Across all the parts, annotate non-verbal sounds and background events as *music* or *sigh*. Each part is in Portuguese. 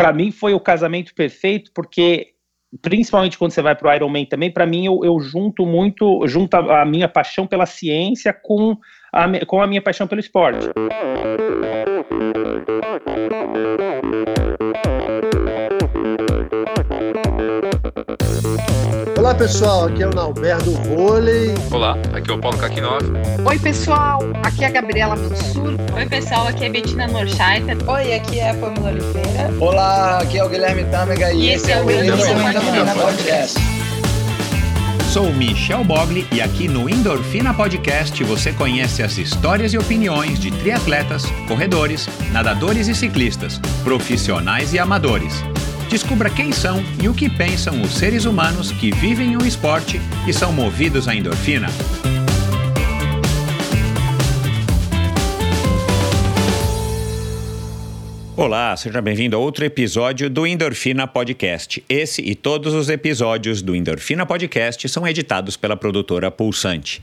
para mim foi o casamento perfeito, porque principalmente quando você vai para o Ironman também, para mim eu, eu, junto muito, junto a, a, minha paixão pela ciência com a, com a minha paixão pelo esporte. Olá pessoal, aqui é o Nalberto Vôlei. Olá, aqui é o Paulo Kakinov. Oi pessoal, aqui é a Gabriela Mansur. Oi pessoal, aqui é a Bettina Norscheiter. Oi, aqui é a Pamela Oliveira. Olá, aqui é o Guilherme Tâmega e, e esse é o Endorfina Podcast. Sou Michel Bogli e aqui no Endorfina Podcast você conhece as histórias e opiniões de triatletas, corredores, nadadores e ciclistas, profissionais e amadores Descubra quem são e o que pensam os seres humanos que vivem o esporte e são movidos à endorfina. Olá, seja bem-vindo a outro episódio do Endorfina Podcast. Esse e todos os episódios do Endorfina Podcast são editados pela produtora Pulsante.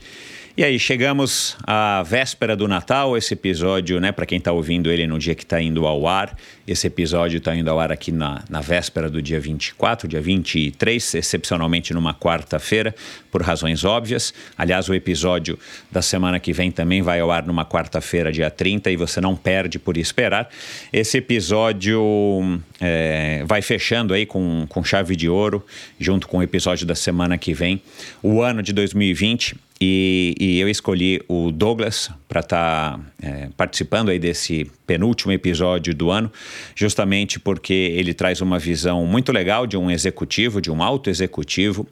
E aí, chegamos à véspera do Natal, esse episódio, né, para quem está ouvindo ele no dia que está indo ao ar, esse episódio está indo ao ar aqui na, na véspera do dia 24, dia 23, excepcionalmente numa quarta-feira, por razões óbvias. Aliás, o episódio da semana que vem também vai ao ar numa quarta-feira, dia 30, e você não perde por esperar. Esse episódio é, vai fechando aí com, com chave de ouro, junto com o episódio da semana que vem, o ano de 2020 e, e, eu escolhi o Douglas para estar tá, é, participando aí desse penúltimo episódio do ano, justamente porque ele traz uma visão muito legal de um executivo, de um alto executivo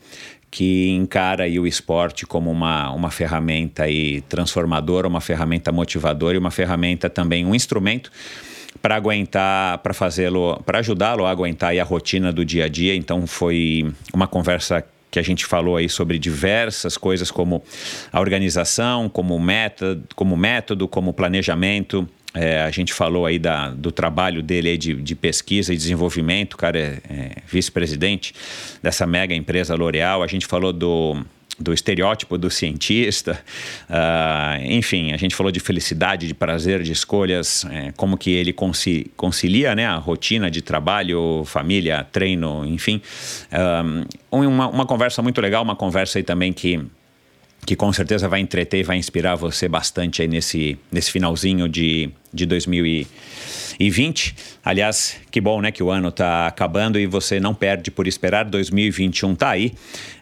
que encara aí o esporte como uma, uma ferramenta aí transformadora, uma ferramenta motivadora e uma ferramenta também, um instrumento para aguentar, para fazê-lo, para ajudá-lo a aguentar a rotina do dia a dia. Então foi uma conversa que a gente falou aí sobre diversas coisas como a organização, como método, como, método, como planejamento. É, a gente falou aí da, do trabalho dele de, de pesquisa e desenvolvimento, o cara é, é vice-presidente dessa mega empresa L'Oréal. A gente falou do, do estereótipo do cientista. Uh, enfim, a gente falou de felicidade, de prazer, de escolhas, é, como que ele concilia né, a rotina de trabalho, família, treino, enfim. Um, uma, uma conversa muito legal, uma conversa aí também que que com certeza vai entreter e vai inspirar você bastante aí nesse, nesse finalzinho de, de 2020. Aliás, que bom, né, que o ano está acabando e você não perde por esperar. 2021 está aí.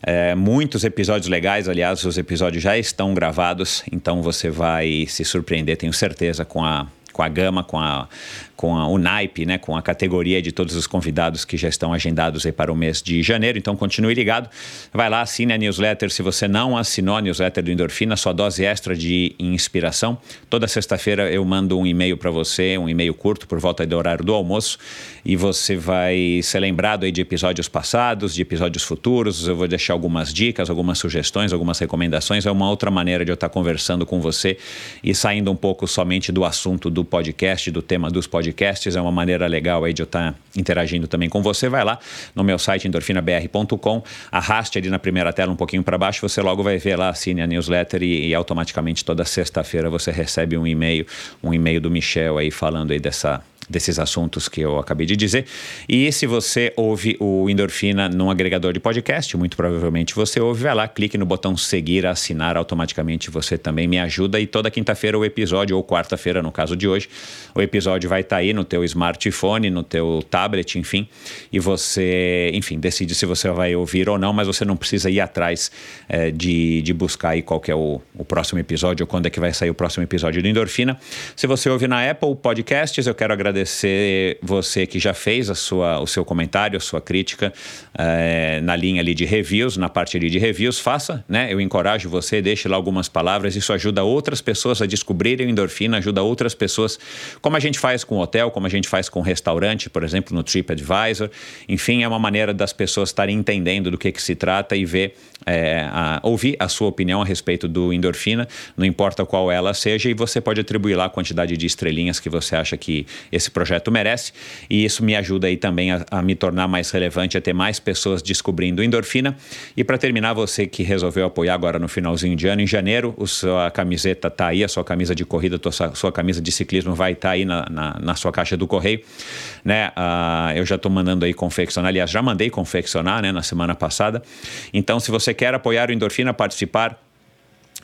É, muitos episódios legais, aliás, os episódios já estão gravados, então você vai se surpreender, tenho certeza, com a com a gama, com a, com a, o naipe, né, com a categoria de todos os convidados que já estão agendados aí para o mês de janeiro. Então continue ligado. Vai lá, assine a newsletter. Se você não assinou a newsletter do Endorfina, sua dose extra de inspiração. Toda sexta-feira eu mando um e-mail para você, um e-mail curto por volta do horário do almoço, e você vai ser lembrado aí de episódios passados, de episódios futuros. Eu vou deixar algumas dicas, algumas sugestões, algumas recomendações. É uma outra maneira de eu estar conversando com você e saindo um pouco somente do assunto do podcast, do tema dos podcasts. É uma maneira legal aí de eu estar interagindo também com você. Vai lá no meu site endorfinabr.com, arraste ali na primeira tela um pouquinho para baixo, você logo vai ver lá, assine a newsletter e, e automaticamente toda sexta-feira você recebe um e-mail, um e-mail do Michel aí falando aí dessa desses assuntos que eu acabei de dizer. E se você ouve o Endorfina num agregador de podcast, muito provavelmente você ouve, vai lá, clique no botão seguir, assinar, automaticamente você também me ajuda. E toda quinta-feira o episódio, ou quarta-feira no caso de hoje, o episódio vai estar tá aí no teu smartphone, no teu tablet, enfim, e você, enfim, decide se você vai ouvir ou não, mas você não precisa ir atrás é, de, de buscar aí qual é o, o próximo episódio, ou quando é que vai sair o próximo episódio do Endorfina. Se você ouve na Apple Podcasts, eu quero agradecer agradecer você que já fez a sua, o seu comentário, a sua crítica é, na linha ali de reviews, na parte ali de reviews, faça, né? Eu encorajo você, deixe lá algumas palavras, isso ajuda outras pessoas a descobrirem endorfina, ajuda outras pessoas, como a gente faz com hotel, como a gente faz com restaurante, por exemplo, no TripAdvisor. Enfim, é uma maneira das pessoas estarem entendendo do que, que se trata e ver, é, a, ouvir a sua opinião a respeito do endorfina, não importa qual ela seja, e você pode atribuir lá a quantidade de estrelinhas que você acha que esse esse projeto merece. E isso me ajuda aí também a, a me tornar mais relevante, a ter mais pessoas descobrindo endorfina. E para terminar, você que resolveu apoiar agora no finalzinho de ano, em janeiro, a sua camiseta tá aí, a sua camisa de corrida, a sua, sua camisa de ciclismo vai estar tá aí na, na, na, sua caixa do correio. Né? Uh, eu já estou mandando aí confeccionar, aliás, já mandei confeccionar né, na semana passada. Então, se você quer apoiar o Endorfina, participar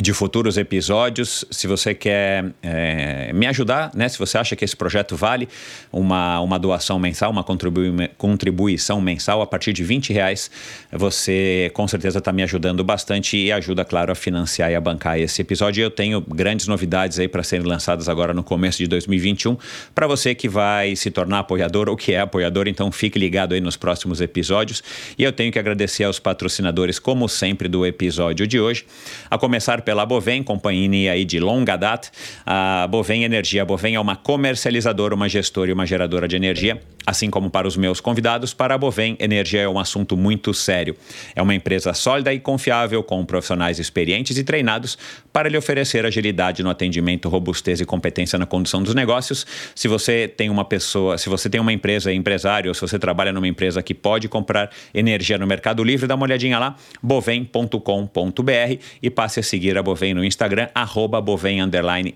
de futuros episódios. Se você quer é, me ajudar, né? Se você acha que esse projeto vale uma, uma doação mensal, uma contribui, contribuição mensal a partir de 20 reais, você com certeza está me ajudando bastante e ajuda, claro, a financiar e a bancar esse episódio. Eu tenho grandes novidades aí para serem lançadas agora no começo de 2021 para você que vai se tornar apoiador ou que é apoiador. Então fique ligado aí nos próximos episódios. E eu tenho que agradecer aos patrocinadores, como sempre, do episódio de hoje, a começar pela Bovem, companhia aí de longa data. A Bovem Energia. A Bovem é uma comercializadora, uma gestora e uma geradora de energia. Assim como para os meus convidados, para a Bovem, energia é um assunto muito sério. É uma empresa sólida e confiável, com profissionais experientes e treinados para lhe oferecer agilidade no atendimento, robustez e competência na condução dos negócios. Se você tem uma pessoa, se você tem uma empresa, empresário, ou se você trabalha numa empresa que pode comprar energia no Mercado Livre, dá uma olhadinha lá, bovem.com.br e passe a seguir a Bovem no Instagram, arroba Bovem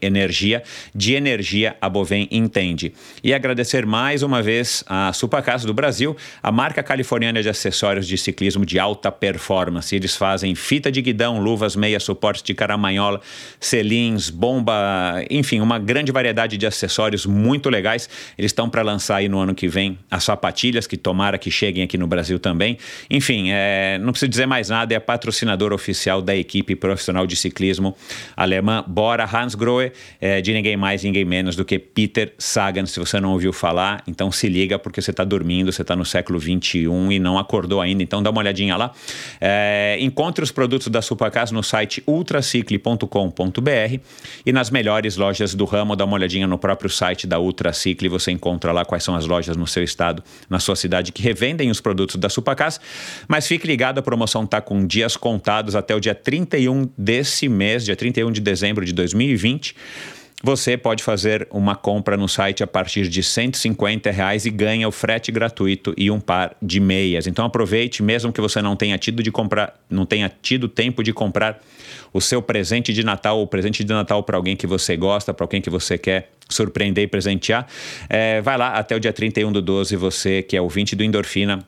Energia. De energia, a Bovem entende. E agradecer mais uma vez a Supacasa do Brasil, a marca californiana de acessórios de ciclismo de alta performance. Eles fazem fita de guidão, luvas, meias, suportes de caramanhola, selins, bomba, enfim, uma grande variedade de acessórios muito legais. Eles estão para lançar aí no ano que vem as sapatilhas, que tomara que cheguem aqui no Brasil também. Enfim, é, não preciso dizer mais nada, é patrocinador oficial da equipe profissional de ciclismo alemã Bora Hansgrohe, é, de ninguém mais, ninguém menos do que Peter Sagan. Se você não ouviu falar, então se liga porque você está dormindo, você está no século 21 e não acordou ainda. Então dá uma olhadinha lá. É, encontre os produtos da Supacas no site ultracicle.com.br e nas melhores lojas do ramo. Dá uma olhadinha no próprio site da Ultracicle. Você encontra lá quais são as lojas no seu estado, na sua cidade que revendem os produtos da Supacas. Mas fique ligado, a promoção está com dias contados até o dia 31 desse mês, dia 31 de dezembro de 2020. Você pode fazer uma compra no site a partir de 150 reais e ganha o frete gratuito e um par de meias. Então aproveite, mesmo que você não tenha tido de comprar, não tenha tido tempo de comprar o seu presente de Natal ou presente de Natal para alguém que você gosta, para alguém que você quer surpreender e presentear. É, vai lá até o dia 31 do 12, você que é ouvinte do Endorfina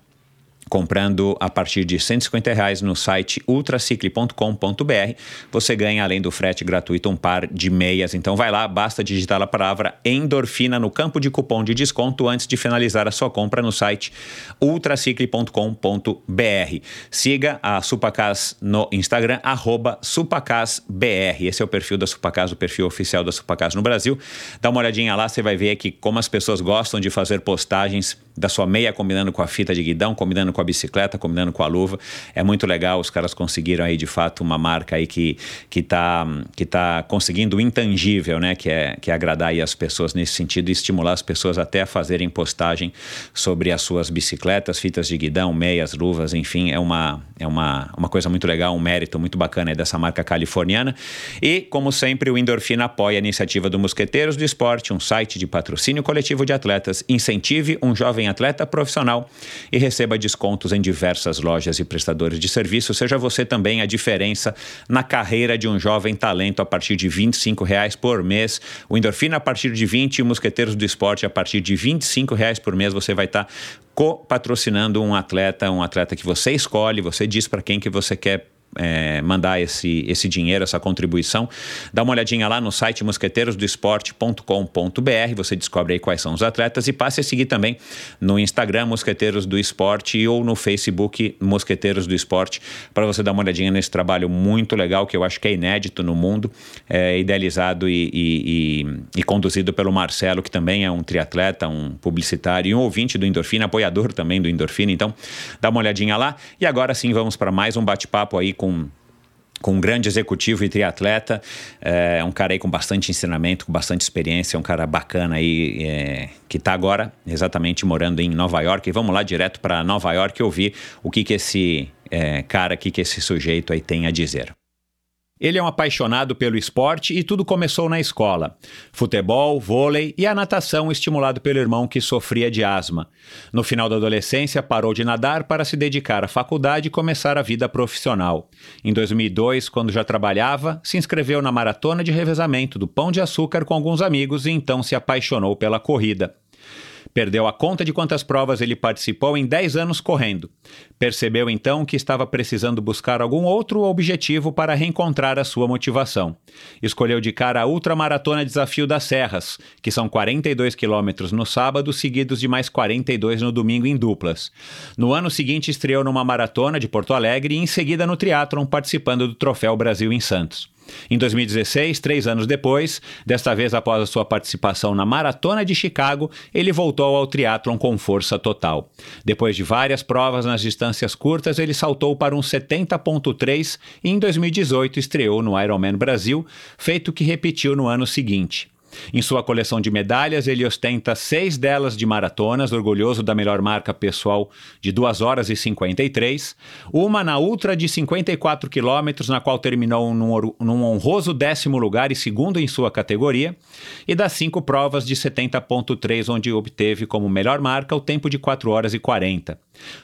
Comprando a partir de 150 reais no site ultracicle.com.br, você ganha, além do frete gratuito, um par de meias. Então vai lá, basta digitar a palavra endorfina no campo de cupom de desconto antes de finalizar a sua compra no site ultracicle.com.br. Siga a Supacas no Instagram, supacasbr. Esse é o perfil da Supacas, o perfil oficial da Supacas no Brasil. Dá uma olhadinha lá, você vai ver que como as pessoas gostam de fazer postagens da sua meia combinando com a fita de guidão, combinando com a bicicleta, combinando com a luva. É muito legal, os caras conseguiram aí de fato uma marca aí que que tá que tá conseguindo o intangível, né, que é que é agradar aí as pessoas nesse sentido e estimular as pessoas até a fazerem postagem sobre as suas bicicletas, fitas de guidão, meias, luvas, enfim, é uma é uma, uma coisa muito legal, um mérito muito bacana dessa marca californiana. E, como sempre, o Endorfina apoia a iniciativa do Mosqueteiros do Esporte, um site de patrocínio coletivo de atletas. Incentive um jovem atleta profissional e receba descontos em diversas lojas e prestadores de serviço. Seja você também a diferença na carreira de um jovem talento a partir de R$ reais por mês. O Endorfina a partir de 20 e Mosqueteiros do Esporte a partir de R$ reais por mês. Você vai estar tá co-patrocinando um atleta, um atleta que você escolhe, você diz para quem que você quer é, mandar esse, esse dinheiro, essa contribuição, dá uma olhadinha lá no site mosqueteirosdoesporte.com.br, você descobre aí quais são os atletas e passe a seguir também no Instagram Mosqueteiros do Esporte ou no Facebook Mosqueteiros do Esporte para você dar uma olhadinha nesse trabalho muito legal que eu acho que é inédito no mundo, é, idealizado e, e, e, e conduzido pelo Marcelo, que também é um triatleta, um publicitário e um ouvinte do Endorfina, apoiador também do Endorfina. Então, dá uma olhadinha lá. E agora sim, vamos para mais um bate-papo aí com com um grande executivo e triatleta, é um cara aí com bastante ensinamento, com bastante experiência, um cara bacana aí é, que está agora exatamente morando em Nova York. E vamos lá direto para Nova York ouvir o que que esse é, cara, o que que esse sujeito aí tem a dizer. Ele é um apaixonado pelo esporte e tudo começou na escola. Futebol, vôlei e a natação estimulado pelo irmão que sofria de asma. No final da adolescência, parou de nadar para se dedicar à faculdade e começar a vida profissional. Em 2002, quando já trabalhava, se inscreveu na maratona de revezamento do Pão de Açúcar com alguns amigos e então se apaixonou pela corrida. Perdeu a conta de quantas provas ele participou em 10 anos correndo. Percebeu então que estava precisando buscar algum outro objetivo para reencontrar a sua motivação. Escolheu de cara a Ultramaratona Desafio das Serras, que são 42 quilômetros no sábado, seguidos de mais 42 no domingo em duplas. No ano seguinte, estreou numa maratona de Porto Alegre e em seguida no triatlon, participando do Troféu Brasil em Santos. Em 2016, três anos depois, desta vez após a sua participação na Maratona de Chicago, ele voltou ao triatlon com força total. Depois de várias provas nas distâncias curtas, ele saltou para um 70.3 e em 2018 estreou no Ironman Brasil, feito que repetiu no ano seguinte. Em sua coleção de medalhas, ele ostenta seis delas de maratonas, orgulhoso da melhor marca pessoal de 2 horas e 53, uma na ultra de 54 quilômetros, na qual terminou num, num, honroso décimo lugar e segundo em sua categoria, e das cinco provas de 70.3, onde obteve como melhor marca o tempo de 4 horas e 40.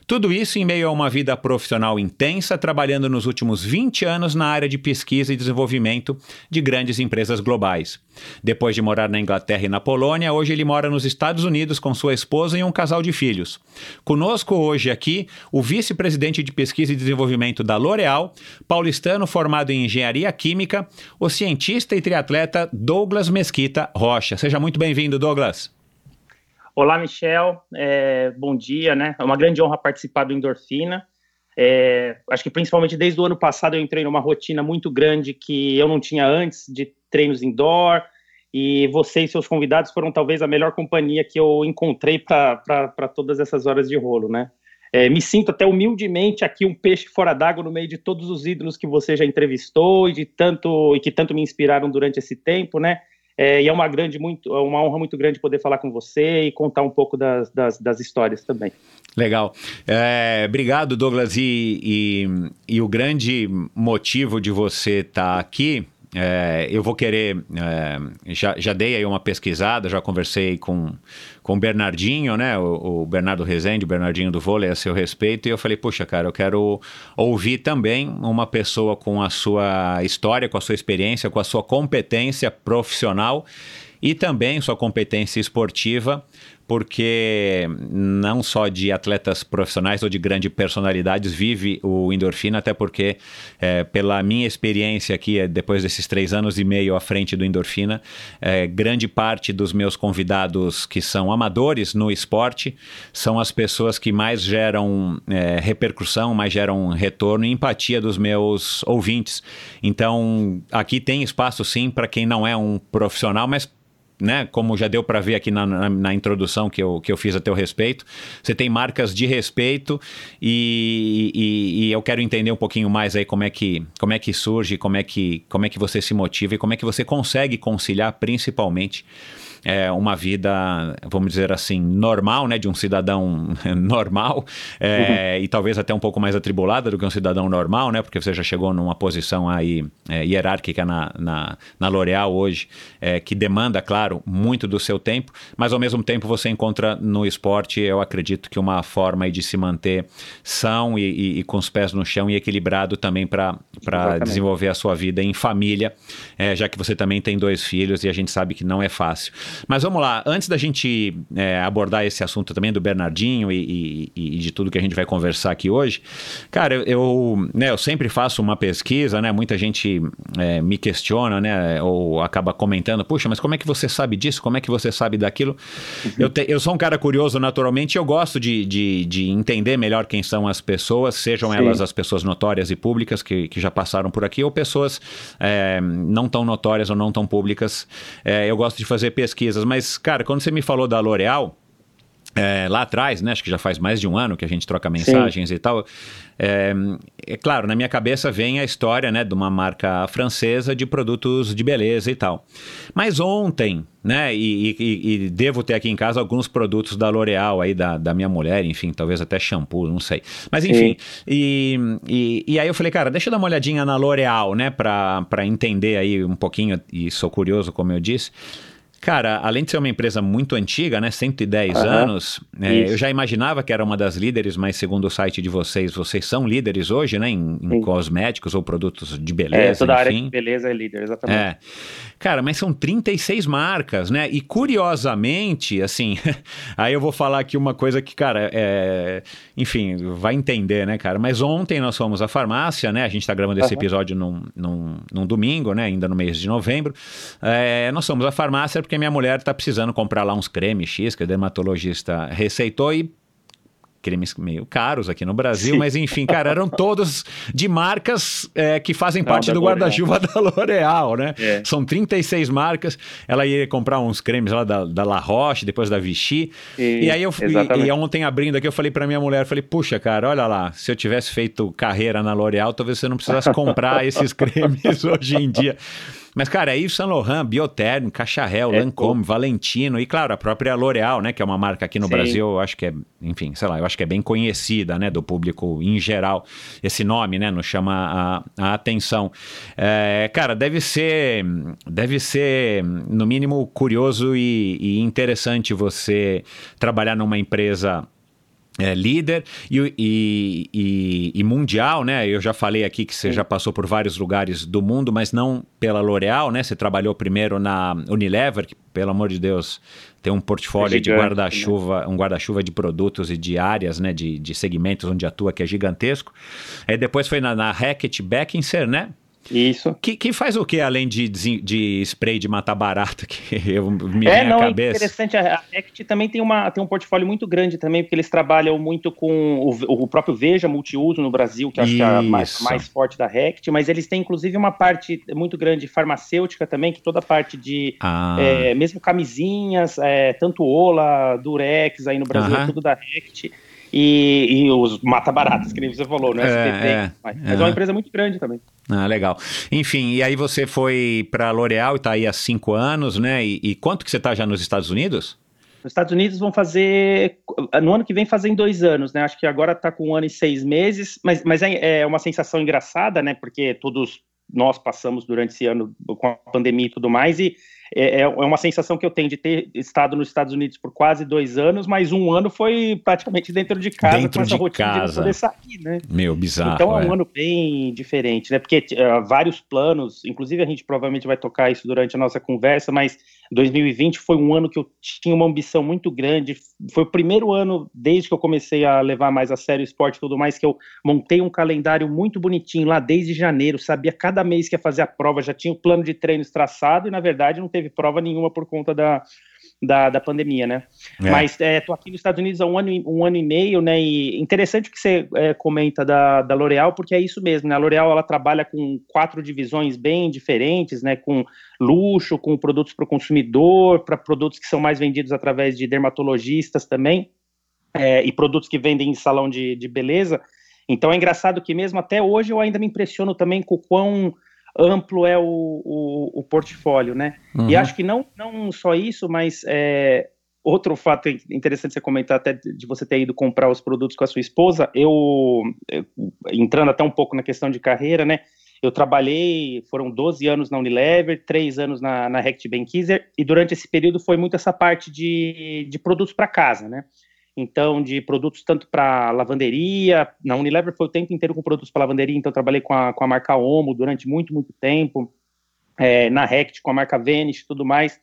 Tudo isso em meio a uma vida profissional intensa, trabalhando nos últimos 20 anos na área de pesquisa e desenvolvimento de grandes empresas globais. Depois de morar na Inglaterra e na Polônia, hoje ele mora nos Estados Unidos com sua esposa e um casal de filhos. Conosco hoje aqui, o vice-presidente de pesquisa e desenvolvimento da L'Oréal, paulistano formado em engenharia química, o cientista e triatleta Douglas Mesquita Rocha. Seja muito bem-vindo, Douglas. Olá, Michel. É, bom dia, né? É uma grande honra participar do Endorfina. É, acho que principalmente desde o ano passado eu entrei numa rotina muito grande que eu não tinha antes de treinos indoor. E você e seus convidados foram talvez a melhor companhia que eu encontrei para todas essas horas de rolo, né? É, me sinto até humildemente aqui um peixe fora d'água no meio de todos os ídolos que você já entrevistou e de tanto e que tanto me inspiraram durante esse tempo, né? É, e é uma grande, muito, é uma honra muito grande poder falar com você e contar um pouco das, das, das histórias também. Legal. É, obrigado, Douglas. E, e, e, o grande motivo de você estar tá aqui é, eu vou querer. É, já, já dei aí uma pesquisada, já conversei com, com o Bernardinho, né? O, o, Bernardo Rezende, o Bernardinho do vôlei a seu respeito, e eu falei, puxa, cara, eu quero ouvir também uma pessoa com a sua história, com a sua experiência, com a sua competência profissional e também sua competência esportiva porque não só de atletas profissionais ou de grandes personalidades vive o endorfina, até porque, é, pela minha experiência aqui, é, depois desses três anos e meio à frente do endorfina, é, grande parte dos meus convidados que são amadores no esporte são as pessoas que mais geram é, repercussão, mais geram retorno e empatia dos meus ouvintes. Então, aqui tem espaço sim para quem não é um profissional, mas né, como já deu para ver aqui na, na, na, introdução que eu, que eu fiz a teu respeito, você tem marcas de respeito e, e, e, eu quero entender um pouquinho mais aí como é que, como é que surge, como é que, como é que você se motiva e como é que você consegue conciliar principalmente é, uma vida, vamos dizer assim, normal, né, de um cidadão *laughs* normal, é, uhum. e talvez até um pouco mais atribulada do que um cidadão normal, né, porque você já chegou numa posição aí é, hierárquica na, na, na L'Oréal hoje, é, que demanda, claro, muito do seu tempo, mas ao mesmo tempo você encontra no esporte, eu acredito que uma forma de se manter são e, e, e com os pés no chão e equilibrado também para desenvolver a sua vida em família, é, já que você também tem dois filhos e a gente sabe que não é fácil. Mas vamos lá, antes da gente é, abordar esse assunto também do Bernardinho e, e, e, de tudo que a gente vai conversar aqui hoje, cara, eu, eu, né, eu sempre faço uma pesquisa, né? Muita gente é, me questiona, né? Ou acaba comentando, puxa, mas como é que você sabe disso? Como é que você sabe daquilo? Uhum. Eu, te, eu sou um cara curioso naturalmente, eu gosto de, de, de entender melhor quem são as pessoas, sejam Sim. elas as pessoas notórias e públicas que, que já passaram por aqui, ou pessoas é, não tão notórias ou não tão públicas. É, eu gosto de fazer pesquisa pesquisas, mas, cara, quando você me falou da L'Oréal, é, lá atrás, né, acho que já faz mais de um ano que a gente troca mensagens Sim. e tal. É, é, claro, na minha cabeça vem a história né, de uma marca francesa de produtos de beleza e tal. Mas ontem, né, e, e, e devo ter aqui em casa alguns produtos da L'Oréal aí, da, da minha mulher, enfim, talvez até shampoo, não sei. Mas enfim, e, e, e, aí eu falei, cara, deixa eu dar uma olhadinha na L'Oréal, né, para entender aí um pouquinho, e sou curioso, como eu disse. Cara, além de ser uma empresa muito antiga, né, 110 uhum. anos, é, eu já imaginava que era uma das líderes, mas segundo o site de vocês, vocês são líderes hoje, né, em, em cosméticos ou produtos de beleza, É, toda enfim. área de beleza é líder, exatamente. É. Cara, mas são 36 marcas, né, e curiosamente, assim, *laughs* aí eu vou falar aqui uma coisa que, cara, é, enfim, vai entender, né, cara, mas ontem nós fomos à farmácia, né, a gente tá gravando esse episódio num, num, num, domingo, né, ainda no mês de novembro, é, nós fomos à farmácia porque minha mulher está precisando comprar lá uns cremes X que o dermatologista receitou e cremes meio caros aqui no Brasil, Sim. mas enfim, cara, eram *laughs* todos de marcas é, que fazem Não, parte do guarda-chuva da L'Oréal, né? É. São 36 marcas. Ela ia comprar uns cremes lá da, da La Roche, depois da Vichy. E, e aí eu e, e, ontem abrindo aqui, eu falei para minha mulher, falei, puxa, cara, olha lá, se eu tivesse feito carreira na L'Oréal, talvez você não precisasse comprar esses *laughs* cremes hoje em dia. Mas, cara, é Yves Saint Laurent, Bioterm, Cacharel, é, Lancôme, Valentino e, claro, a própria L'Oréal, né? Que é uma marca aqui no Sim. Brasil, eu acho que é, enfim, sei lá, eu acho que é bem conhecida, né? Do público em geral. Esse nome, né? Nos chama a, a atenção. É, cara, deve ser, deve ser, no mínimo, curioso e, e interessante você trabalhar numa empresa é, líder e, e, e, e, mundial, né? Eu já falei aqui que você Sim. já passou por vários lugares do mundo, mas não pela L'Oréal, né? Você trabalhou primeiro na Unilever, que, pelo amor de Deus, tem um portfolio é de guarda-chuva, né? um guarda-chuva de produtos e de áreas, né? De, de segmentos onde atua, que é gigantesco. Aí depois foi na, na Hackett Beckinsale, né? Isso. Que, que faz o que além de, de spray de matar barata que *laughs* eu me é, não, a é cabeça? É interessante, a Act também tem, uma, tem um portfólio muito grande também, porque eles trabalham muito com o, o próprio Veja multiuso no Brasil, que acho que é a mais, mais forte da Rect, mas eles têm inclusive uma parte muito grande farmacêutica também, que toda a parte de ah. é, mesmo camisinhas, é, tanto Ola, Durex aí no Brasil, é tudo da Rect. E, e, os mata-baratas, que nem você falou, né? SBT, é, mas é, uma empresa muito grande também. Ah, legal. Enfim, e aí você foi para a L'Oréal e está aí há cinco anos, né? E, e, quanto que você está já nos Estados Unidos? Nos Estados Unidos vão fazer, no ano que vem fazem dois anos, né? Acho que agora está com um ano e seis meses, mas, mas é, é uma sensação engraçada, né? Porque todos nós passamos durante esse ano com a pandemia e tudo mais, e é, é, é uma sensação que eu tenho de ter estado nos Estados Unidos por quase dois anos, mas um ano foi praticamente dentro de casa, dentro com essa de rotina casa. de poder sair, né? Meu, bizarro. Então é um é. ano bem diferente, né? Porque uh, vários planos, inclusive a gente provavelmente vai tocar isso durante a nossa conversa, mas 2020 foi um ano que eu tinha uma ambição muito grande. Foi o primeiro ano, desde que eu comecei a levar mais a sério o esporte e tudo mais, que eu montei um calendário muito bonitinho lá desde janeiro. Sabia cada mês que ia fazer a prova, já tinha o plano de treinos traçado e, na verdade, não teve prova nenhuma por conta da, da, da pandemia, né? É. Mas estou é, aqui nos Estados Unidos há um ano, um ano e meio, né? E interessante o que você é, comenta da, da L'Oréal, porque é isso mesmo, né? A L'Oréal ela trabalha com quatro divisões bem diferentes, né? Com luxo, com produtos para o consumidor, para produtos que são mais vendidos através de dermatologistas também, é, e produtos que vendem em salão de, de beleza. Então é engraçado que mesmo até hoje eu ainda me impressiono também com o quão amplo é o, o, o portfólio, né? Uhum. E acho que não, não só isso, mas é, outro fato interessante você comentar até de você ter ido comprar os produtos com a sua esposa, eu, entrando até um pouco na questão de carreira, né? Eu trabalhei, foram 12 anos na Unilever, 3 anos na, na Rect Benkiser, e durante esse período foi muito essa parte de, de produtos para casa, né? Então de produtos tanto para lavanderia. Na Unilever foi o tempo inteiro com produtos para lavanderia, então trabalhei com a, com a marca Omo durante muito, muito tempo. É, na Rect com a marca Vanish e tudo mais.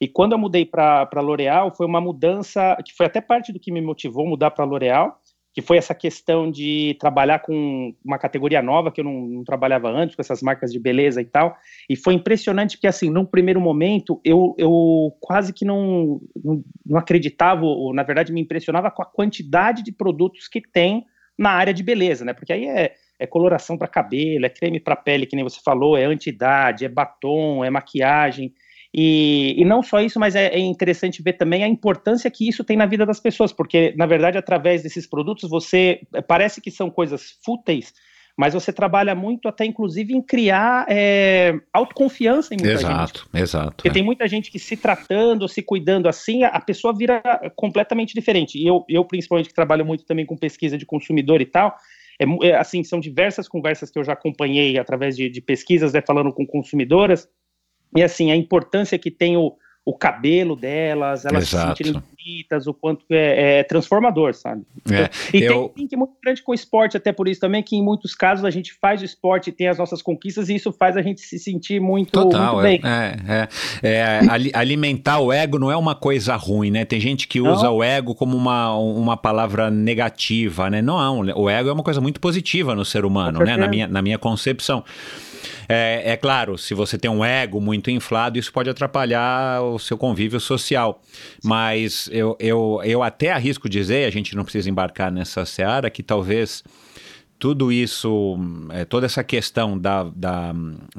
E quando eu mudei para L'Oréal, foi uma mudança que foi até parte do que me motivou mudar para L'Oréal, que foi essa questão de trabalhar com uma categoria nova que eu não, não, trabalhava antes, com essas marcas de beleza e tal. E foi impressionante porque, assim, num primeiro momento, eu, eu quase que não, não, não acreditava, ou na verdade me impressionava com a quantidade de produtos que tem na área de beleza, né? Porque aí é, é coloração para cabelo, é creme para pele, que nem você falou, é anti-idade, é batom, é maquiagem. E, e não só isso, mas é, é, interessante ver também a importância que isso tem na vida das pessoas, porque, na verdade, através desses produtos, você parece que são coisas fúteis, mas você trabalha muito até, inclusive, em criar é, autoconfiança em muita exato, gente. Exato, exato. Porque é. tem muita gente que se tratando, se cuidando assim, a pessoa vira completamente diferente. E eu, eu principalmente, que trabalho muito também com pesquisa de consumidor e tal, é, é, assim, são diversas conversas que eu já acompanhei através de, de pesquisas, né, falando com consumidoras, e assim, a importância que tem o, o cabelo delas, elas Exato. se sentirem bonitas, o quanto é, é transformador, sabe? É, e eu... tem um link muito grande com o esporte, até por isso também, que em muitos casos a gente faz o esporte, tem as nossas conquistas, e isso faz a gente se sentir muito, Total, muito bem. É, é, é alimentar o ego não é uma coisa ruim, né? Tem gente que usa não. o ego como uma, uma palavra negativa, né? Não, o ego é uma coisa muito positiva no ser humano, né? Na minha, na minha concepção. É, é, claro, se você tem um ego muito inflado, isso pode atrapalhar o seu convívio social. Mas eu, eu, eu até arrisco dizer, a gente não precisa embarcar nessa seara, que talvez tudo isso, é, toda essa questão da, da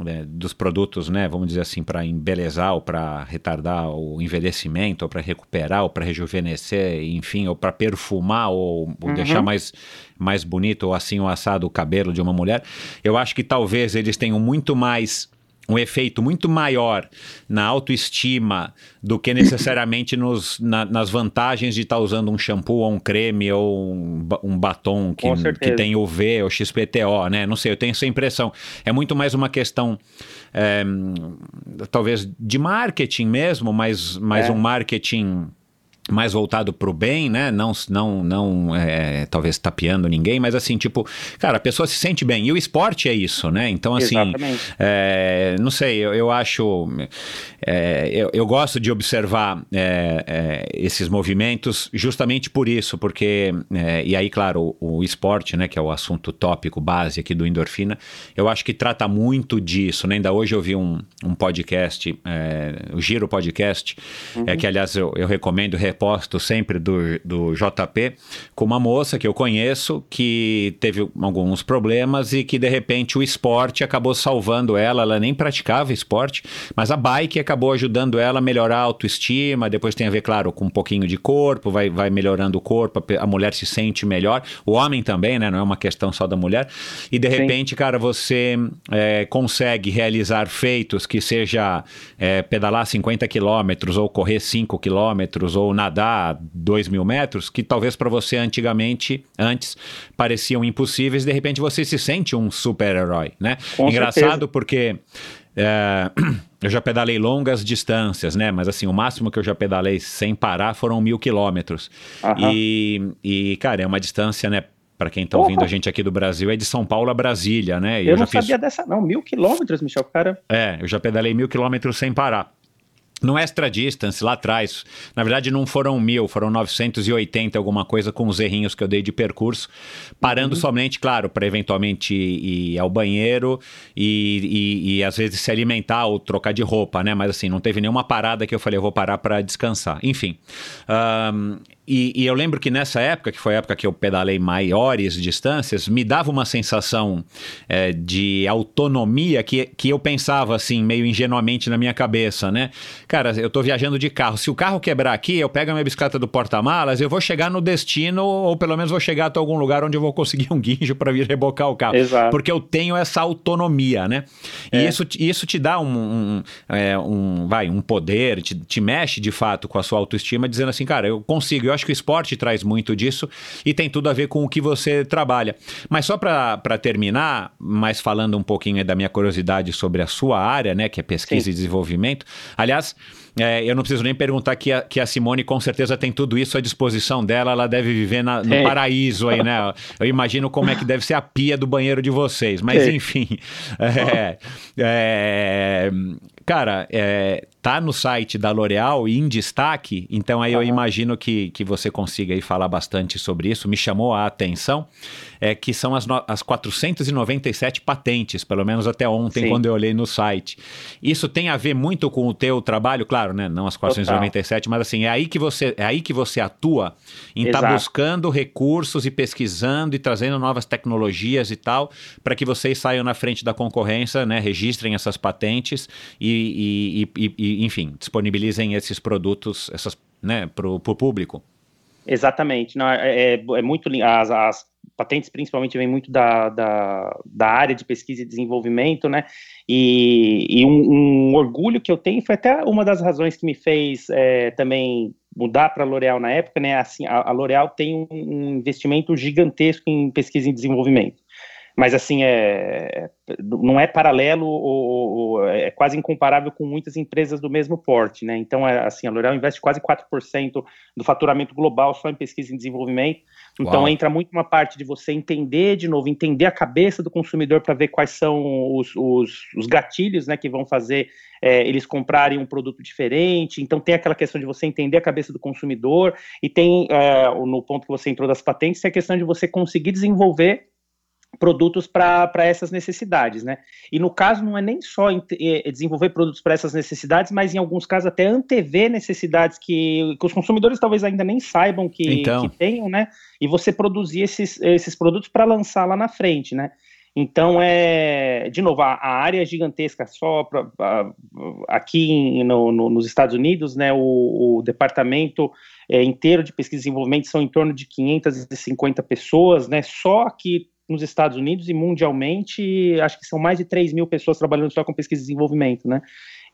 é, dos produtos, né, vamos dizer assim, para embelezar ou para retardar o envelhecimento, ou para recuperar, ou para rejuvenescer, enfim, ou para perfumar ou, ou uhum. deixar mais, mais bonito ou assim o assado o cabelo de uma mulher, eu acho que talvez eles tenham muito mais um efeito muito maior na autoestima do que necessariamente nos, na, nas vantagens de estar tá usando um shampoo ou um creme ou um, um batom que, que tem UV ou XPTO, né? Não sei, eu tenho essa impressão. É muito mais uma questão, é, talvez, de marketing mesmo, mas, mas é. um marketing mais voltado para o bem, né? Não, não, não é, talvez tapeando ninguém, mas assim, tipo, cara, a pessoa se sente bem. E o esporte é isso, né? Então, assim, é, não sei, eu, eu acho. É, eu, eu, gosto de observar é, é, esses movimentos justamente por isso, porque. É, e aí, claro, o, o, esporte, né, que é o assunto tópico base aqui do Endorfina, eu acho que trata muito disso, né? Ainda hoje eu vi um, um podcast, o Giro Podcast, uhum. é, que aliás eu, eu recomendo reposto sempre do, do JP, com uma moça que eu conheço que teve alguns problemas e que de repente o esporte acabou salvando ela. Ela nem praticava esporte, mas a bike acabou ajudando ela a melhorar a autoestima. Depois tem a ver, claro, com um pouquinho de corpo, vai, vai melhorando o corpo, a mulher se sente melhor, o homem também, né? Não é uma questão só da mulher. E de Sim. repente, cara, você é, consegue realizar feitos que seja é, pedalar 50 quilômetros ou correr 5 quilômetros ou na nadar 2 mil metros, que talvez para você antigamente, antes, pareciam impossíveis, de repente você se sente um super-herói, né? Com Engraçado certeza. porque. É, *clears throat* eu já pedalei longas distâncias, né? Mas assim, o máximo que eu já pedalei sem parar foram mil quilômetros. E, e, cara, é uma distância, né? Para quem está ouvindo a gente aqui do Brasil, é de São Paulo a Brasília, né? Eu, eu não sabia fiz... dessa, não. Mil quilômetros, Michel, cara. É, eu já pedalei mil quilômetros sem parar. No Extra Distance, lá atrás, na verdade não foram mil, foram 980 alguma coisa com os errinhos que eu dei de percurso, parando uhum. somente, claro, para eventualmente ir ao banheiro e, e, e, às vezes se alimentar ou trocar de roupa, né? Mas assim, não teve nenhuma parada que eu falei, eu vou parar para descansar. Enfim, um, e, e, eu lembro que nessa época, que foi a época que eu pedalei maiores distâncias, me dava uma sensação é, de autonomia que, que eu pensava assim, meio ingenuamente na minha cabeça, né? Cara, eu tô viajando de carro. Se o carro quebrar aqui, eu pego a minha bicicleta do porta-malas, eu vou chegar no destino, ou pelo menos vou chegar até algum lugar onde eu vou conseguir um guincho para vir rebocar o carro. Exato. Porque eu tenho essa autonomia, né? É. E isso, isso te dá um, um, é, um, vai, um poder, te, te mexe de fato com a sua autoestima, dizendo assim, cara, eu consigo, eu acho que o esporte traz muito disso e tem tudo a ver com o que você trabalha. Mas só para terminar, mas falando um pouquinho da minha curiosidade sobre a sua área, né, que é pesquisa Sim. e desenvolvimento. Aliás, é, eu não preciso nem perguntar que a, que a Simone com certeza tem tudo isso à disposição dela, ela deve viver na, no é. paraíso aí, né? *laughs* Eu imagino como é que deve ser a pia do banheiro de vocês, mas é. enfim. *laughs* É, é, cara, é, tá no site da L'Oréal e em destaque, então aí eu imagino que, que você consiga aí falar bastante sobre isso, me chamou a atenção, é que são as, no, as 497 patentes, pelo menos até ontem, Sim. quando eu olhei no site. Isso tem a ver muito com o teu trabalho, claro, né? Não as 497, Total. mas assim, é aí que você, é aí que você atua em estar tá buscando recursos e pesquisando e trazendo novas tecnologias e tal, para que vocês saiam na frente da concorrência, né? Registrem essas patentes e e, e, e, enfim, disponibilizem esses produtos essas, né, para o público. Exatamente. Não, é, é, é muito as, as, patentes principalmente vêm muito da, da, da, área de pesquisa e desenvolvimento, né? E, e um, um, orgulho que eu tenho foi até uma das razões que me fez é, também mudar para a L'Oréal na época, né? Assim, a, a L'Oréal tem um, um investimento gigantesco em pesquisa e desenvolvimento mas assim é não é paralelo ou, ou, é quase incomparável com muitas empresas do mesmo porte, né? Então é assim, a L'Oréal investe quase 4% do faturamento global só em pesquisa e desenvolvimento. Então Uau. entra muito uma parte de você entender de novo, entender a cabeça do consumidor para ver quais são os, os, os, gatilhos, né, que vão fazer é, eles comprarem um produto diferente. Então tem aquela questão de você entender a cabeça do consumidor e tem é, no ponto que você entrou das patentes, é a questão de você conseguir desenvolver produtos para essas necessidades, né? E no caso não é nem só é, desenvolver produtos para essas necessidades, mas em alguns casos até antever necessidades que, que os consumidores talvez ainda nem saibam que, então. que tenham, né? E você produzir esses, esses produtos para lançar lá na frente, né? Então, é, de novo, a, área é gigantesca, só pra, a, aqui no, no, nos Estados Unidos, né, o, o departamento é, inteiro de pesquisa e desenvolvimento são em torno de 550 pessoas, né, só aqui nos Estados Unidos e mundialmente, acho que são mais de 3 mil pessoas trabalhando só com pesquisa e desenvolvimento, né?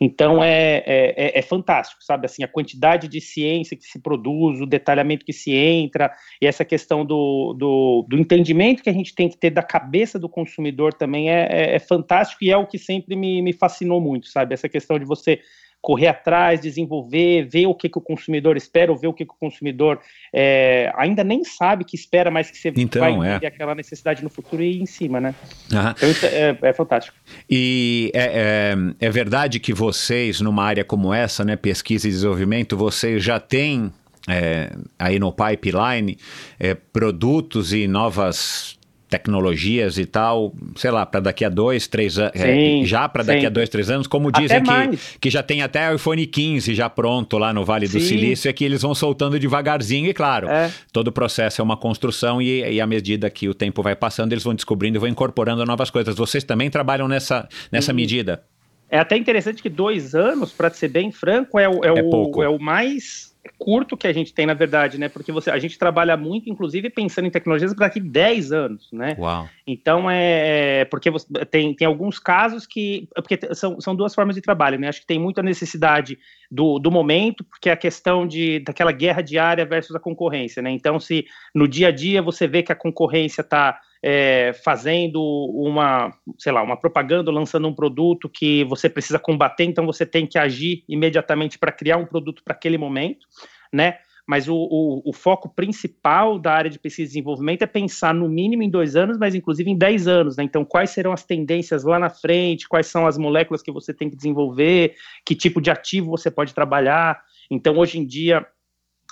Então é, é, é, é, fantástico, sabe? Assim, a quantidade de ciência que se produz, o detalhamento que se entra, e essa questão do, do, do entendimento que a gente tem que ter da cabeça do consumidor também é, é, é fantástico e é o que sempre me, me fascinou muito, sabe? Essa questão de você correr atrás, desenvolver, ver o que, que o consumidor espera, ou ver o que, que o consumidor é, ainda nem sabe que espera, mas que você então, vai ter é. aquela necessidade no futuro e ir em cima, né? Então isso é, é, fantástico. E é, é, é, verdade que vocês, numa área como essa, né, pesquisa e desenvolvimento, vocês já têm é, aí no pipeline é, produtos e novas tecnologias e tal, sei lá, para daqui a dois, três anos, é, já para daqui a dois, três anos, como dizem que, que já tem até o iPhone 15 já pronto lá no Vale do Sim. Silício, é que eles vão soltando devagarzinho e claro, é. todo o processo é uma construção e, e à medida que o tempo vai passando, eles vão descobrindo e vão incorporando novas coisas. Vocês também trabalham nessa, nessa medida? É até interessante que dois anos, para ser bem franco, é o, é, é o, é o mais curto que a gente tem, na verdade, né? Porque você, a gente trabalha muito, inclusive, pensando em tecnologias para daqui 10 anos, né? Uau. Então, é. Porque você, tem, tem alguns casos que. Porque são, são duas formas de trabalho, né? Acho que tem muita necessidade do, do momento, porque é a questão de, daquela guerra diária versus a concorrência, né? Então, se no dia a dia você vê que a concorrência está é, fazendo uma, sei lá, uma propaganda, lançando um produto que você precisa combater, então você tem que agir imediatamente para criar um produto para aquele momento, né? Mas o, o, o, foco principal da área de pesquisa e desenvolvimento é pensar no mínimo em dois anos, mas inclusive em dez anos, né? Então, quais serão as tendências lá na frente, quais são as moléculas que você tem que desenvolver, que tipo de ativo você pode trabalhar. Então, hoje em dia,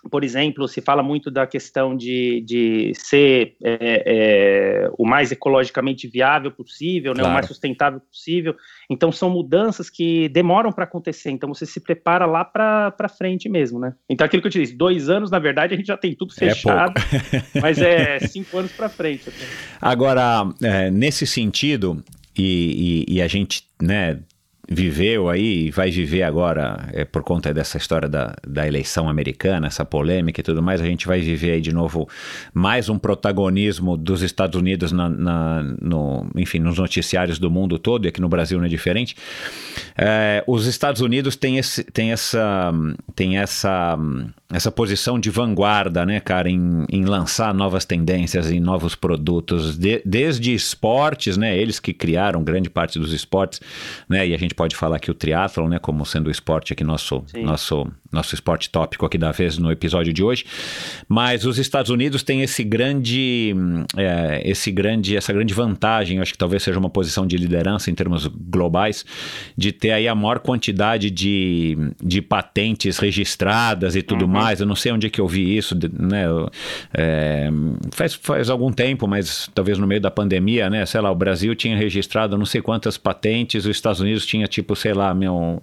por exemplo, se fala muito da questão de, de ser é, é, o mais ecologicamente viável possível, né, claro. o mais sustentável possível. Então, são mudanças que demoram para acontecer. Então, você se prepara lá para frente mesmo, né? Então, aquilo que eu te disse, dois anos, na verdade, a gente já tem tudo é fechado, é *laughs* mas é cinco anos para frente. Agora, é, nesse sentido, e, e, e a gente, né, viveu aí e vai viver agora, é, por conta dessa história da, da eleição americana, essa polêmica e tudo mais, a gente vai viver aí de novo mais um protagonismo dos Estados Unidos na, na no, enfim, nos noticiários do mundo todo, e aqui no Brasil não é diferente. É, os Estados Unidos têm, esse, têm essa, têm essa essa posição de vanguarda, né, cara, em, em lançar novas tendências, em novos produtos, de, desde esportes, né, eles que criaram grande parte dos esportes, né, e a gente pode falar que o triatlon, né, como sendo o esporte aqui nosso, nosso, nosso esporte tópico aqui da vez no episódio de hoje, mas os Estados Unidos têm esse grande, é, esse grande, essa grande vantagem, acho que talvez seja uma posição de liderança em termos globais, de ter aí a maior quantidade de, de patentes registradas e tudo uhum. mais. Eu não sei onde é que eu vi isso, né? É, faz, faz algum tempo, mas talvez no meio da pandemia, né? Sei lá, o Brasil tinha registrado não sei quantas patentes, os Estados Unidos tinha tipo, sei lá, meu,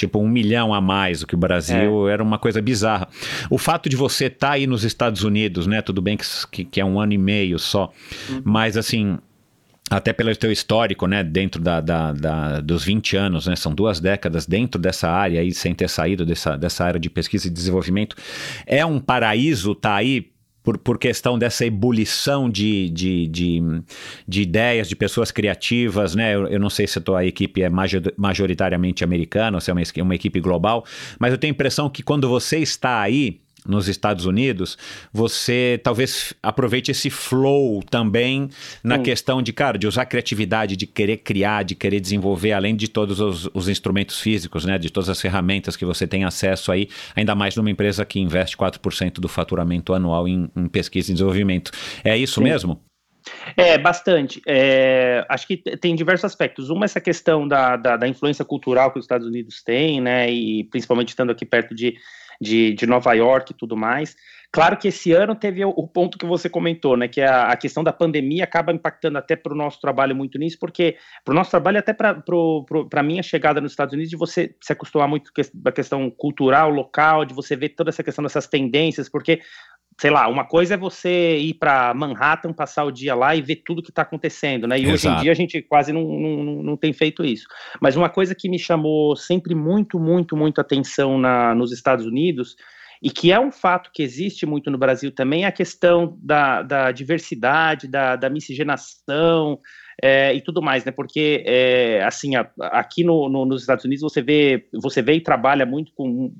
tipo um milhão a mais do que o Brasil. É. Era uma coisa bizarra. O fato de você estar tá aí nos Estados Unidos, né? Tudo bem que, que, é um ano e meio só, uhum. mas assim até pelo teu histórico, né, dentro da, da, da, dos 20 anos, né, são duas décadas dentro dessa área aí, sem ter saído dessa, dessa área de pesquisa e desenvolvimento, é um paraíso tá aí por, por questão dessa ebulição de, de, de, de, ideias, de pessoas criativas, né? Eu, eu não sei se a tua equipe é majoritariamente americana ou se é uma, uma equipe global, mas eu tenho a impressão que quando você está aí, nos Estados Unidos, você talvez aproveite esse flow também na Sim. questão de, cara, de usar criatividade, de querer criar, de querer desenvolver, além de todos os, os, instrumentos físicos, né, de todas as ferramentas que você tem acesso aí, ainda mais numa empresa que investe 4% do faturamento anual em, em, pesquisa e desenvolvimento. É isso Sim. mesmo? É, bastante. É, acho que tem diversos aspectos. Uma, essa questão da, da, da influência cultural que os Estados Unidos têm, né, e principalmente estando aqui perto de de, de Nova York e tudo mais. Claro que esse ano teve o, ponto que você comentou, né? Que a, a questão da pandemia acaba impactando até para o nosso trabalho muito nisso, porque para o nosso trabalho, até para a minha chegada nos Estados Unidos, de você se acostumar muito com a questão cultural, local, de você ver toda essa questão dessas tendências, porque sei lá, uma coisa é você ir para Manhattan, passar o dia lá e ver tudo que está acontecendo, né? E Exato. hoje em dia a gente quase não, não, não tem feito isso. Mas uma coisa que me chamou sempre muito, muito, muito atenção na, nos Estados Unidos e que é um fato que existe muito no Brasil também, é a questão da, da diversidade, da, da miscigenação é, e tudo mais, né? Porque, é, assim, a, aqui no, no, nos Estados Unidos você vê, você vê e trabalha muito com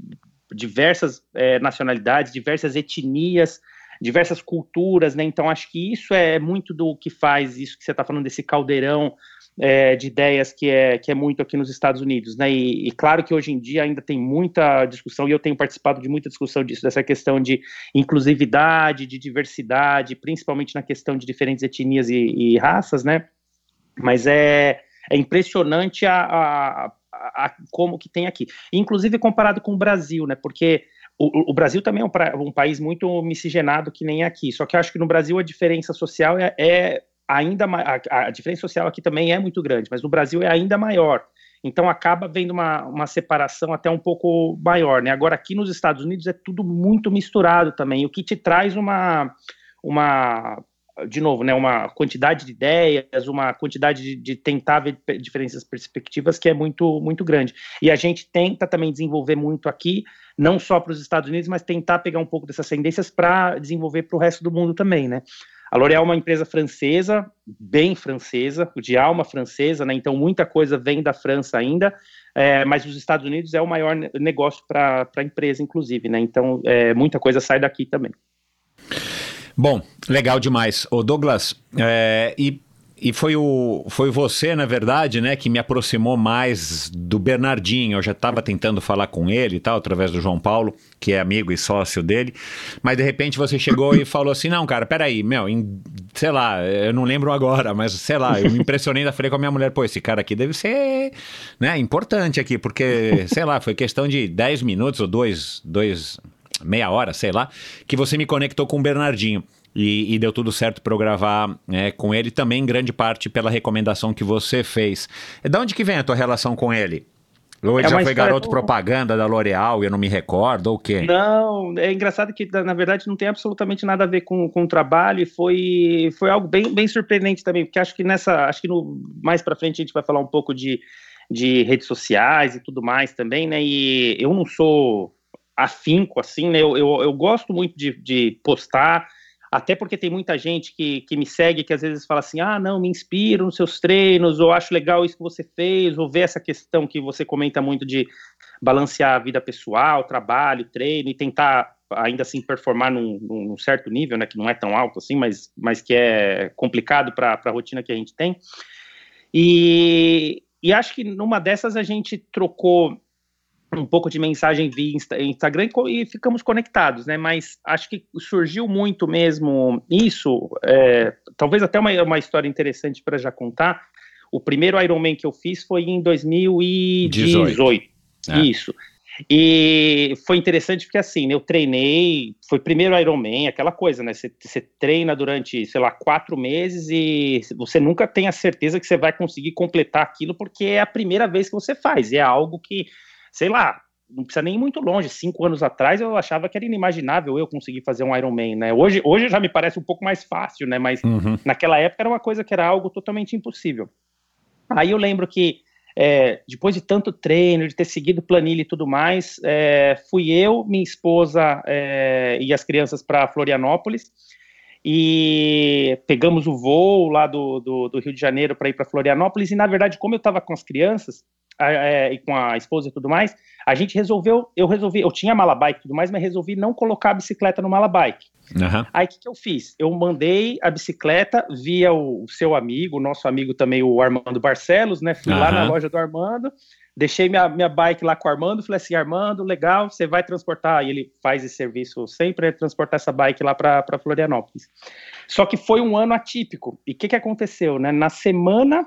diversas é, nacionalidades, diversas etnias, diversas culturas, né? Então acho que isso é muito do que faz isso que você está falando desse caldeirão é, de ideias que é, que é muito aqui nos Estados Unidos, né? E, e, claro que hoje em dia ainda tem muita discussão, e eu tenho participado de muita discussão disso, dessa questão de inclusividade, de diversidade, principalmente na questão de diferentes etnias e, e raças, né? Mas é, é impressionante a, a a, como que tem aqui. Inclusive comparado com o Brasil, né? Porque o, o Brasil também é um, pra, um, país muito miscigenado que nem aqui. Só que eu acho que no Brasil a diferença social é, é ainda a, a diferença social aqui também é muito grande, mas no Brasil é ainda maior. Então acaba vendo uma, uma separação até um pouco maior, né? Agora aqui nos Estados Unidos é tudo muito misturado também, o que te traz uma, uma de novo, né, uma quantidade de ideias, uma quantidade de, de tentar ver diferentes perspectivas que é muito, muito grande. E a gente tenta também desenvolver muito aqui, não só para os Estados Unidos, mas tentar pegar um pouco dessas tendências para desenvolver para o resto do mundo também, né? A L'Oréal é uma empresa francesa, bem francesa, de alma francesa, né? Então muita coisa vem da França ainda, é, mas os Estados Unidos é o maior negócio para a empresa, inclusive, né? Então é, muita coisa sai daqui também. Bom, legal demais. O Douglas, é, e, e foi, o, foi você, na verdade, né, que me aproximou mais do Bernardinho. Eu já estava tentando falar com ele e tal, através do João Paulo, que é amigo e sócio dele. Mas de repente você chegou e falou assim: não, cara, peraí, meu, em, sei lá, eu não lembro agora, mas sei lá, eu me impressionei, ainda falei com a minha mulher, pô, esse cara aqui deve ser né, importante aqui, porque, sei lá, foi questão de 10 minutos ou dois, dois meia hora, sei lá, que você me conectou com o Bernardinho. E, e deu tudo certo para eu gravar é, com ele também, em grande parte pela recomendação que você fez. Da onde que vem a tua relação com ele? Ou ele é já foi garoto do... propaganda da L'Oréal e eu não me recordo, ou o quê? Não, é engraçado que, na verdade, não tem absolutamente nada a ver com, com o trabalho e foi, foi algo bem, bem surpreendente também, porque acho que nessa, acho que no, mais para frente a gente vai falar um pouco de, de redes sociais e tudo mais também, né, e eu não sou afinco, assim, né? Eu, eu, eu gosto muito de, de, postar, até porque tem muita gente que, que me segue que às vezes fala assim: ah, não, me inspiro nos seus treinos, ou acho legal isso que você fez, ou ver essa questão que você comenta muito de balancear a vida pessoal, trabalho, treino e tentar ainda assim performar num, num certo nível, né? Que não é tão alto assim, mas, mas que é complicado para a rotina que a gente tem. E, e acho que numa dessas a gente trocou um pouco de mensagem via Instagram e ficamos conectados, né? Mas acho que surgiu muito mesmo isso, é, talvez até uma, uma história interessante para já contar. O primeiro Ironman que eu fiz foi em 2018. 18. É. Isso. E foi interessante porque assim, né, eu treinei, foi primeiro Ironman, aquela coisa, né? Você, você treina durante, sei lá, quatro meses e você nunca tem a certeza que você vai conseguir completar aquilo porque é a primeira vez que você faz, é algo que sei lá, não precisa nem ir muito longe, cinco anos atrás eu achava que era inimaginável eu conseguir fazer um Ironman, né? Hoje, hoje já me parece um pouco mais fácil, né? Mas uhum. naquela época era uma coisa que era algo totalmente impossível. Aí eu lembro que é, depois de tanto treino, de ter seguido planilha e tudo mais, é, fui eu, minha esposa é, e as crianças para Florianópolis e pegamos o voo lá do, do, do Rio de Janeiro para ir para Florianópolis. E na verdade, como eu estava com as crianças é, e com a esposa e tudo mais, a gente resolveu, eu resolvi, eu tinha mala bike e tudo mais, mas resolvi não colocar a bicicleta no mala bike. Uhum. Aí o que, que, eu fiz? Eu mandei a bicicleta via o, o seu amigo, o nosso amigo também, o Armando Barcelos, né? Fui uhum. lá na loja do Armando, deixei minha, minha bike lá com o Armando, falei assim, Armando, legal, você vai transportar, e ele faz esse serviço sempre, é transportar essa bike lá para Florianópolis. Só que foi um ano atípico. E o que, que aconteceu? Né? Na semana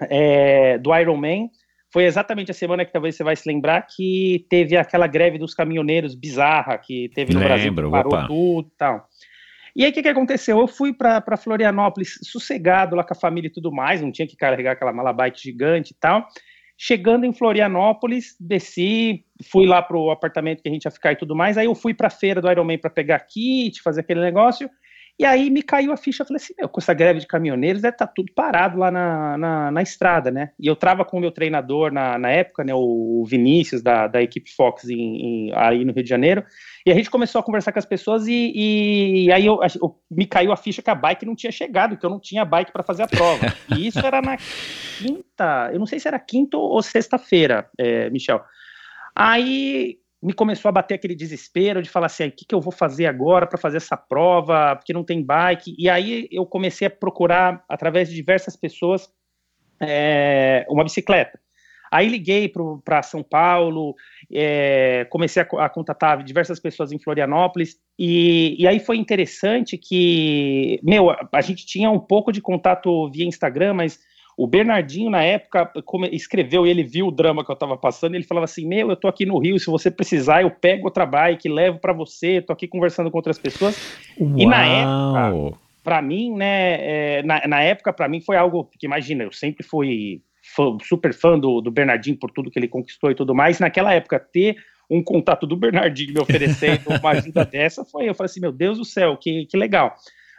é, do Ironman, foi exatamente a semana que talvez você vai se lembrar que teve aquela greve dos caminhoneiros bizarra que teve no Lembro, Brasil, parou opa. tudo e tal. E aí, o que, que aconteceu? Eu fui para Florianópolis sossegado lá com a família e tudo mais, não tinha que carregar aquela mala bike gigante e tal. Chegando em Florianópolis, desci, fui lá pro apartamento que a gente ia ficar e tudo mais. Aí eu fui para a feira do Ironman para pegar kit, fazer aquele negócio. E aí me caiu a ficha, eu falei assim, meu, com essa greve de caminhoneiros deve estar tá tudo parado lá na, na, na, estrada, né? E eu trava com o meu treinador na, na época, né, o Vinícius, da, da equipe Fox em, em, aí no Rio de Janeiro, e a gente começou a conversar com as pessoas e, e, e aí eu, eu, me caiu a ficha que a bike não tinha chegado, que eu não tinha bike para fazer a prova. E isso era na quinta, eu não sei se era quinta ou sexta-feira, é, Michel. Aí me começou a bater aquele desespero de falar assim, o que, que eu vou fazer agora para fazer essa prova, porque não tem bike. E aí eu comecei a procurar, através de diversas pessoas, é, uma bicicleta. Aí liguei para São Paulo, é, comecei a, a, contatar diversas pessoas em Florianópolis, e, e aí foi interessante que, meu, a, gente tinha um pouco de contato via Instagram, mas o Bernardinho, na época, escreveu e ele viu o drama que eu estava passando. ele falava assim: Meu, eu tô aqui no Rio, se você precisar, eu pego outra bike, levo para você. Tô aqui conversando com outras pessoas. Uau. E na época, para mim, né, é, na, na, época, para mim foi algo que, imagina, eu sempre fui fã, super fã do, do Bernardinho por tudo que ele conquistou e tudo mais. Naquela época, ter um contato do Bernardinho me oferecendo uma ajuda *laughs* dessa foi, eu falei assim: Meu Deus do céu, que, que legal.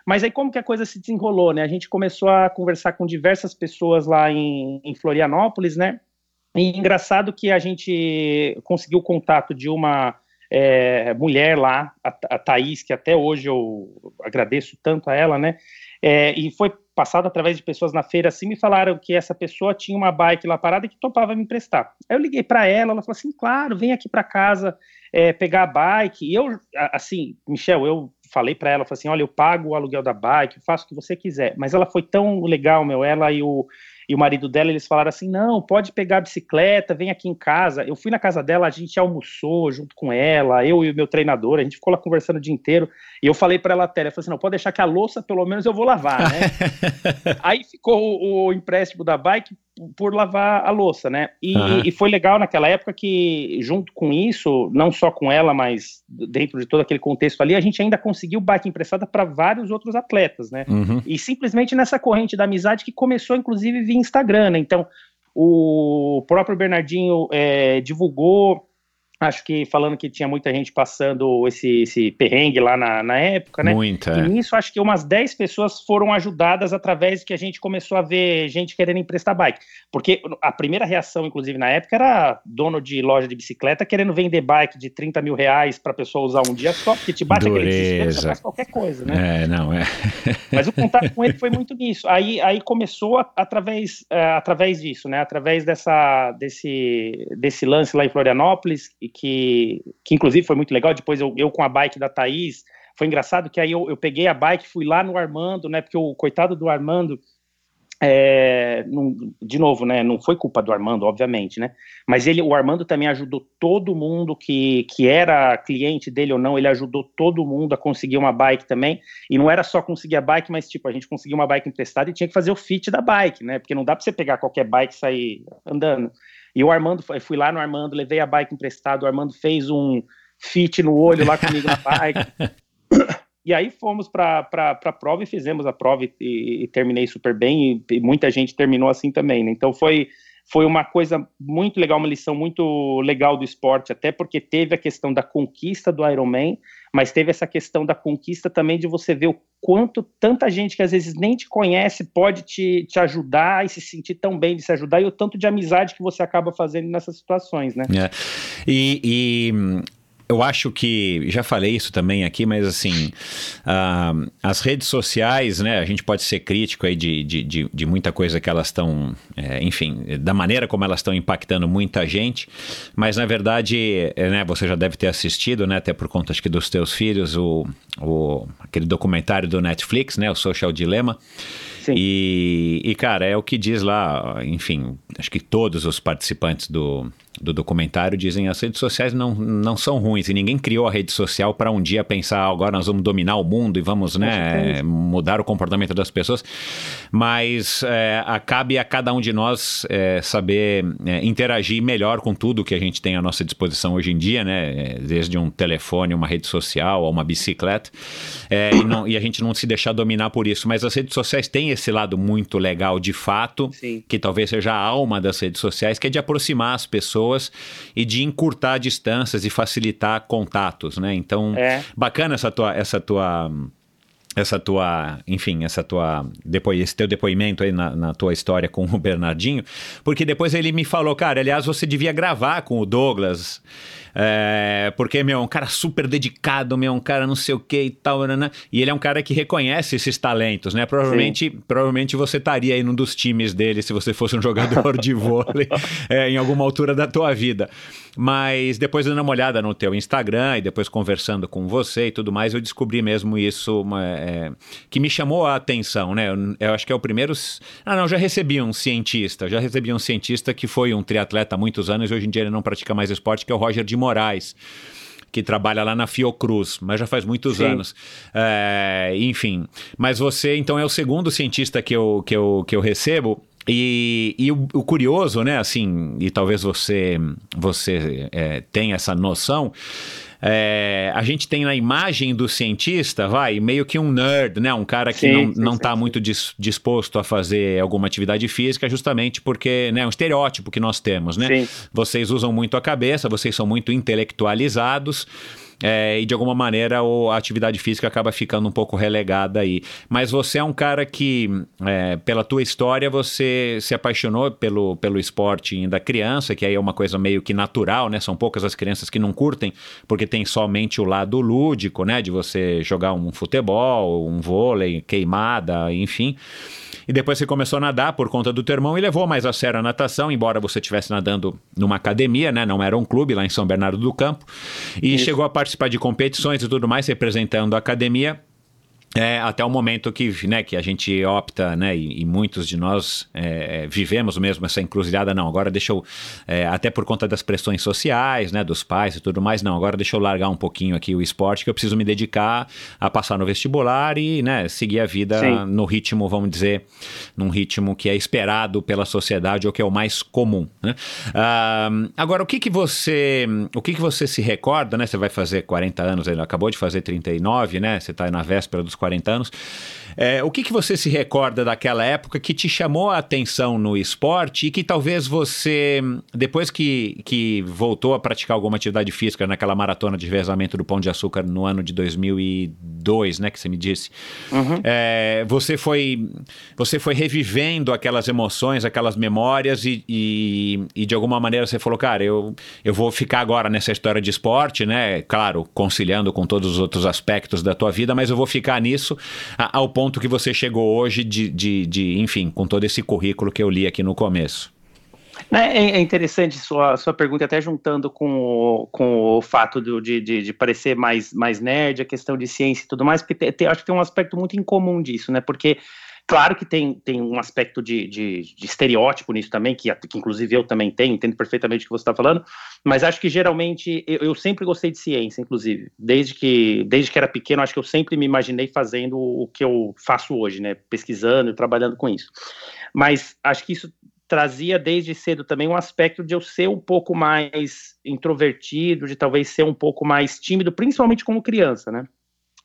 Mas aí como que a coisa se desenrolou, né? A gente começou a conversar com diversas pessoas lá em, em Florianópolis, né? E engraçado que a gente conseguiu contato de uma é, mulher lá, a, a Thaís, que até hoje eu agradeço tanto a ela, né? É, e foi passado através de pessoas na feira assim, me falaram que essa pessoa tinha uma bike lá parada e que topava me emprestar. Aí eu liguei para ela, ela falou assim: claro, vem aqui para casa é, pegar a bike. E eu, assim, Michel, eu falei para ela, falei assim, olha, eu pago o aluguel da bike, faço o que você quiser. Mas ela foi tão legal, meu, ela e o, e o marido dela, eles falaram assim, não, pode pegar a bicicleta, vem aqui em casa. Eu fui na casa dela, a gente almoçou junto com ela, eu e o meu treinador, a gente ficou lá conversando o dia inteiro, e eu falei para ela até, ela falou assim, não, pode deixar que a louça, pelo menos, eu vou lavar, né? *laughs* Aí ficou o, o empréstimo da bike por lavar a louça, né? E, uhum. e, foi legal naquela época que, junto com isso, não só com ela, mas dentro de todo aquele contexto ali, a gente ainda conseguiu bike emprestada para vários outros atletas, né? Uhum. E simplesmente nessa corrente da amizade que começou, inclusive, via Instagram, né? Então, o próprio Bernardinho é, divulgou acho que falando que tinha muita gente passando esse, esse perrengue lá na, na época, né? Muita. E nisso acho que umas 10 pessoas foram ajudadas através que a gente começou a ver gente querendo emprestar bike. Porque a primeira reação, inclusive, na época, era dono de loja de bicicleta querendo vender bike de 30 mil reais para pessoa usar um dia só, porque te bate Dureza. aquele desespero, faz qualquer coisa, né? É, não, é. Mas o contato com ele *laughs* foi muito nisso. Aí, aí começou a, através, é, através disso, né? Através dessa, desse, desse lance lá em Florianópolis, que, que inclusive foi muito legal. Depois eu, eu com a bike da Thaís, foi engraçado que aí eu, eu peguei a bike, fui lá no Armando, né? Porque o coitado do Armando, é, não, de novo, né? Não foi culpa do Armando, obviamente, né? Mas ele, o Armando também ajudou todo mundo que, que era cliente dele ou não, ele ajudou todo mundo a conseguir uma bike também. E não era só conseguir a bike, mas tipo, a gente conseguiu uma bike emprestada e tinha que fazer o fit da bike, né? Porque não dá para você pegar qualquer bike e sair andando. E o Armando, fui lá no Armando, levei a bike emprestada, o Armando fez um fit no olho lá comigo na bike. *laughs* E aí fomos para a prova e fizemos a prova e, e, e terminei super bem, e, e, muita gente terminou assim também, né? Então foi, foi uma coisa muito legal, uma lição muito legal do esporte, até porque teve a questão da conquista do Ironman, mas teve essa questão da conquista também de você ver o quanto tanta gente que às vezes nem te conhece pode te, te ajudar e se sentir tão bem de se ajudar e o tanto de amizade que você acaba fazendo nessas situações, né? É. E, e eu acho que, já falei isso também aqui, mas assim, uh, as redes sociais, né, a gente pode ser crítico aí de, de, de, de muita coisa que elas estão, é, enfim, da maneira como elas estão impactando muita gente, mas na verdade, é, né, você já deve ter assistido, né, até por conta acho que dos teus filhos, o, o, aquele documentário do Netflix, né, o Social Dilemma, e, e, cara, é o que diz lá, enfim, acho que todos os participantes do, do documentário dizem as redes sociais não, não são ruins e ninguém criou a rede social para um dia pensar ah, agora nós vamos dominar o mundo e vamos né, mudar o comportamento das pessoas, mas é, cabe a cada um de nós é, saber é, interagir melhor com tudo que a gente tem à nossa disposição hoje em dia, né, desde um telefone, uma rede social, ou uma bicicleta, é, e, não, e, a gente não se deixar dominar por isso, mas as redes sociais têm esse lado muito legal de fato, Sim. que talvez seja a alma das redes sociais, que é de aproximar as pessoas pessoas e de encurtar distâncias e facilitar contatos, né? Então, é. bacana essa tua, essa tua essa tua, enfim, essa tua depois esse teu depoimento aí na, na, tua história com o Bernardinho, porque depois ele me falou, cara, aliás, você devia gravar com o Douglas é, porque, meu, é um cara super dedicado, meu, um cara não sei o que e tal, né, né? E ele é um cara que reconhece esses talentos, né? Provavelmente, provavelmente você estaria aí num dos times dele se você fosse um jogador de vôlei *laughs* é, em alguma altura da tua vida. Mas depois dando uma olhada no teu Instagram e depois conversando com você e tudo mais, eu descobri mesmo isso uma, é, que me chamou a atenção, né? Eu, eu, acho que é o primeiro. Ah, não, já recebi um cientista, já recebi um cientista que foi um triatleta há muitos anos e hoje em dia ele não pratica mais esporte, que é o Roger de Moraes que trabalha lá na Fiocruz, mas já faz muitos Sim. anos. É, enfim, mas você então é o segundo cientista que eu, que eu, que eu recebo. E, e o, o, curioso, né, assim, e talvez você, você é, tenha essa noção, é, a gente tem na imagem do cientista, vai, meio que um nerd, né? Um cara que sim, não, sim, não tá sim. muito dis, disposto a fazer alguma atividade física, justamente porque né, é um estereótipo que nós temos, né? Vocês usam muito a cabeça, vocês são muito intelectualizados é, e de alguma maneira o, a atividade física acaba ficando um pouco relegada aí. Mas você é um cara que, é, pela tua história, você se apaixonou pelo, pelo esporte ainda criança, que aí é uma coisa meio que natural, né? São poucas as crianças que não curtem, porque tem somente o lado lúdico, né? De você jogar um futebol, um vôlei, queimada, enfim. E depois você começou a nadar por conta do teu irmão e levou mais a sério a natação, embora você estivesse nadando numa academia, né? Não era um clube lá em São Bernardo do Campo. E Isso. chegou a participar de competições e tudo mais, representando a academia. É, até o momento que, né, que a gente opta, né, e, e muitos de nós é, vivemos mesmo essa encruzilhada, não, agora deixa eu, é, até por conta das pressões sociais, né, dos pais e tudo mais, não, agora deixa eu largar um pouquinho aqui o esporte, que eu preciso me dedicar a passar no vestibular e, né, seguir a vida Sim. no ritmo, vamos dizer, num ritmo que é esperado pela sociedade ou que é o mais comum, né. Ah, agora, o que que você, o que que você se recorda, né, você vai fazer 40 anos, acabou de fazer 39, né, você está na véspera dos 40 anos. É, o que, que você se recorda daquela época que te chamou a atenção no esporte e que talvez você, depois que, que voltou a praticar alguma atividade física naquela maratona de revezamento do Pão de Açúcar no ano de 2002, né, que você me disse, uhum. é, você, foi, você foi revivendo aquelas emoções, aquelas memórias e, e, e, de alguma maneira você falou, cara, eu, eu vou ficar agora nessa história de esporte, né, claro, conciliando com todos os outros aspectos da tua vida, mas eu vou ficar nisso ao ponto que você chegou hoje de, de, de, enfim, com todo esse currículo que eu li aqui no começo? É, é interessante sua, sua pergunta, até juntando com o, com o fato de, de, de, parecer mais, mais nerd, a questão de ciência e tudo mais, porque te, te, acho que tem um aspecto muito incomum disso, né? Porque Claro que tem, tem um aspecto de, de, de estereótipo nisso também, que, que, inclusive eu também tenho, entendo perfeitamente o que você está falando, mas acho que geralmente eu, eu, sempre gostei de ciência, inclusive. Desde que, desde que era pequeno, acho que eu sempre me imaginei fazendo o que eu faço hoje, né? Pesquisando e trabalhando com isso. Mas acho que isso trazia desde cedo também um aspecto de eu ser um pouco mais introvertido, de talvez ser um pouco mais tímido, principalmente como criança, né?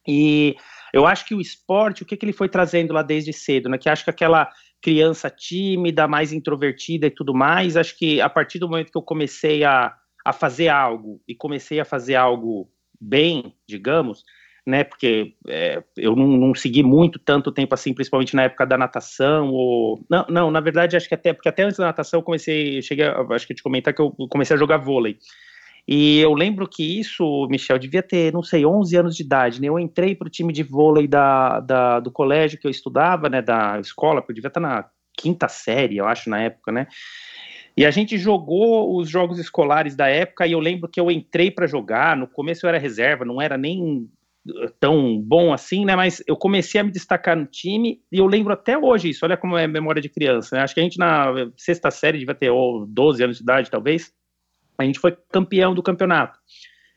E Eu acho que o esporte, o que, que ele foi trazendo lá desde cedo, né? Que acho que aquela criança tímida, mais introvertida e tudo mais, acho que a partir do momento que eu comecei a, a fazer algo e comecei a fazer algo bem, digamos, né? Porque é, eu não, não, segui muito tanto tempo assim, principalmente na época da natação. Ou... Não, não, na verdade, acho que até porque até antes da natação eu comecei, cheguei, acho que te comentar que eu comecei a jogar vôlei. E eu lembro que isso, Michel, devia ter, não sei, 11 anos de idade, né? Eu entrei para o time de vôlei da, da, do colégio que eu estudava, né? Da escola, porque eu devia estar na quinta série, eu acho, na época, né? E a gente jogou os jogos escolares da época e eu lembro que eu entrei para jogar. No começo eu era reserva, não era nem tão bom assim, né? Mas eu comecei a me destacar no time e eu lembro até hoje isso. Olha como é memória de criança. Né? Acho que a gente na sexta série devia ter ou 12 anos de idade, talvez. A gente foi campeão do campeonato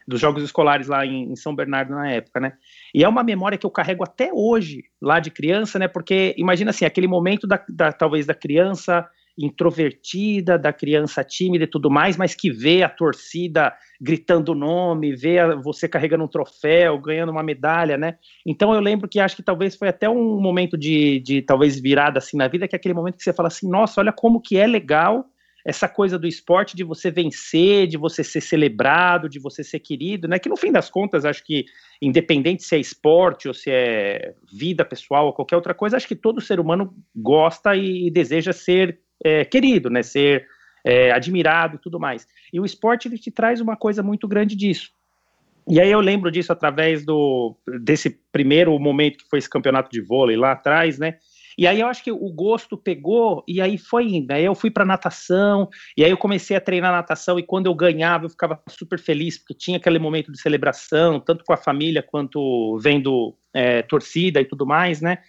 dos jogos escolares lá em, em, São Bernardo na época, né? E é uma memória que eu carrego até hoje lá de criança, né? Porque imagina assim, aquele momento da, da talvez da criança introvertida, da criança tímida e tudo mais, mas que vê a torcida gritando o nome, vê você carregando um troféu, ganhando uma medalha, né? Então eu lembro que acho que talvez foi até um momento de, de talvez virada assim na vida, que é aquele momento que você fala assim, nossa, olha como que é legal essa coisa do esporte de você vencer, de você ser celebrado, de você ser querido, né? Que no fim das contas, acho que independente se é esporte ou se é vida pessoal ou qualquer outra coisa, acho que todo ser humano gosta e deseja ser é, querido, né? Ser é, admirado e tudo mais. E o esporte ele te traz uma coisa muito grande disso. E aí eu lembro disso através do desse primeiro momento que foi esse campeonato de vôlei lá atrás, né? E aí eu acho que o gosto pegou e aí foi indo. Aí eu fui para natação e aí eu comecei a treinar natação e quando eu ganhava eu ficava super feliz porque tinha aquele momento de celebração, tanto com a família quanto vendo é, torcida e tudo mais, né?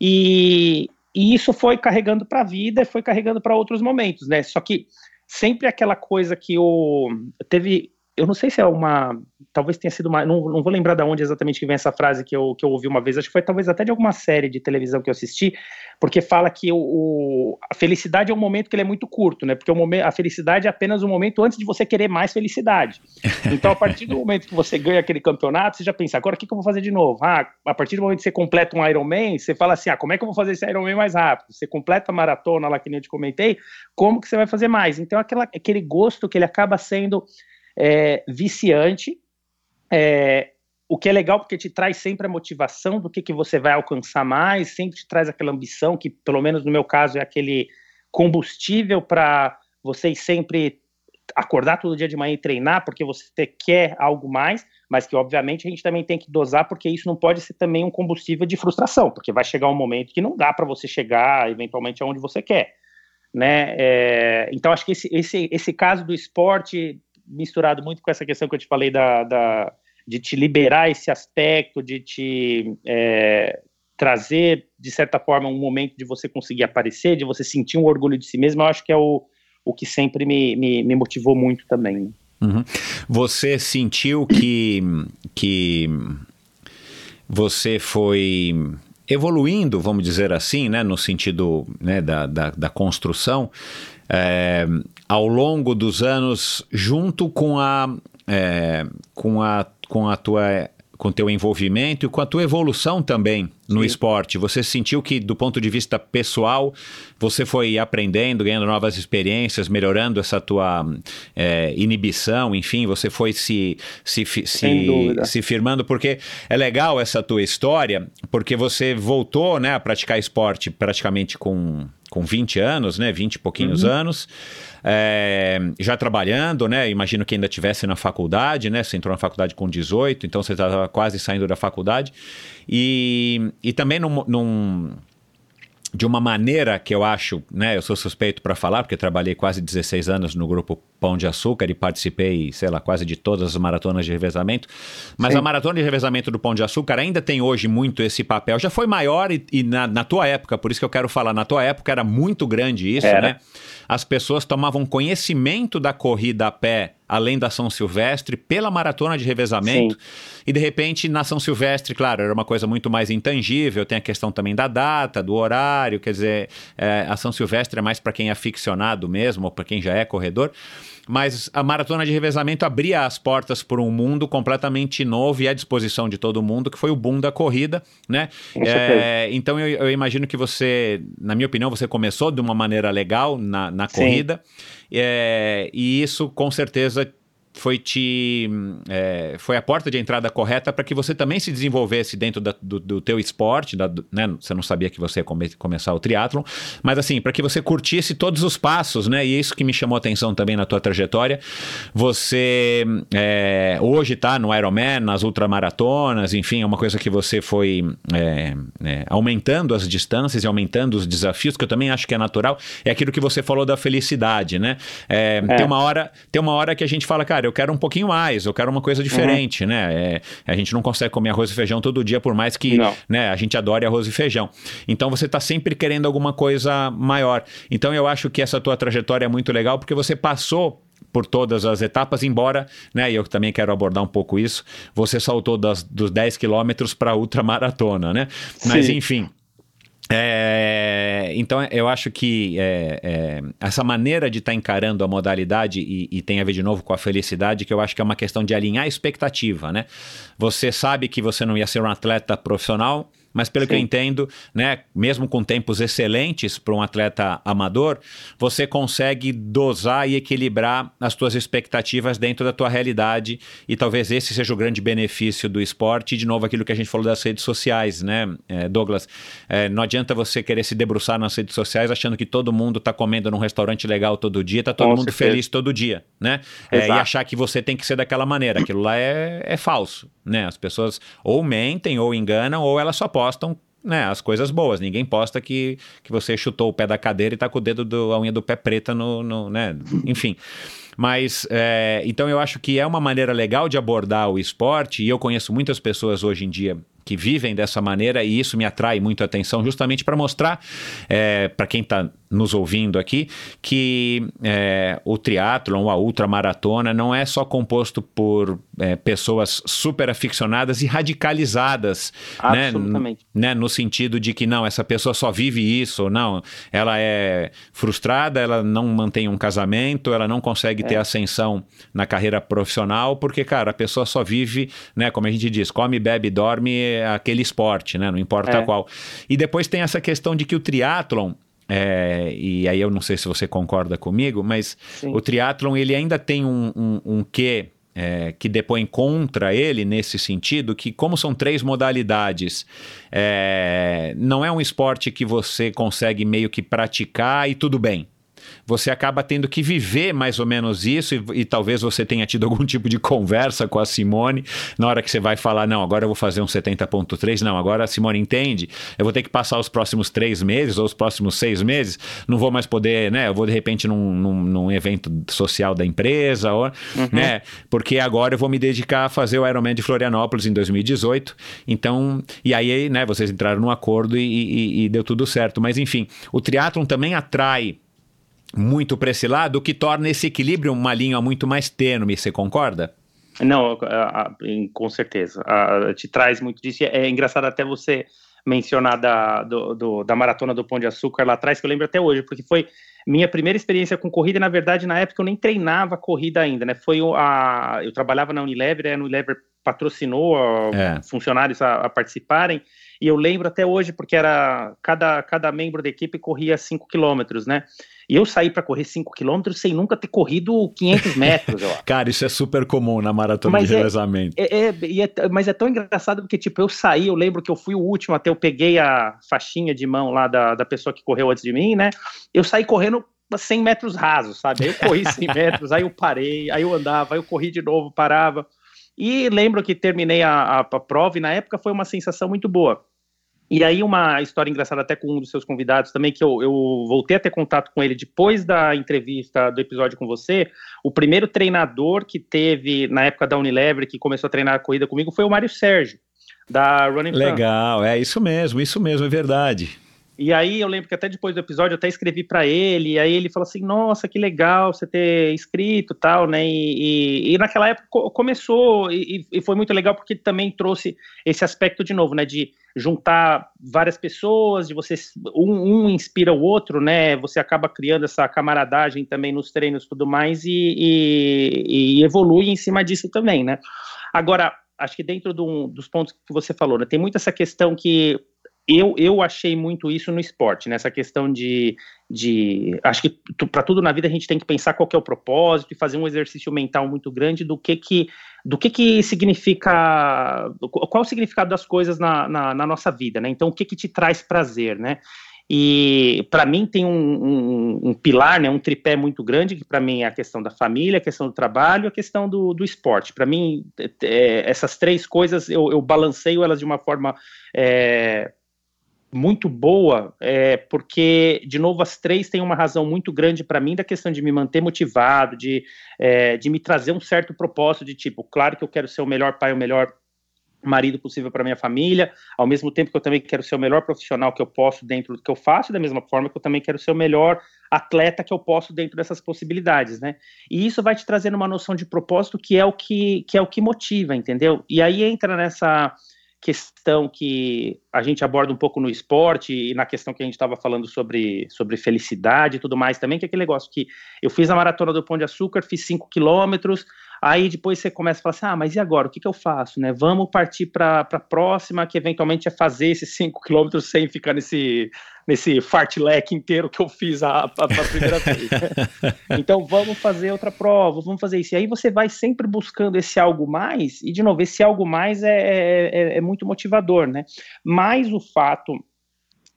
E, e isso foi carregando para a vida e foi carregando para outros momentos, né? Só que sempre aquela coisa que o teve eu não sei se é uma. Talvez tenha sido uma. Não, não vou lembrar de onde exatamente que vem essa frase que eu, que eu ouvi uma vez. Acho que foi talvez até de alguma série de televisão que eu assisti, porque fala que o, o a felicidade é um momento que ele é muito curto, né? Porque o momento, a felicidade é apenas um momento antes de você querer mais felicidade. Então, a partir do *laughs* momento que você ganha aquele campeonato, você já pensa, agora o que, que eu vou fazer de novo? Ah, a partir do momento que você completa um Ironman, você fala assim: ah, como é que eu vou fazer esse Ironman mais rápido? Você completa a maratona lá que nem eu te comentei, como que você vai fazer mais? Então, aquela, aquele gosto que ele acaba sendo é, viciante, é, o que é legal porque te traz sempre a motivação do que, que você vai alcançar mais, sempre te traz aquela ambição, que pelo menos no meu caso é aquele combustível para vocês sempre acordar todo dia de manhã e treinar, porque você quer algo mais, mas que obviamente a gente também tem que dosar, porque isso não pode ser também um combustível de frustração, porque vai chegar um momento que não dá para você chegar eventualmente aonde você quer. Né? É, então acho que esse, esse, esse caso do esporte misturado muito com essa questão que eu te falei da, da de te liberar esse aspecto, de te é, trazer, de certa forma, um momento de você conseguir aparecer, de você sentir um orgulho de si mesmo, eu acho que é o, o que sempre me, me, me motivou muito também. Uhum. Você sentiu que, que você foi evoluindo, vamos dizer assim, né, no sentido né, da, da, da construção, é, ao longo dos anos, junto com a, é, com a, com a tua com teu envolvimento e com a tua evolução também no Sim. esporte. Você sentiu que, do ponto de vista pessoal, você foi aprendendo, ganhando novas experiências, melhorando essa tua é, inibição, enfim, você foi se, se, se, se, firmando, porque é legal essa tua história, porque você voltou né, a praticar esporte praticamente com com 20 anos, né? 20 e pouquinhos uhum. anos. É, já trabalhando, né? Imagino que ainda tivesse na faculdade, né? Você entrou na faculdade com 18, então você estava quase saindo da faculdade. E, e também num, num de uma maneira que eu acho, né, eu sou suspeito para falar, porque trabalhei quase 16 anos no grupo Pão de Açúcar e participei, sei lá, quase de todas as maratonas de revezamento. Mas Sim. a maratona de revezamento do Pão de Açúcar ainda tem hoje muito esse papel. Já foi maior e, e na, na, tua época, por isso que eu quero falar, na tua época era muito grande isso, era. né? As pessoas tomavam conhecimento da corrida a pé além da São Silvestre, pela maratona de revezamento. Sim. E de repente, na São Silvestre, claro, era uma coisa muito mais intangível, tem a questão também da data, do horário, quer dizer, é, a São Silvestre é mais para quem é aficionado mesmo, ou para quem já é corredor. Mas a maratona de revezamento abria as portas para um mundo completamente novo e à disposição de todo mundo, que foi o boom da corrida, né? É, então eu, eu, imagino que você, na minha opinião, você começou de uma maneira legal na, na corrida. É, e isso com certeza foi te é, foi a porta de entrada correta para que você também se desenvolvesse dentro da, do, do teu esporte, da, né? Você não sabia que você ia come, começar o triatlon, mas assim, para que você curtisse todos os passos, né? E é isso que me chamou atenção também na tua trajetória. Você é, hoje está no Ironman, nas ultramaratonas, enfim, é uma coisa que você foi é, é, aumentando as distâncias e aumentando os desafios, que eu também acho que é natural. É aquilo que você falou da felicidade, né? É, tem uma hora, tem uma hora que a gente fala, cara, eu quero um pouquinho mais, eu quero uma coisa diferente, uhum. né? É, a gente não consegue comer arroz e feijão todo dia, por mais que né, a gente adore arroz e feijão. Então você está sempre querendo alguma coisa maior. Então eu acho que essa tua trajetória é muito legal porque você passou por todas as etapas, embora, né, e eu também quero abordar um pouco isso, você saltou das, dos 10 quilômetros para ultramaratona, né? Mas Sim. enfim, é, então eu acho que é, é, essa maneira de estar tá encarando a modalidade e, e, tem a ver de novo com a felicidade, que eu acho que é uma questão de alinhar a expectativa, né? Você sabe que você não ia ser um atleta profissional, mas pelo Sim. que eu entendo, né, mesmo com tempos excelentes para um atleta amador, você consegue dosar e equilibrar as tuas expectativas dentro da tua realidade e talvez esse seja o grande benefício do esporte e de novo aquilo que a gente falou das redes sociais, né, é, Douglas? É, não adianta você querer se debruçar nas redes sociais achando que todo mundo está comendo num restaurante legal todo dia, está todo com mundo certeza. feliz todo dia, né? É, e achar que você tem que ser daquela maneira, aquilo lá é, é falso, né? As pessoas ou mentem ou enganam ou elas só podem postam né, as coisas boas. Ninguém posta que, que você chutou o pé da cadeira e tá com o dedo do, a unha do pé preta no, no né, *laughs* enfim. Mas, é, então eu acho que é uma maneira legal de abordar o esporte, e eu conheço muitas pessoas hoje em dia que vivem dessa maneira, e isso me atrai muito a atenção, justamente para mostrar é, para quem está nos ouvindo aqui que é, o triatlon, a ultramaratona, não é só composto por é, pessoas super aficionadas e radicalizadas. Né? Absolutamente. Né? No sentido de que não, essa pessoa só vive isso, não, ela é frustrada, ela não mantém um casamento, ela não consegue é. ter ascensão na carreira profissional, porque, cara, a pessoa só vive, né, como a gente diz, come, bebe, dorme aquele esporte, né? Não importa é. qual. E depois tem essa questão de que o triatlon é, e aí eu não sei se você concorda comigo, mas Sim. o triatlon ele ainda tem um, um, um quê é, que depõe contra ele nesse sentido, que como são três modalidades, é, não é um esporte que você consegue meio que praticar e tudo bem você acaba tendo que viver mais ou menos isso e, e, talvez você tenha tido algum *laughs* tipo de conversa com a Simone na hora que você vai falar, não, agora eu vou fazer um 70.3, não, agora a Simone entende, eu vou ter que passar os próximos três meses ou os próximos seis meses, não vou mais poder, né, eu vou de repente num, num, num evento social da empresa, ou, uhum. né, porque agora eu vou me dedicar a fazer o Ironman de Florianópolis em 2018, então, e aí, né, vocês entraram num acordo e, e, e deu tudo certo, mas enfim, o triatlon também atrai muito para esse lado, o que torna esse equilíbrio uma linha muito mais tênue, você concorda? Não, com certeza. te traz muito disso. É engraçado até você mencionar da, do, do, da maratona do Pão de Açúcar lá atrás, que eu lembro até hoje, porque foi minha primeira experiência com corrida. Na verdade, na época eu nem treinava corrida ainda, né? Foi a, eu trabalhava na Unilever, a Unilever patrocinou é. funcionários a, a participarem. E eu lembro até hoje, porque era cada, cada membro da equipe corria 5 quilômetros, né? E eu saí para correr 5 quilômetros sem nunca ter corrido 500 *laughs* metros, eu acho. Cara, isso é super comum na maratona mas de é, revezamento. É, é, é, mas é tão engraçado porque, tipo, eu saí, eu lembro que eu fui o último, até eu peguei a faixinha de mão lá da, da pessoa que correu antes de mim, né? Eu saí correndo 100 metros rasos, sabe? Aí eu corri *laughs* 100 metros, aí eu parei, aí eu andava, aí eu corri de novo, parava. E lembro que terminei a, a, a prova e na época foi uma sensação muito boa. E aí, uma história engraçada até com um dos seus convidados também, que eu, eu voltei a ter contato com ele depois da entrevista do episódio com você. O primeiro treinador que teve na época da Unilever, que começou a treinar a corrida comigo, foi o Mário Sérgio, da Running Legal, é isso mesmo, isso mesmo, é verdade. E aí eu lembro que até depois do episódio eu até escrevi para ele, e aí ele falou assim, nossa, que legal você ter escrito tal, né? E, e, e naquela época começou, e, e, foi muito legal porque também trouxe esse aspecto de novo, né? De juntar várias pessoas, de você um, um inspira o outro, né? Você acaba criando essa camaradagem também nos treinos e tudo mais, e, evolui em cima disso também, né? Agora, acho que dentro do, dos pontos que você falou, né? Tem muito essa questão que eu, eu achei muito isso no esporte, nessa questão de, de acho que para tudo na vida a gente tem que pensar qual é o propósito e fazer um exercício mental muito grande do que que do que que significa qual o significado das coisas na, na, na nossa vida, né? Então o que que te traz prazer, né? E para mim tem um, um, um, pilar, né, um tripé muito grande, que para mim é a questão da família, a questão do trabalho, a questão do, do esporte. Para mim, é, essas três coisas eu, eu balanceio elas de uma forma é, muito boa, é, porque, de novo, as três têm uma razão muito grande para mim da questão de me manter motivado, de, é, de me trazer um certo propósito de tipo, claro que eu quero ser o melhor pai, o melhor marido possível para minha família, ao mesmo tempo que eu também quero ser o melhor profissional que eu posso dentro do que eu faço, da mesma forma que eu também quero ser o melhor atleta que eu posso dentro dessas possibilidades, né? E isso vai te trazendo uma noção de propósito que é o que, que é o que motiva, entendeu? E aí entra nessa questão que a gente aborda um pouco no esporte e na questão que a gente estava falando sobre, sobre felicidade e tudo mais também, que é aquele negócio que eu fiz a maratona do Pão de Açúcar, fiz 5 quilômetros, Aí depois você começa a falar assim: ah, mas e agora? O que, que eu faço? Né? Vamos partir para a próxima, que eventualmente é fazer esses 5 quilômetros sem ficar nesse, nesse fartlek inteiro que eu fiz a, a, a primeira vez. *laughs* Então vamos fazer outra prova, vamos fazer isso. E aí você vai sempre buscando esse algo mais, e de novo, esse algo mais é, é, é, é muito motivador, né? Mais o fato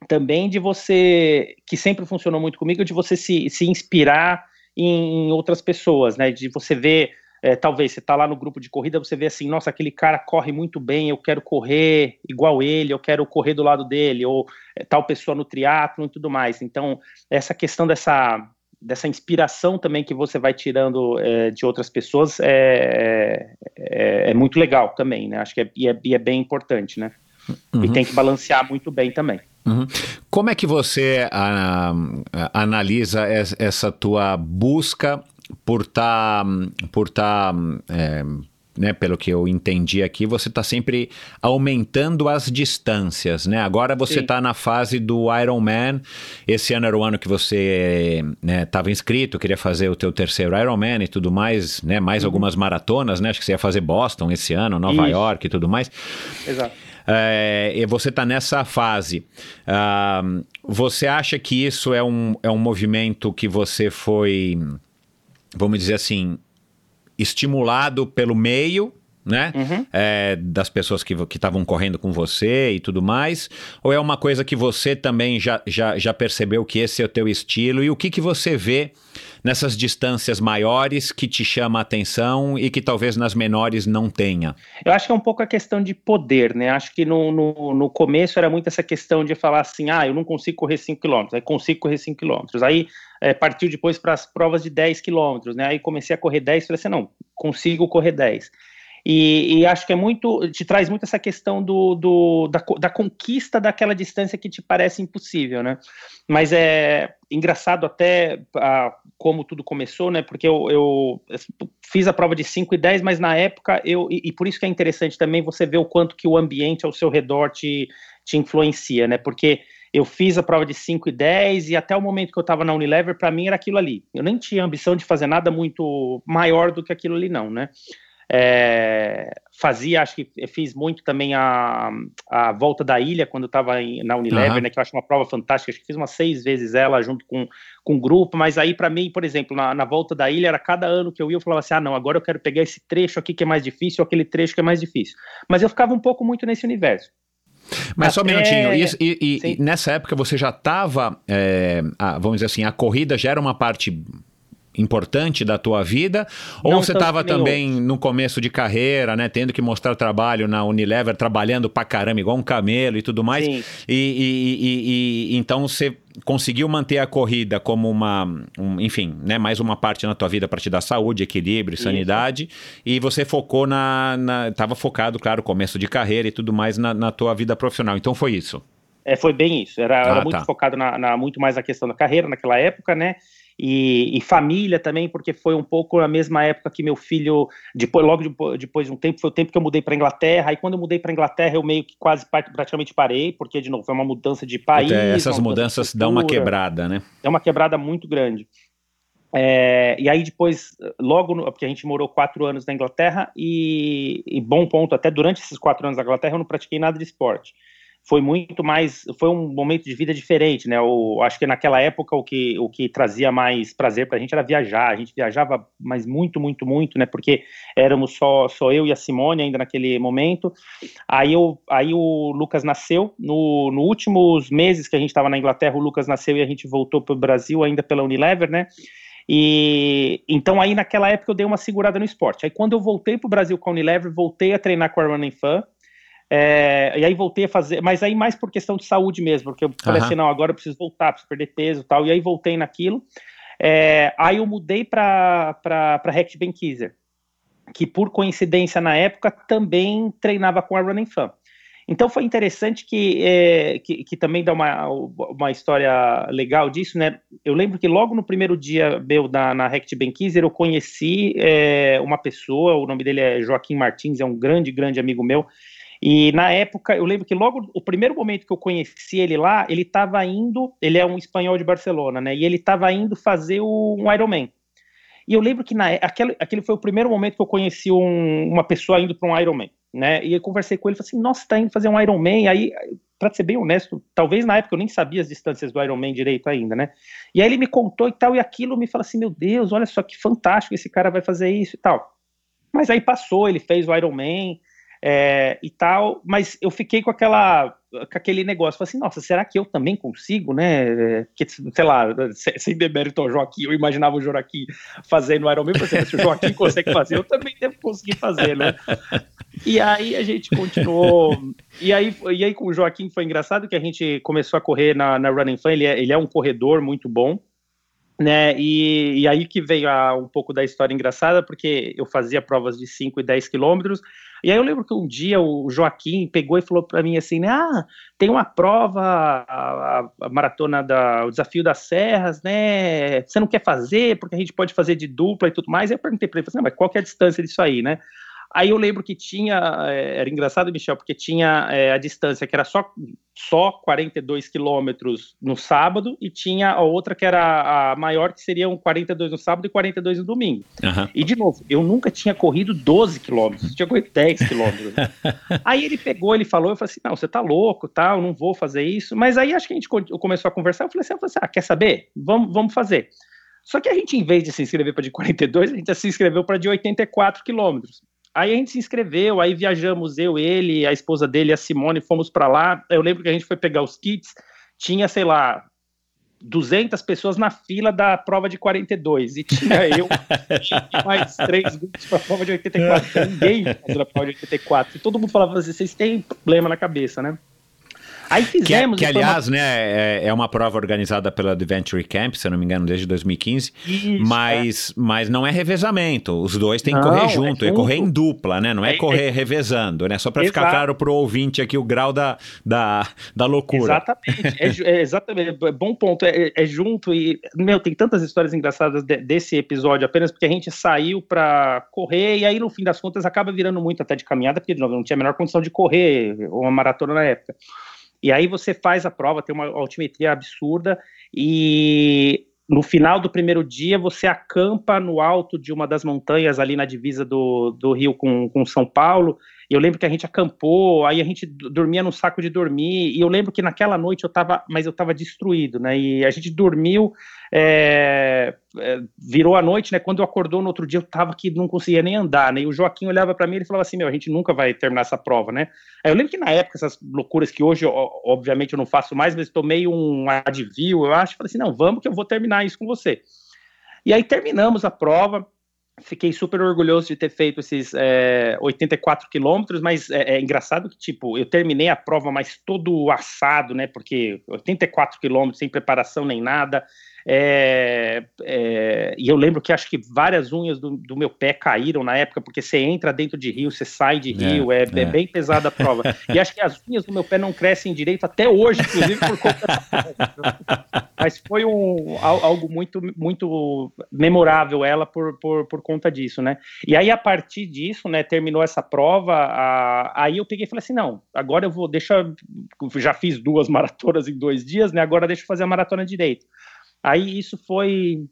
também de você, que sempre funcionou muito comigo, de você se, se inspirar em outras pessoas, né? De você ver é, talvez você está lá no grupo de corrida, você vê assim, nossa, aquele cara corre muito bem, eu quero correr igual ele, eu quero correr do lado dele, ou é, tal pessoa no triatlo e tudo mais. Então, essa questão dessa, dessa inspiração também que você vai tirando é, de outras pessoas é, é, é, muito legal também, né? Acho que é, e é, e é bem importante, né? Uhum. E tem que balancear muito bem também. Uhum. Como é que você a, a, analisa essa tua busca por estar, tá, por tá, é, né, pelo que eu entendi aqui, você está sempre aumentando as distâncias, né? Agora você está na fase do Ironman. Esse ano era o ano que você estava né, inscrito, queria fazer o teu terceiro Ironman e tudo mais, né? Mais uhum. algumas maratonas, né? Acho que você ia fazer Boston esse ano, Nova Isso. York e tudo mais. Exato. É, e você está nessa fase. Uh, você acha que isso é um, é um movimento que você foi vamos dizer assim, estimulado pelo meio, né? Uhum. É, das pessoas que estavam correndo com você e tudo mais? Ou é uma coisa que você também já, já, já percebeu que esse é o teu estilo? E o que, que você vê nessas distâncias maiores que te chama a atenção e que talvez nas menores não tenha? Eu acho que é um pouco a questão de poder, né? Acho que no, no, no começo era muito essa questão de falar assim, ah, eu não consigo correr 5 km, aí consigo correr 5 km. Aí é, partiu depois para as provas de 10 quilômetros, né? Aí comecei a correr 10, falei assim, não, consigo correr 10. E, e, acho que é muito, te traz muito essa questão do, do da, da, conquista daquela distância que te parece impossível, né? Mas é engraçado até a, como tudo começou, né? Porque eu, eu, fiz a prova de 5 e 10, mas na época eu, e, e, por isso que é interessante também você ver o quanto que o ambiente ao seu redor te, te influencia, né? Porque eu fiz a prova de 5 e 10 e até o momento que eu estava na Unilever, para mim era aquilo ali. Eu nem tinha ambição de fazer nada muito maior do que aquilo ali, não, né? É, fazia, acho que fiz muito também a, a volta da ilha quando eu estava na Unilever, uhum. né, que eu acho uma prova fantástica, acho que fiz umas seis vezes ela junto com, com o grupo, mas aí para mim, por exemplo, na, na, volta da ilha, era cada ano que eu ia, eu falava assim, ah não, agora eu quero pegar esse trecho aqui que é mais difícil, ou aquele trecho que é mais difícil, mas eu ficava um pouco muito nesse universo. Mas Até... só um minutinho, e, e, e nessa época você já estava, é, vamos dizer assim, a corrida já era uma parte importante da tua vida? Ou Não você estava também no começo de carreira, né? Tendo que mostrar trabalho na Unilever, trabalhando pra caramba, igual um camelo e tudo mais. E, e, e, e então você conseguiu manter a corrida como uma, um, enfim, né, mais uma parte na tua vida para te dar saúde, equilíbrio, Isso. sanidade, e você focou na, na, tava focado, claro, começo de carreira e tudo mais na, na tua vida profissional. Então foi isso. É, foi bem isso. Era, Ah, era muito tá. focado na, na- muito mais na questão da carreira naquela época, né? E, e família também, porque foi um pouco a mesma época que meu filho, depois, logo depo- depois de um tempo, foi o tempo que eu mudei para Inglaterra. Aí quando eu mudei para Inglaterra, eu meio que quase praticamente parei, porque de novo foi uma mudança de país. Até essas de mudanças dão uma quebrada, né? é uma quebrada muito grande. É, e aí depois, logo, no- porque a gente morou quatro anos na Inglaterra e, e bom ponto, até durante esses quatro anos na Inglaterra eu não pratiquei nada de esporte. Foi muito mais, foi um momento de vida diferente, né? Eu acho que naquela época o que, o que trazia mais prazer pra gente era viajar. A gente viajava, mas muito, muito, muito, né? Porque éramos só, só eu e a Simone ainda naquele momento. Aí, eu, aí o Lucas nasceu. No, no últimos meses que a gente estava na Inglaterra, o Lucas nasceu e a gente voltou para o Brasil ainda pela Unilever, né? E então aí naquela época eu dei uma segurada no esporte. Aí quando eu voltei para o Brasil com a Unilever, voltei a treinar com a Running Fan. É, e aí voltei a fazer, mas aí mais por questão de saúde mesmo, porque eu falei Aham. assim, não, agora eu preciso voltar, preciso perder peso e tal. E aí voltei naquilo. É, aí eu mudei para Rect Benkiser, que por coincidência na época também treinava com a Running Fan. Então foi interessante que, é, que, que também dá uma, uma história legal disso, né? Eu lembro que logo no primeiro dia meu da, na Rect Benkiser eu conheci é, uma pessoa, o nome dele é Joaquim Martins, é um grande, grande amigo meu. E na época, eu lembro que logo o primeiro momento que eu conheci ele lá, ele estava indo, ele é um espanhol de Barcelona, né? E ele estava indo fazer o, um Ironman. E eu lembro que na, aquele, aquele foi o primeiro momento que eu conheci um, uma pessoa indo para um Ironman, né? E eu conversei com ele, falei assim, nossa, tá indo fazer um Ironman, aí, para ser bem honesto, talvez na época eu nem sabia as distâncias do Ironman direito ainda, né? E aí ele me contou e tal, e aquilo me fala assim, meu Deus, olha só que fantástico, esse cara vai fazer isso e tal. Mas aí passou, ele fez o Ironman, é, e tal, mas eu fiquei com aquela com aquele negócio, falei assim, nossa, será que eu também consigo, né, que, sei lá, sem, demérito ao Joaquim, eu imaginava o Joaquim fazendo o Ironman, por exemplo, se o Joaquim consegue fazer, eu também devo conseguir fazer, né, e aí a gente continuou, e aí, e aí com o Joaquim foi engraçado que a gente começou a correr na, na Running Fan, ele é, ele é um corredor muito bom, né, e, e aí que veio a, um pouco da história engraçada, porque eu fazia provas de 5 e 10 quilômetros, e aí eu lembro que um dia o Joaquim pegou e falou para mim assim, né, ah, tem uma prova, a, a, maratona, da, o desafio das serras, né, você não quer fazer, porque a gente pode fazer de dupla e tudo mais, aí eu perguntei para ele, assim, mas qual que é a distância disso aí, né, Aí eu lembro que tinha, era engraçado, Michel, porque tinha é, a distância que era só, só 42 quilômetros no sábado e tinha a outra que era a maior, que seriam 42 no sábado e 42 no domingo. Uhum. E, de novo, eu nunca tinha corrido 12 quilômetros, tinha corrido 10 quilômetros. *laughs* aí ele pegou, ele falou, eu falei assim, não, você tá louco, tá, eu não vou fazer isso. Mas aí acho que a gente começou a conversar, eu falei assim, eu falei assim ah, quer saber? Vamos, vamos fazer. Só que a gente, em vez de se inscrever para de 42, a gente se inscreveu para de 84 quilômetros. Aí a gente se inscreveu, aí viajamos eu, ele, a esposa dele, a Simone, fomos para lá. Eu lembro que a gente foi pegar os kits, tinha, sei lá, 200 pessoas na fila da prova de 42 e tinha *laughs* eu mais três grupos para a prova de 84. Ninguém fazia a prova de 84. E todo mundo falava assim: vocês têm problema na cabeça, né? Aí fizemos. Que, que aliás, uma... né, é, é, uma prova organizada pela Adventure Camp, se eu não me engano, desde 2015. Isso, mas, é. mas não é revezamento. Os dois têm que correr junto, é, junto. correr em dupla, né? Não é, correr revezando, né? Só para ficar claro pro ouvinte aqui o grau da, da, da loucura. Exatamente. é, exatamente. Bom ponto. É, junto e, meu, tem tantas histórias engraçadas de, desse episódio apenas porque a gente saiu para correr e aí, no fim das contas, acaba virando muito até de caminhada, porque, de novo, não tinha a menor condição de correr uma maratona na época. E aí você faz a prova, tem uma altimetria absurda, e no final do primeiro dia você acampa no alto de uma das montanhas ali na divisa do, do Rio com, com São Paulo. Eu lembro que a gente acampou, aí a gente dormia no saco de dormir, e eu lembro que naquela noite eu tava, mas eu tava destruído, né? E a gente dormiu, é, é, virou a noite, né? Quando eu acordou no outro dia, eu tava que não conseguia nem andar, né? E o Joaquim olhava para mim e falava assim: Meu, a gente nunca vai terminar essa prova, né? Aí eu lembro que na época, essas loucuras que hoje, obviamente, eu não faço mais, mas tomei um advil, eu acho, falei assim: Não, vamos que eu vou terminar isso com você. E aí terminamos a prova fiquei super orgulhoso de ter feito esses é, 84 quilômetros, mas é, é, engraçado que, tipo, eu terminei a prova, mas todo assado, né, porque 84 quilômetros sem preparação nem nada, É, é, e eu lembro que acho que várias unhas do, do, meu pé caíram na época, porque você entra dentro de rio, você sai de é, rio, é, é, bem pesada a prova. e acho que as unhas do meu pé não crescem direito até hoje, inclusive por conta da Mas foi um, algo muito, muito memorável ela por, por, por conta disso, né? E aí, a partir disso, né, terminou essa prova, a, aí eu peguei e falei assim, não, agora eu vou, deixa, já fiz duas *laughs* maratonas em dois dias, né, agora deixa eu fazer a maratona direito. Aí isso foi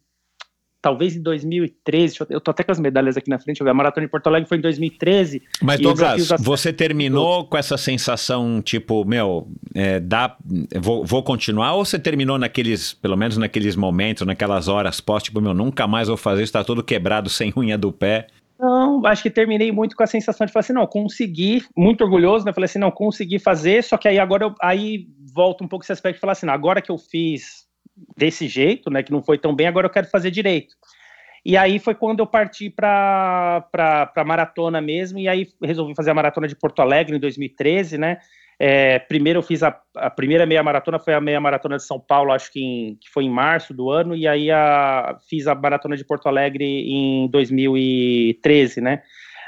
talvez em 2013, eu tô até com as medalhas aqui na frente, a maratona de Porto Alegre foi em 2013. Mas Douglas, você terminou com essa sensação, tipo, meu, é, dá, vou, vou, continuar, ou você terminou naqueles, pelo menos naqueles momentos, naquelas horas pós, tipo, meu, nunca mais vou fazer isso, tá todo quebrado, sem unha do pé? Não, acho que terminei muito com a sensação de falar assim, não, consegui, muito orgulhoso, né, falei assim, não, consegui fazer, só que aí agora, eu, aí volta um pouco esse aspecto de falar assim, não, agora que eu fiz desse jeito, né, que não foi tão bem, agora eu quero fazer direito. E aí foi quando eu parti para a maratona mesmo, e aí resolvi fazer a maratona de Porto Alegre em 2013, né? É, primeiro eu fiz a, a, primeira meia maratona, foi a meia maratona de São Paulo, acho que, em, que foi em março do ano, e aí a, fiz a maratona de Porto Alegre em 2013, né?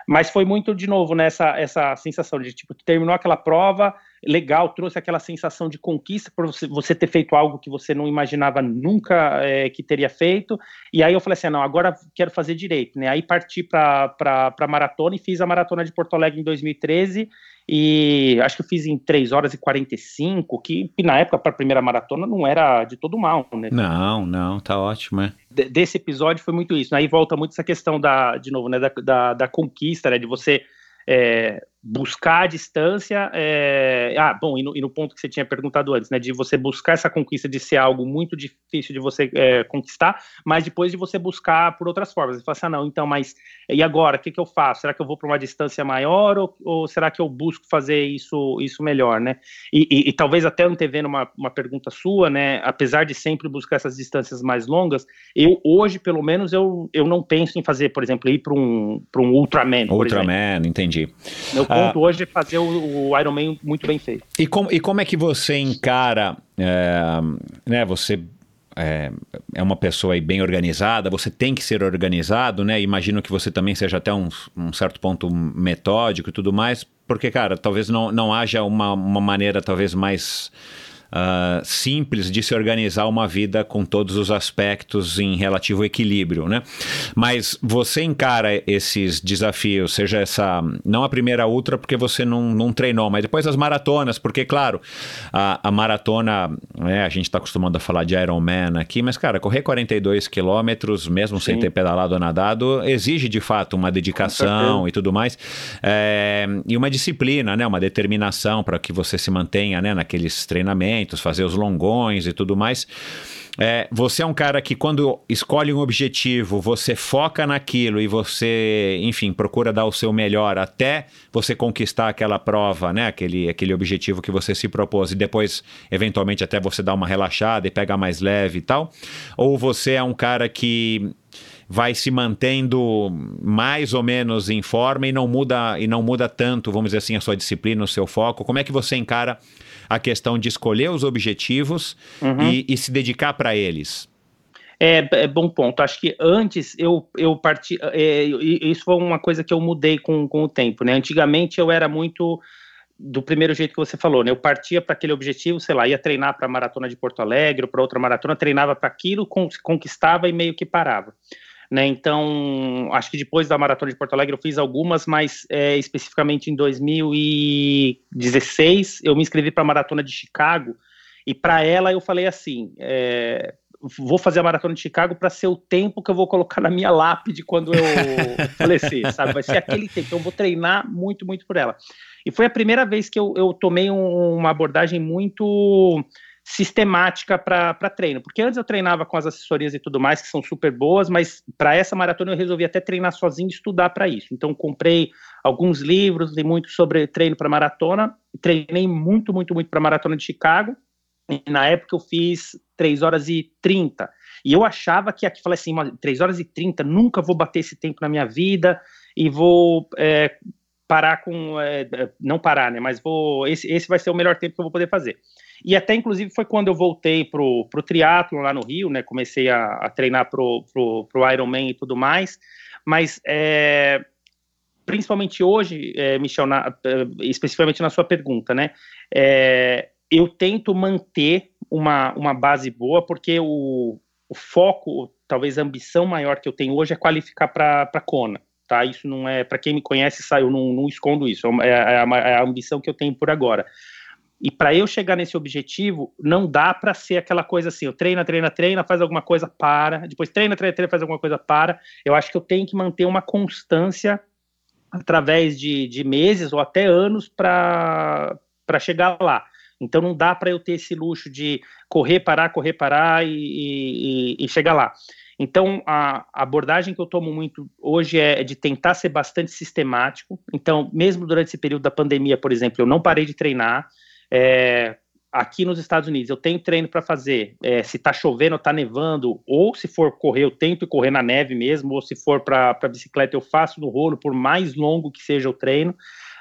Mas foi muito, de novo, né, essa sensação de, tipo, terminou aquela prova, legal, trouxe aquela sensação de conquista por você, você ter feito algo que você não imaginava nunca é, que teria feito. E aí eu falei assim: ah, não, agora quero fazer direito, né? Aí parti para a maratona e fiz a maratona de Porto Alegre em 2013. E acho que eu fiz em 3 horas e 45, que, que na época, para a primeira maratona, não era de todo mal, né? Não, não, tá ótimo, é. desse episódio foi muito isso. Aí volta muito essa questão da, de novo, né, da, da, da conquista, né, de você é, buscar a distância. É... Ah, bom, e no, e no, ponto que você tinha perguntado antes, né, de você buscar essa conquista de ser algo muito difícil de você é, conquistar, mas depois de você buscar por outras formas. Você fala assim, ah, não, então, mas e agora? O que, que eu faço? Será que eu vou para uma distância maior ou, ou, será que eu busco fazer isso, isso melhor, né? E, e, e talvez até antevendo uma, uma pergunta sua, né, apesar de sempre buscar essas distâncias mais longas, eu hoje, pelo menos, eu, eu não penso em fazer, por exemplo, ir para um, um Ultraman, Ultraman, entendi. Meu ponto ah, hoje é fazer o, o Iron Man muito bem feito. E como, e como é que você encara, é, né, você é, é, uma pessoa aí bem organizada, você tem que ser organizado, né? Imagino que você também seja até um, um certo ponto metódico e tudo mais, porque, cara, talvez não, não haja uma, uma maneira talvez mais uh, simples de se organizar uma vida com todos os aspectos em relativo equilíbrio, né? Mas você encara esses desafios, seja essa, não a primeira ultra porque você não, não treinou, mas depois as maratonas, porque, claro, a, a maratona, né, a gente está acostumado a falar de Ironman aqui, mas, cara, correr 42 quilômetros, mesmo Sim. sem ter pedalado ou nadado, exige de fato uma dedicação e tudo mais, é, e uma disciplina, né, uma determinação para que você se mantenha né, naqueles treinamentos fazer os longões e tudo mais. É, você é um cara que, quando escolhe um objetivo, você foca naquilo e você, enfim, procura dar o seu melhor até você conquistar aquela prova, né? Aquele, aquele objetivo que você se propôs e depois, eventualmente, até você dar uma relaxada e pegar mais leve e tal. Ou você é um cara que vai se mantendo mais ou menos em forma e não muda e não muda tanto, vamos dizer assim, a sua disciplina, o seu foco. Como é que você encara a questão de escolher os objetivos uhum. e, e se dedicar para eles? É, é, bom ponto. Acho que antes eu, eu parti. É, isso foi uma coisa que eu mudei com, com o tempo, né? Antigamente eu era muito do primeiro jeito que você falou, né? Eu partia para aquele objetivo, sei lá, ia treinar para a maratona de Porto Alegre, para outra maratona, treinava para aquilo, conquistava e meio que parava. Né? Então, acho que depois da Maratona de Porto Alegre eu fiz algumas, mas é, especificamente em 2016 eu me inscrevi para a Maratona de Chicago e para ela eu falei assim: é, vou fazer a Maratona de Chicago para ser o tempo que eu vou colocar na minha lápide quando eu *laughs* falecer, sabe? Vai ser aquele tempo, então eu vou treinar muito, muito por ela. E foi a primeira vez que eu, eu tomei um, uma abordagem muito sistemática para treino. Porque antes eu treinava com as assessorias e tudo mais, que são super boas, mas para essa maratona eu resolvi até treinar sozinho e estudar para isso. Então comprei alguns livros, li muito sobre treino para maratona, treinei muito, muito, muito para maratona de Chicago. E na época eu fiz 3 horas e 30. E eu achava que aqui, falei assim, 3 horas e 30, nunca vou bater esse tempo na minha vida e vou é, parar com. É, não parar, né? Mas vou. Esse, esse vai ser o melhor tempo que eu vou poder fazer. E até, inclusive, foi quando eu voltei pro, pro triatlo lá no Rio, né? Comecei a, a treinar pro, pro, pro Ironman e tudo mais. Mas, é, principalmente hoje, é, Michel, na, é, especificamente na sua pergunta, né? É, eu tento manter uma, uma base boa, porque o, o foco, talvez a ambição maior que eu tenho hoje é qualificar para Kona. Tá? Isso não é, para quem me conhece, eu não, não escondo isso, é, é, a, é a ambição que eu tenho por agora. E para eu chegar nesse objetivo, não dá para ser aquela coisa assim, eu treina, treina, treina, faz alguma coisa, para, depois treina, treina, treina, faz alguma coisa, para. Eu acho que eu tenho que manter uma constância através de, de meses ou até anos para chegar lá. Então não dá para eu ter esse luxo de correr, parar, correr, parar e, e, e chegar lá. Então, a, abordagem que eu tomo muito hoje é, é de tentar ser bastante sistemático. Então, mesmo durante esse período da pandemia, por exemplo, eu não parei de treinar. É, aqui nos Estados Unidos, eu tenho treino para fazer. É, se está chovendo, está nevando, ou se for correr, eu tento correr na neve mesmo, ou se for para bicicleta, eu faço no rolo, por mais longo que seja o treino.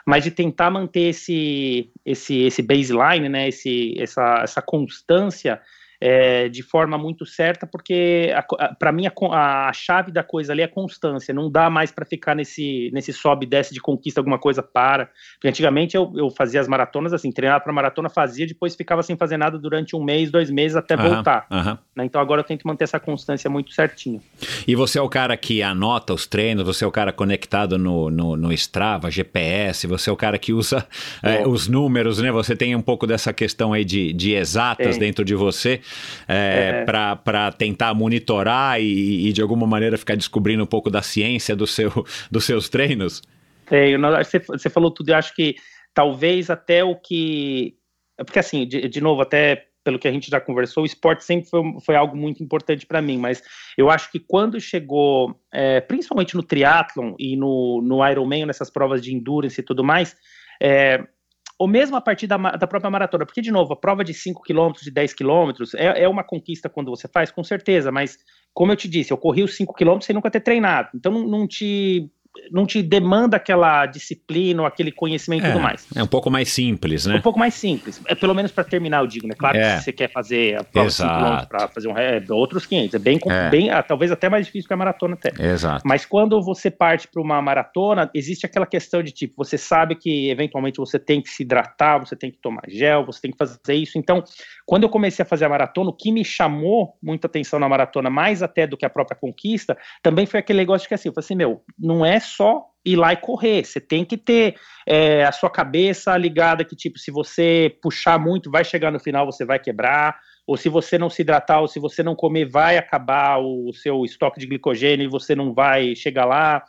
Mas de tentar manter esse, esse, esse baseline, né, esse, essa, essa constância é, de forma muito certa, porque para mim a, a, chave da coisa ali é constância, não dá mais para ficar nesse, nesse sobe e desce de conquista alguma coisa para. Porque antigamente eu, eu fazia as maratonas assim, treinava para maratona, fazia, depois ficava sem fazer nada durante um mês, dois meses até voltar. Né? Então agora eu tento manter essa constância muito certinho. E você é o cara que anota os treinos, você é o cara conectado no, no, no Strava, GPS, você é o cara que usa é, os números, né? Você tem um pouco dessa questão aí de, de exatas dentro de você é, é. para tentar monitorar e, e, de alguma maneira, ficar descobrindo um pouco da ciência do seu, *laughs* dos seus treinos? Tenho. Você, você falou tudo. Eu acho que talvez até o que. Porque, assim, de, de novo, até pelo que a gente já conversou, o esporte sempre foi, foi algo muito importante para mim, mas eu acho que quando chegou, é, principalmente no triatlon e no, no Ironman, nessas provas de endurance e tudo mais, é, ou mesmo a partir da, da, própria maratona, porque, de novo, a prova de 5 km, de 10 km, é, é, uma conquista quando você faz, com certeza, mas, como eu te disse, eu corri os 5 km sem nunca ter treinado, então não, não te não te demanda aquela disciplina ou aquele conhecimento é, e tudo mais. É um pouco mais simples, né? Um pouco mais simples. É pelo menos para terminar, eu digo, né? Claro é. que se você quer fazer a prova para fazer um é, outros 500, é bem, é. bem ah, talvez até mais difícil que a maratona até. Exato. Mas quando você parte para uma maratona, existe aquela questão de tipo, você sabe que eventualmente você tem que se hidratar, você tem que tomar gel, você tem que fazer isso. Então, quando eu comecei a fazer a maratona, o que me chamou muita atenção na maratona, mais até do que a própria conquista, também foi aquele negócio que assim, eu falei assim, meu, não é só ir lá e correr. Você tem que ter é, a sua cabeça ligada que, tipo, se você puxar muito, vai chegar no final, você vai quebrar. Ou se você não se hidratar, ou se você não comer, vai acabar o seu estoque de glicogênio e você não vai chegar lá.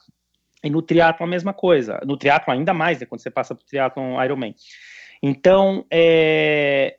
E no triatlo a mesma coisa. No triatlo ainda mais, né, quando você passa para o triatlo Ironman. Então, é,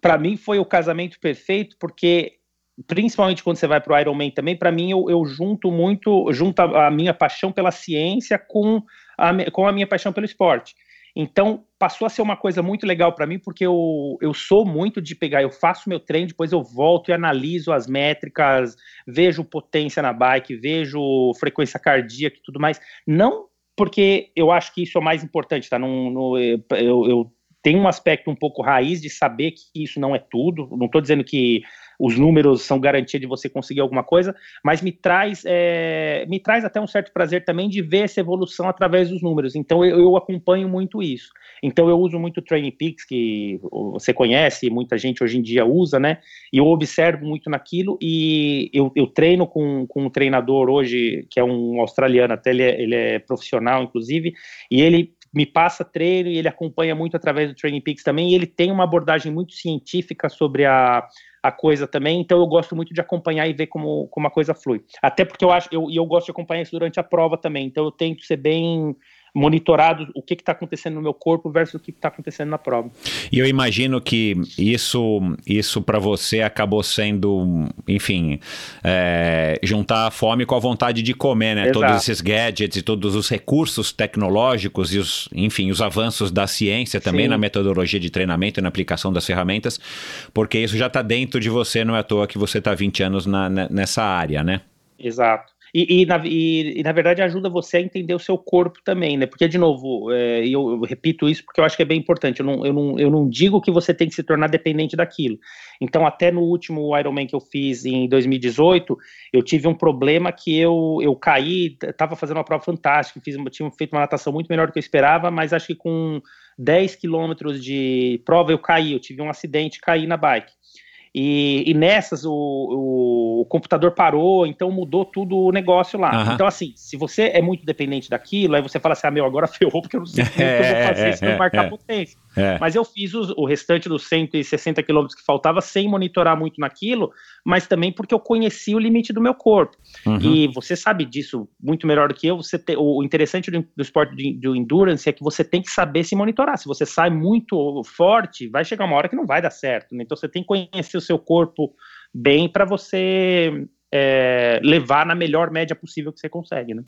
para mim foi o casamento perfeito, porque principalmente quando você vai para o Ironman também, para mim eu, eu, junto muito, junto a, a, minha paixão pela ciência com a, com a minha paixão pelo esporte. Então passou a ser uma coisa muito legal para mim, porque eu, eu sou muito de pegar, eu faço meu treino, depois eu volto e analiso as métricas, vejo potência na bike, vejo frequência cardíaca e tudo mais. Não porque eu acho que isso é o mais importante, tá? Não, não eu, eu tenho um aspecto um pouco raiz de saber que isso não é tudo. Não estou dizendo que os números são garantia de você conseguir alguma coisa, mas me traz, é, me traz até um certo prazer também de ver essa evolução através dos números. Então eu, eu acompanho muito isso. Então eu uso muito o Training Peaks, que você conhece, muita gente hoje em dia usa, né? E eu observo muito naquilo e eu, eu treino com, com um treinador hoje, que é um australiano, até ele é, ele é profissional, inclusive, e ele me passa treino e ele acompanha muito através do Training Peaks também, e ele tem uma abordagem muito científica sobre a, a coisa também, então eu gosto muito de acompanhar e ver como, como a coisa flui. Até porque eu acho, eu, eu gosto de acompanhar isso durante a prova também, então eu tento ser bem monitorado o que está acontecendo no meu corpo versus o que está acontecendo na prova. E eu imagino que isso, isso para você acabou sendo, enfim, é, juntar a fome com a vontade de comer, né? Exato. Todos esses gadgets e todos os recursos tecnológicos e os, enfim, os avanços da ciência também Sim. na metodologia de treinamento e na aplicação das ferramentas, porque isso já está dentro de você, não é à toa que você está 20 anos na, nessa área, né? Exato. E, e, na, e, e, na, verdade ajuda você a entender o seu corpo também, né? Porque, de novo, é, eu, eu, repito isso porque eu acho que é bem importante. Eu não, eu, não, eu não digo que você tem que se tornar dependente daquilo. Então, até no último Ironman que eu fiz em 2018, eu tive um problema que eu, eu caí, estava fazendo uma prova fantástica, fiz, tinha feito uma natação muito melhor do que eu esperava, mas acho que com 10 quilômetros de prova eu caí, eu tive um acidente, caí na bike. E, e nessas o, o, o, computador parou, então mudou tudo o negócio lá. Uhum. Então, assim, se você é muito dependente daquilo, aí você fala assim: ah, meu, agora *laughs* ferrou, porque eu não sei o que eu vou fazer se não é, marcar é, potência. É. Mas eu fiz os, o restante dos 160 quilômetros que faltava sem monitorar muito naquilo, mas também porque eu conheci o limite do meu corpo. Uhum. E você sabe disso muito melhor do que eu. Você te, o interessante do, do esporte de, do endurance é que você tem que saber se monitorar. Se você sai muito forte, vai chegar uma hora que não vai dar certo. Né? Então você tem que conhecer o seu corpo bem para você é, levar na melhor média possível que você consegue, né?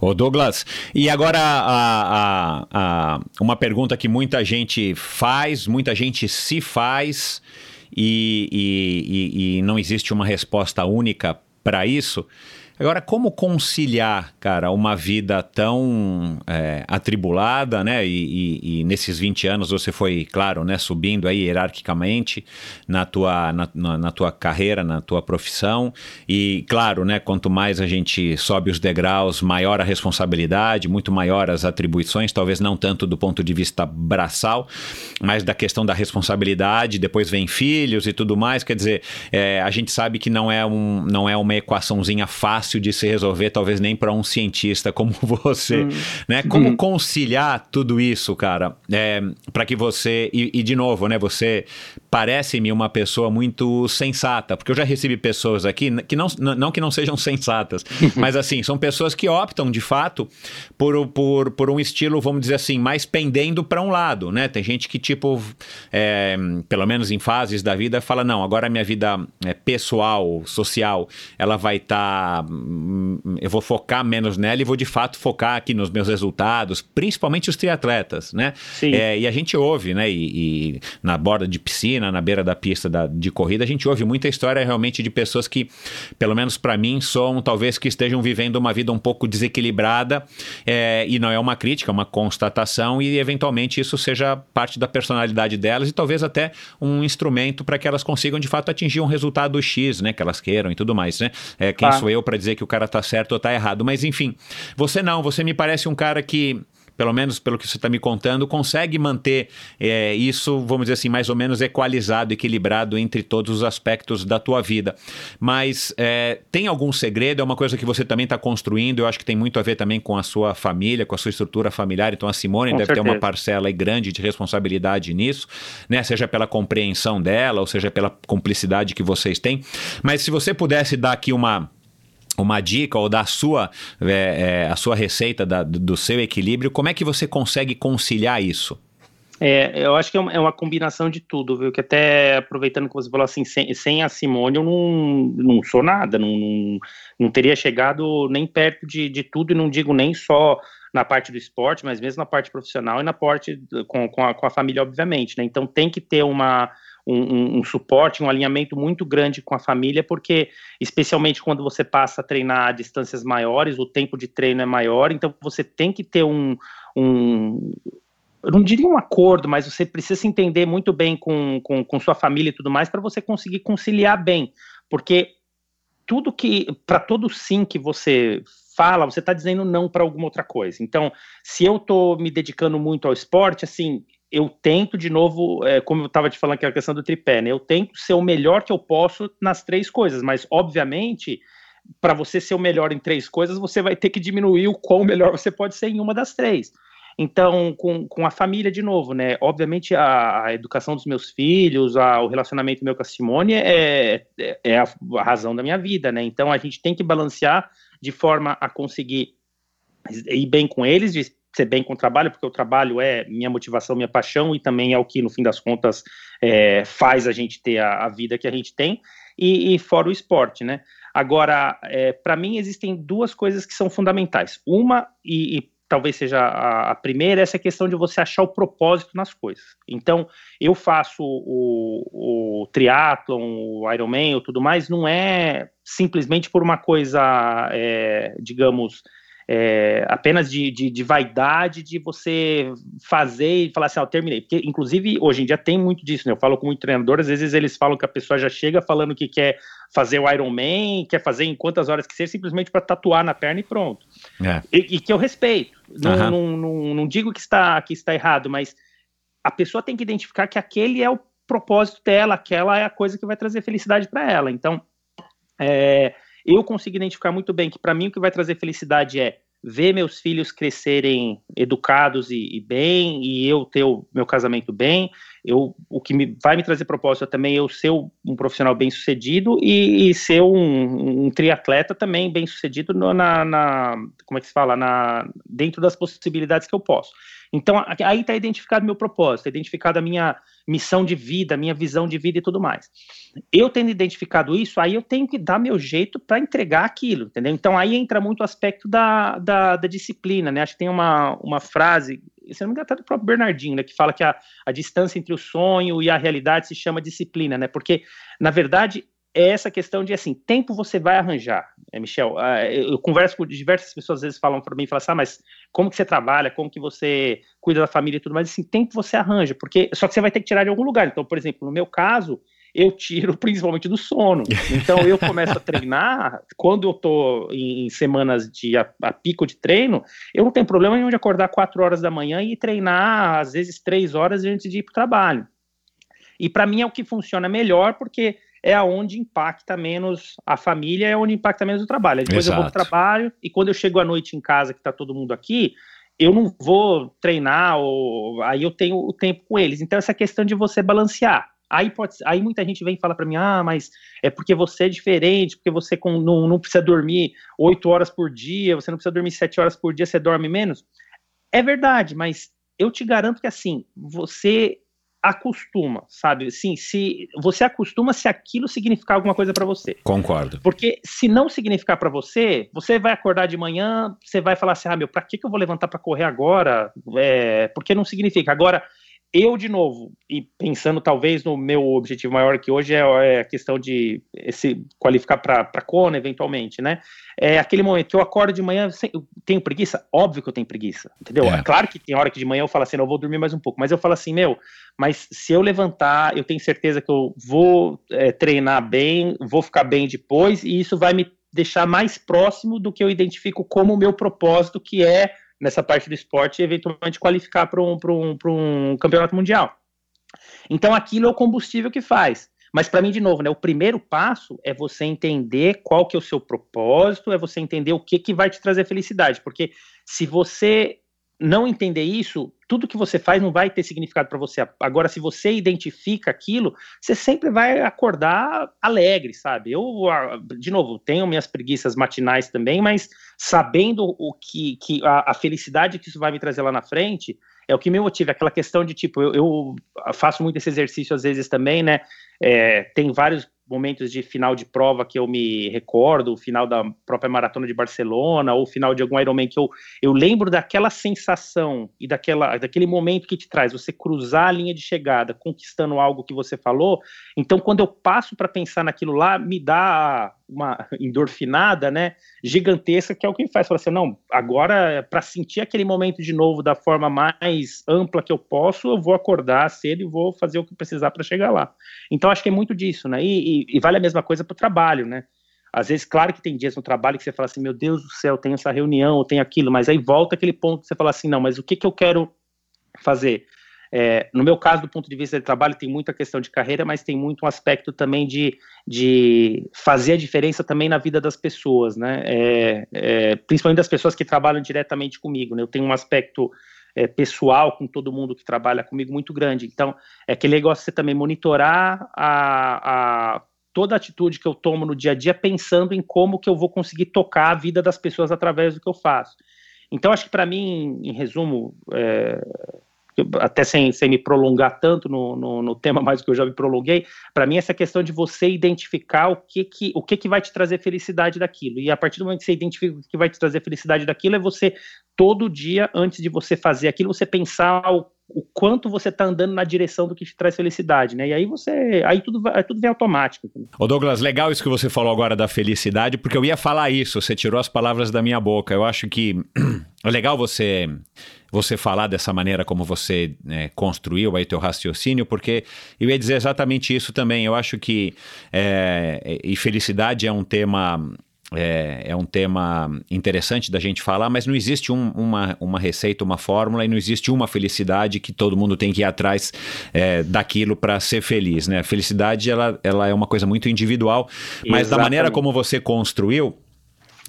Ô Douglas, e agora a, a, a, uma pergunta que muita gente faz, muita gente se faz e, e, e, e não existe uma resposta única para isso. Agora, como conciliar, cara, uma vida tão é, atribulada, né? E, e, e, nesses 20 anos você foi, claro, né, subindo aí hierarquicamente na tua, na, na, na, tua carreira, na tua profissão. E, claro, né, quanto mais a gente sobe os degraus, maior a responsabilidade, muito maior as atribuições, talvez não tanto do ponto de vista braçal, mas da questão da responsabilidade, depois vem filhos e tudo mais. Quer dizer, é, a gente sabe que não é, um, não é uma equaçãozinha fácil fácil de se resolver, talvez nem para um cientista como *laughs* você, hum. né? Como hum. conciliar tudo isso, cara, é, para que você e, e, de novo, né? Você parece-me uma pessoa muito sensata, porque eu já recebi pessoas aqui que não, não que não sejam *laughs* sensatas, mas assim são pessoas que optam de fato por, por, por um estilo, vamos dizer assim, mais pendendo para um lado, né? Tem gente que tipo, é, pelo menos em fases da vida, fala não, agora a minha vida é, pessoal, social, ela vai estar tá eu vou focar menos nela e vou de fato focar aqui nos meus resultados, principalmente os triatletas, né? É, e a gente ouve, né? E, e, na borda de piscina, na beira da pista da, de corrida, a gente ouve muita história realmente de pessoas que, pelo menos para mim, são talvez que estejam vivendo uma vida um pouco desequilibrada é, e não é uma crítica, é uma constatação e eventualmente isso seja parte da personalidade delas e talvez até um instrumento para que elas consigam de fato atingir um resultado X, né? Que elas queiram e tudo mais, né? É, quem sou eu para dizer que o cara tá certo ou tá errado. Mas enfim, você não, você me parece um cara que pelo menos pelo que você está me contando, consegue manter é, isso, vamos dizer assim, mais ou menos equalizado, equilibrado entre todos os aspectos da tua vida. Mas é, tem algum segredo? É uma coisa que você também está construindo, eu acho que tem muito a ver também com a sua família, com a sua estrutura familiar. Então a Simone com deve certeza. ter uma parcela grande de responsabilidade nisso, né? Seja pela compreensão dela, ou seja pela cumplicidade que vocês têm. Mas se você pudesse dar aqui uma uma dica ou da sua é, é, a sua receita da, do seu equilíbrio, como é que você consegue conciliar isso? É, eu acho que é uma, é uma, combinação de tudo, viu? Que até aproveitando que você falou assim, sem, sem a Simone eu não, não sou nada, não, não, não teria chegado nem perto de, de tudo, e não digo nem só na parte do esporte, mas mesmo na parte profissional e na parte com, com, a, com a família, obviamente, né? Então tem que ter uma, um, um, um, suporte, um alinhamento muito grande com a família, porque, especialmente quando você passa a treinar a distâncias maiores, o tempo de treino é maior, então você tem que ter um. um eu não diria um acordo, mas você precisa se entender muito bem com, com, com sua família e tudo mais para você conseguir conciliar bem, porque tudo que, para todo sim que você fala, você está dizendo não para alguma outra coisa. Então, se eu estou me dedicando muito ao esporte, assim, eu tento, de novo, é, como eu estava te falando que a questão do tripé, né? Eu tento ser o melhor que eu posso nas três coisas, mas, obviamente, para você ser o melhor em três coisas, você vai ter que diminuir o quão melhor você pode ser em uma das três. Então, com, com a família, de novo, né? Obviamente, a, a educação dos meus filhos, a, o relacionamento meu com a Simone é, é, é a, a razão da minha vida, né? Então, a gente tem que balancear de forma a conseguir ir bem com eles, de ser bem com o trabalho, porque o trabalho é minha motivação, minha paixão e também é o que, no fim das contas, é, faz a gente ter a, a, vida que a gente tem, e, e fora o esporte, né? Agora, é, para mim, existem duas coisas que são fundamentais. Uma, e, e talvez seja a, a, primeira, essa questão de você achar o propósito nas coisas. Então, eu faço o, o triatlon, o Ironman, ou tudo mais, não é simplesmente por uma coisa, é, digamos, é, apenas de, de, de, vaidade de você fazer e falar assim, ah, eu terminei. Porque, inclusive, hoje em dia tem muito disso, né? Eu falo com muito treinador, às vezes eles falam que a pessoa já chega falando que quer fazer o Ironman, quer fazer em quantas horas que seja, simplesmente para tatuar na perna e pronto. É. E, e, que eu respeito. Não, uhum. não, não, não, digo que está, que está errado, mas a pessoa tem que identificar que aquele é o propósito dela, aquela é a coisa que vai trazer felicidade para ela. Então, é, eu consigo identificar muito bem que para mim o que vai trazer felicidade é ver meus filhos crescerem educados e, e, bem, e eu ter o meu casamento bem. Eu, o que me, vai me trazer propósito é também eu ser um profissional bem sucedido e, e ser um, um, triatleta também bem sucedido no, na, na, como é que se fala, na, dentro das possibilidades que eu posso. Então, aí está identificado meu propósito, está identificado a minha missão de vida, minha visão de vida e tudo mais. Eu tendo identificado isso, aí eu tenho que dar meu jeito para entregar aquilo, entendeu? Então, aí entra muito o aspecto da, da, da, disciplina, né? Acho que tem uma, uma frase, se não me engano, até do próprio Bernardinho, né, que fala que a, a distância entre o sonho e a realidade se chama disciplina, né? Porque, na verdade, é essa questão de assim, tempo você vai arranjar, é, Michel. Uh, eu converso com diversas pessoas, às vezes falam para mim, falam assim, ah, mas como que você trabalha, como que você cuida da família e tudo mais, assim, tempo você arranja, porque só que você vai ter que tirar de algum lugar. Então, por exemplo, no meu caso, eu tiro *laughs* principalmente do sono. Então eu começo a treinar, quando eu tô em, semanas de a, a, pico de treino, eu não tenho problema nenhum de acordar 4 horas da manhã e treinar às vezes 3 horas antes de ir para o trabalho. E para mim é o que funciona melhor, porque é aonde impacta menos a família, é onde impacta menos o trabalho. Depois Exato. eu vou para o trabalho e quando eu chego à noite em casa, que está todo mundo aqui, eu não vou treinar, ou aí eu tenho o tempo com eles. Então, essa questão de você balancear. Aí, pode, aí muita gente vem e fala para mim, ah, mas é porque você é diferente, porque você com, não, não precisa dormir oito horas por dia, você não precisa dormir sete horas por dia, você dorme menos. É verdade, mas eu te garanto que assim, você acostuma, sabe? Sim, se você acostuma se aquilo significar alguma coisa para você. Concordo. Porque se não significar para você, você vai acordar de manhã, você vai falar assim: "Ah, meu, para que que eu vou levantar para correr agora?" É, porque não significa. Agora, eu, de novo, e pensando talvez no meu objetivo maior que hoje é, é a questão de se qualificar para Kona, eventualmente, né? É aquele momento que eu acordo de manhã, eu tenho preguiça? Óbvio que eu tenho preguiça, entendeu? É. Claro que tem hora que de manhã eu falo assim, não, eu vou dormir mais um pouco, mas eu falo assim, meu, mas se eu levantar, eu tenho certeza que eu vou é, treinar bem, vou ficar bem depois, e isso vai me deixar mais próximo do que eu identifico como o meu propósito, que é nessa parte do esporte e eventualmente qualificar para um, um, um campeonato mundial. Então aquilo é o combustível que faz. Mas para mim, de novo, né, o primeiro passo é você entender qual que é o seu propósito, é você entender o que, que vai te trazer felicidade. Porque se você não entender isso, tudo que você faz não vai ter significado para você. Agora, se você identifica aquilo, você sempre vai acordar alegre, sabe? Eu, de novo, tenho minhas preguiças matinais também, mas sabendo o que, que a, a felicidade que isso vai me trazer lá na frente, é o que me motiva, aquela questão de tipo, eu, eu faço muito esse exercício às vezes também, né? É, tem vários momentos de final de prova que eu me recordo, o final da própria maratona de Barcelona, ou o final de algum Ironman que eu, eu lembro daquela sensação e daquela, daquele momento que te traz, você cruzar a linha de chegada, conquistando algo que você falou. Então, quando eu passo para pensar naquilo lá, me dá uma endorfinada, né, gigantesca, que é o que me faz falar assim, não, agora para sentir aquele momento de novo da forma mais ampla que eu posso, eu vou acordar cedo e vou fazer o que precisar para chegar lá. Então acho que é muito disso, né? E, e, vale a mesma coisa para o trabalho, né? Às vezes, claro que tem dias no trabalho que você fala assim, meu Deus do céu, tenho essa reunião, eu tenho aquilo, mas aí volta aquele ponto que você fala assim, não, mas o que, que eu quero fazer? É, no meu caso, do ponto de vista de trabalho, tem muita questão de carreira, mas tem muito um aspecto também de, de fazer a diferença também na vida das pessoas, né? É, é, principalmente das pessoas que trabalham diretamente comigo, né? Eu tenho um aspecto é, pessoal com todo mundo que trabalha comigo muito grande. Então, é aquele negócio de você também monitorar a, a toda a atitude que eu tomo no dia a dia pensando em como que eu vou conseguir tocar a vida das pessoas através do que eu faço. Então, acho que para mim, em resumo, é, até sem, sem me prolongar tanto no, no, no tema mais do que eu já me prolonguei, para mim essa questão de você identificar o que que, o que que vai te trazer felicidade daquilo. E a partir do momento que você identifica o que vai te trazer felicidade daquilo, é você, todo dia, antes de você fazer aquilo, você pensar o, o quanto você está andando na direção do que te traz felicidade, né? E aí você, aí tudo, aí tudo vem automático. Ô Douglas, legal isso que você falou agora da felicidade, porque eu ia falar isso, você tirou as palavras da minha boca. Eu acho que *clears throat* é legal você você falar dessa maneira como você né, construiu aí teu raciocínio, porque eu ia dizer exatamente isso também. Eu acho que é, e felicidade é um tema é, é, um tema interessante da gente falar, mas não existe um, uma, uma receita, uma fórmula e não existe uma felicidade que todo mundo tem que ir atrás é, daquilo para ser feliz, né? Felicidade ela, ela é uma coisa muito individual, mas Exatamente. da maneira como você construiu,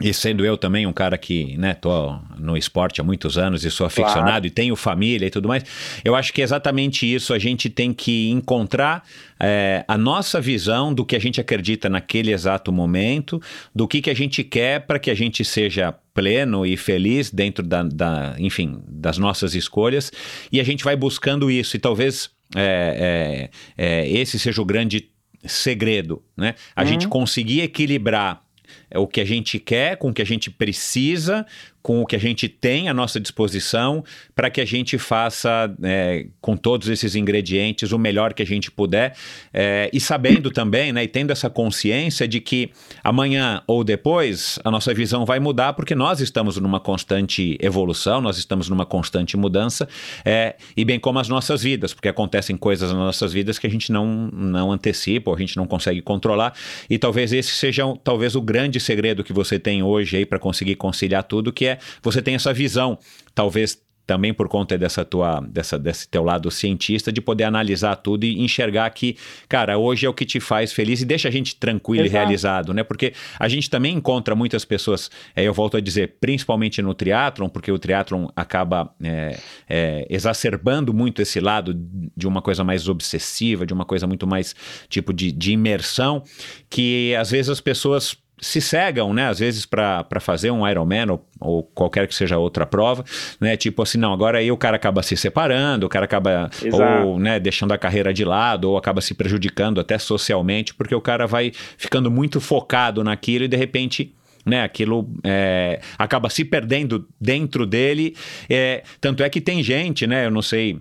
e sendo eu também um cara que, né, tô no esporte há muitos anos e sou aficionado claro. e tenho família e tudo mais, eu acho que é exatamente isso. A gente tem que encontrar é, a nossa visão do que a gente acredita naquele exato momento, do que, que a gente quer para que a gente seja pleno e feliz dentro da, da, enfim, das nossas escolhas e a gente vai buscando isso. E talvez é, é, é esse seja o grande segredo, né? A uhum. gente conseguir equilibrar é o que a gente quer, com o que a gente precisa, com o que a gente tem à nossa disposição, para que a gente faça, é, com todos esses ingredientes, o melhor que a gente puder. É, e sabendo também, né, e tendo essa consciência de que amanhã ou depois a nossa visão vai mudar, porque nós estamos numa constante evolução, nós estamos numa constante mudança, é, e bem como as nossas vidas, porque acontecem coisas nas nossas vidas que a gente não, não antecipa, ou a gente não consegue controlar. E talvez esse seja talvez o grande segredo que você tem hoje aí para conseguir conciliar tudo, que é você tem essa visão, talvez também por conta dessa tua, dessa, desse teu lado cientista, de poder analisar tudo e enxergar que, cara, hoje é o que te faz feliz e deixa a gente tranquilo Exato. e realizado, né? Porque a gente também encontra muitas pessoas, é, eu volto a dizer, principalmente no triatlon, porque o triatlon acaba é, é, exacerbando muito esse lado de uma coisa mais obsessiva, de uma coisa muito mais tipo de, de imersão, que às vezes as pessoas se cegam, né, às vezes para fazer um Ironman ou, ou qualquer que seja outra prova, né, tipo assim, não, agora aí o cara acaba se separando, o cara acaba Exato. ou, né, deixando a carreira de lado ou acaba se prejudicando até socialmente, porque o cara vai ficando muito focado naquilo e de repente né? Aquilo é, acaba se perdendo dentro dele. É, tanto é que tem gente, né? Eu não sei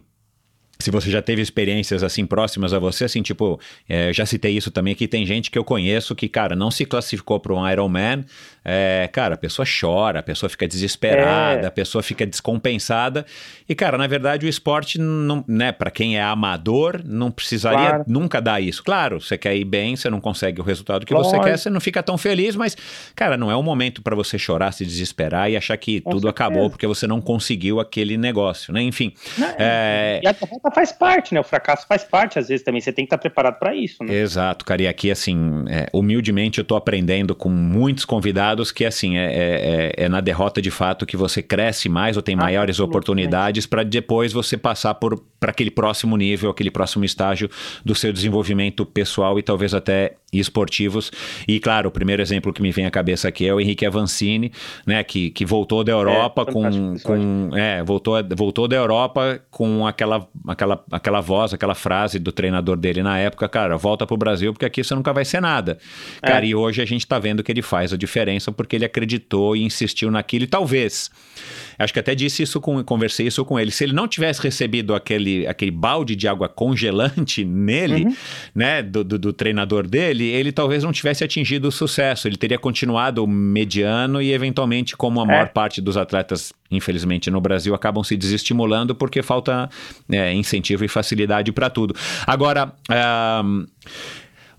se você já teve experiências assim próximas a você, assim, tipo, é, já citei isso também, que tem gente que eu conheço que, cara, não se classificou para um Ironman, é, cara, a pessoa chora, a pessoa fica desesperada, é. a pessoa fica descompensada, e, cara, na verdade o esporte, não, né, para quem é amador, não precisaria claro. nunca dar isso. Claro, você quer ir bem, você não consegue o resultado que Lógico. você quer, você não fica tão feliz, mas, cara, não é um momento para você chorar, se desesperar e achar que Com tudo certeza. acabou porque você não conseguiu aquele negócio, né? Enfim. É, e a faz parte, né? O fracasso faz parte, às vezes, também. Você tem que estar preparado para isso, né? Exato, cara. E aqui, assim, é, humildemente, eu estou aprendendo com muitos convidados que, assim, é, é, é, na derrota de fato que você cresce mais ou tem ah, maiores oportunidades para depois você passar por para aquele próximo nível, aquele próximo estágio do seu desenvolvimento pessoal e talvez até esportivos. E, claro, o primeiro exemplo que me vem à cabeça aqui é o Henrique Avancini, né? Que, que voltou da Europa é, com. com é, voltou, voltou da Europa com aquela aquela, aquela voz, aquela frase do treinador dele na época, cara, volta pro Brasil porque aqui você nunca vai ser nada. É. Cara, e hoje a gente tá vendo que ele faz a diferença porque ele acreditou e insistiu naquilo e talvez Acho que até disse isso com, conversei isso com ele. Se ele não tivesse recebido aquele, aquele balde de água congelante nele, uhum. né, do, do, do, treinador dele, ele talvez não tivesse atingido o sucesso. Ele teria continuado mediano e eventualmente, como a maior é. parte dos atletas infelizmente no Brasil acabam se desestimulando porque falta é, incentivo e facilidade para tudo. Agora, uh,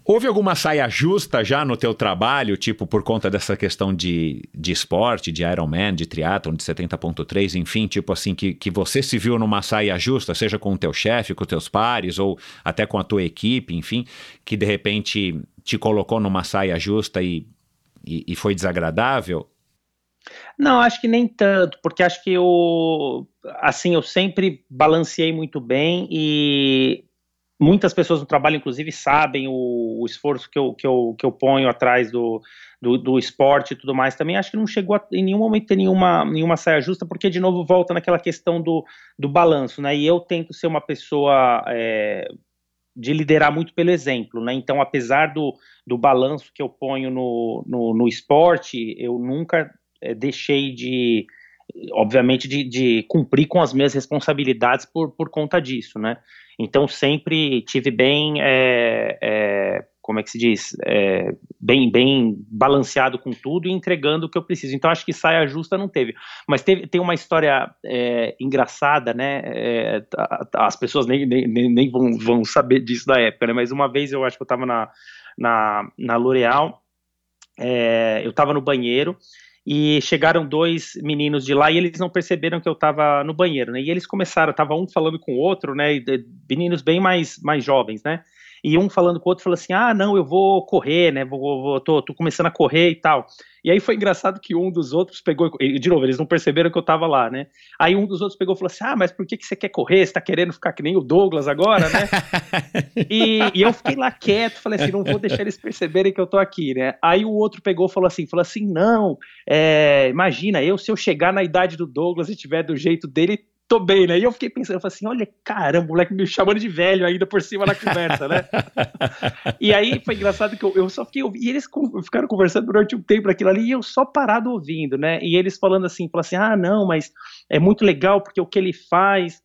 Houve alguma saia justa já no teu trabalho, tipo, por conta dessa questão de, de esporte, de Ironman, de triatlon, de 70.3, enfim, tipo assim, que, que você se viu numa saia justa, seja com o teu chefe, com os teus pares, ou até com a tua equipe, enfim, que de repente te colocou numa saia justa e, e, e foi desagradável? Não, acho que nem tanto, porque acho que eu, assim, eu sempre balanceei muito bem e muitas pessoas no trabalho, inclusive, sabem o, o esforço que eu, que, eu, que eu ponho atrás do, do, do, esporte e tudo mais. Também acho que não chegou a, em nenhum momento ter nenhuma, nenhuma saia justa, porque, de novo, volta naquela questão do, do balanço, né? E eu tento ser uma pessoa é, de liderar muito pelo exemplo, né? Então, apesar do, do balanço que eu ponho no, no, no esporte, eu nunca é, deixei de obviamente de, de, cumprir com as minhas responsabilidades por, por conta disso, né? Então sempre tive bem, é, é, como é que se diz, é, bem, bem balanceado com tudo e entregando o que eu preciso. Então acho que saia justa não teve, mas teve, tem uma história é, engraçada, né? É, as pessoas nem, nem, nem vão, vão, saber disso da época, né? Mas uma vez eu acho que eu estava na, na, na L'Oréal, é, eu estava no banheiro e chegaram dois meninos de lá e eles não perceberam que eu estava no banheiro, né? E eles começaram, tava um falando com o outro, né? Meninos bem mais, mais jovens, né? E um falando com o outro falou assim: ah, não, eu vou correr, né? Vou, vou tô, tô começando a correr e tal. E aí foi engraçado que um dos outros pegou, de novo, eles não perceberam que eu tava lá, né? Aí um dos outros pegou e falou assim: Ah, mas por que, que você quer correr? Você tá querendo ficar que nem o Douglas agora, né? *laughs* e, e, eu fiquei lá quieto, falei assim: não vou deixar eles perceberem que eu tô aqui, né? Aí o outro pegou e falou assim: falou assim, não, é, imagina, eu, se eu chegar na idade do Douglas e tiver do jeito dele, tô bem, né? E eu fiquei pensando, eu falei assim, olha, caramba, o moleque me chamando de velho ainda por cima da conversa, né? *laughs* e aí foi engraçado que eu, eu só fiquei ouvindo, e eles ficaram conversando durante um tempo aquilo ali, e eu só parado ouvindo, né? E eles falando assim, falando assim, ah, não, mas é muito legal porque o que ele faz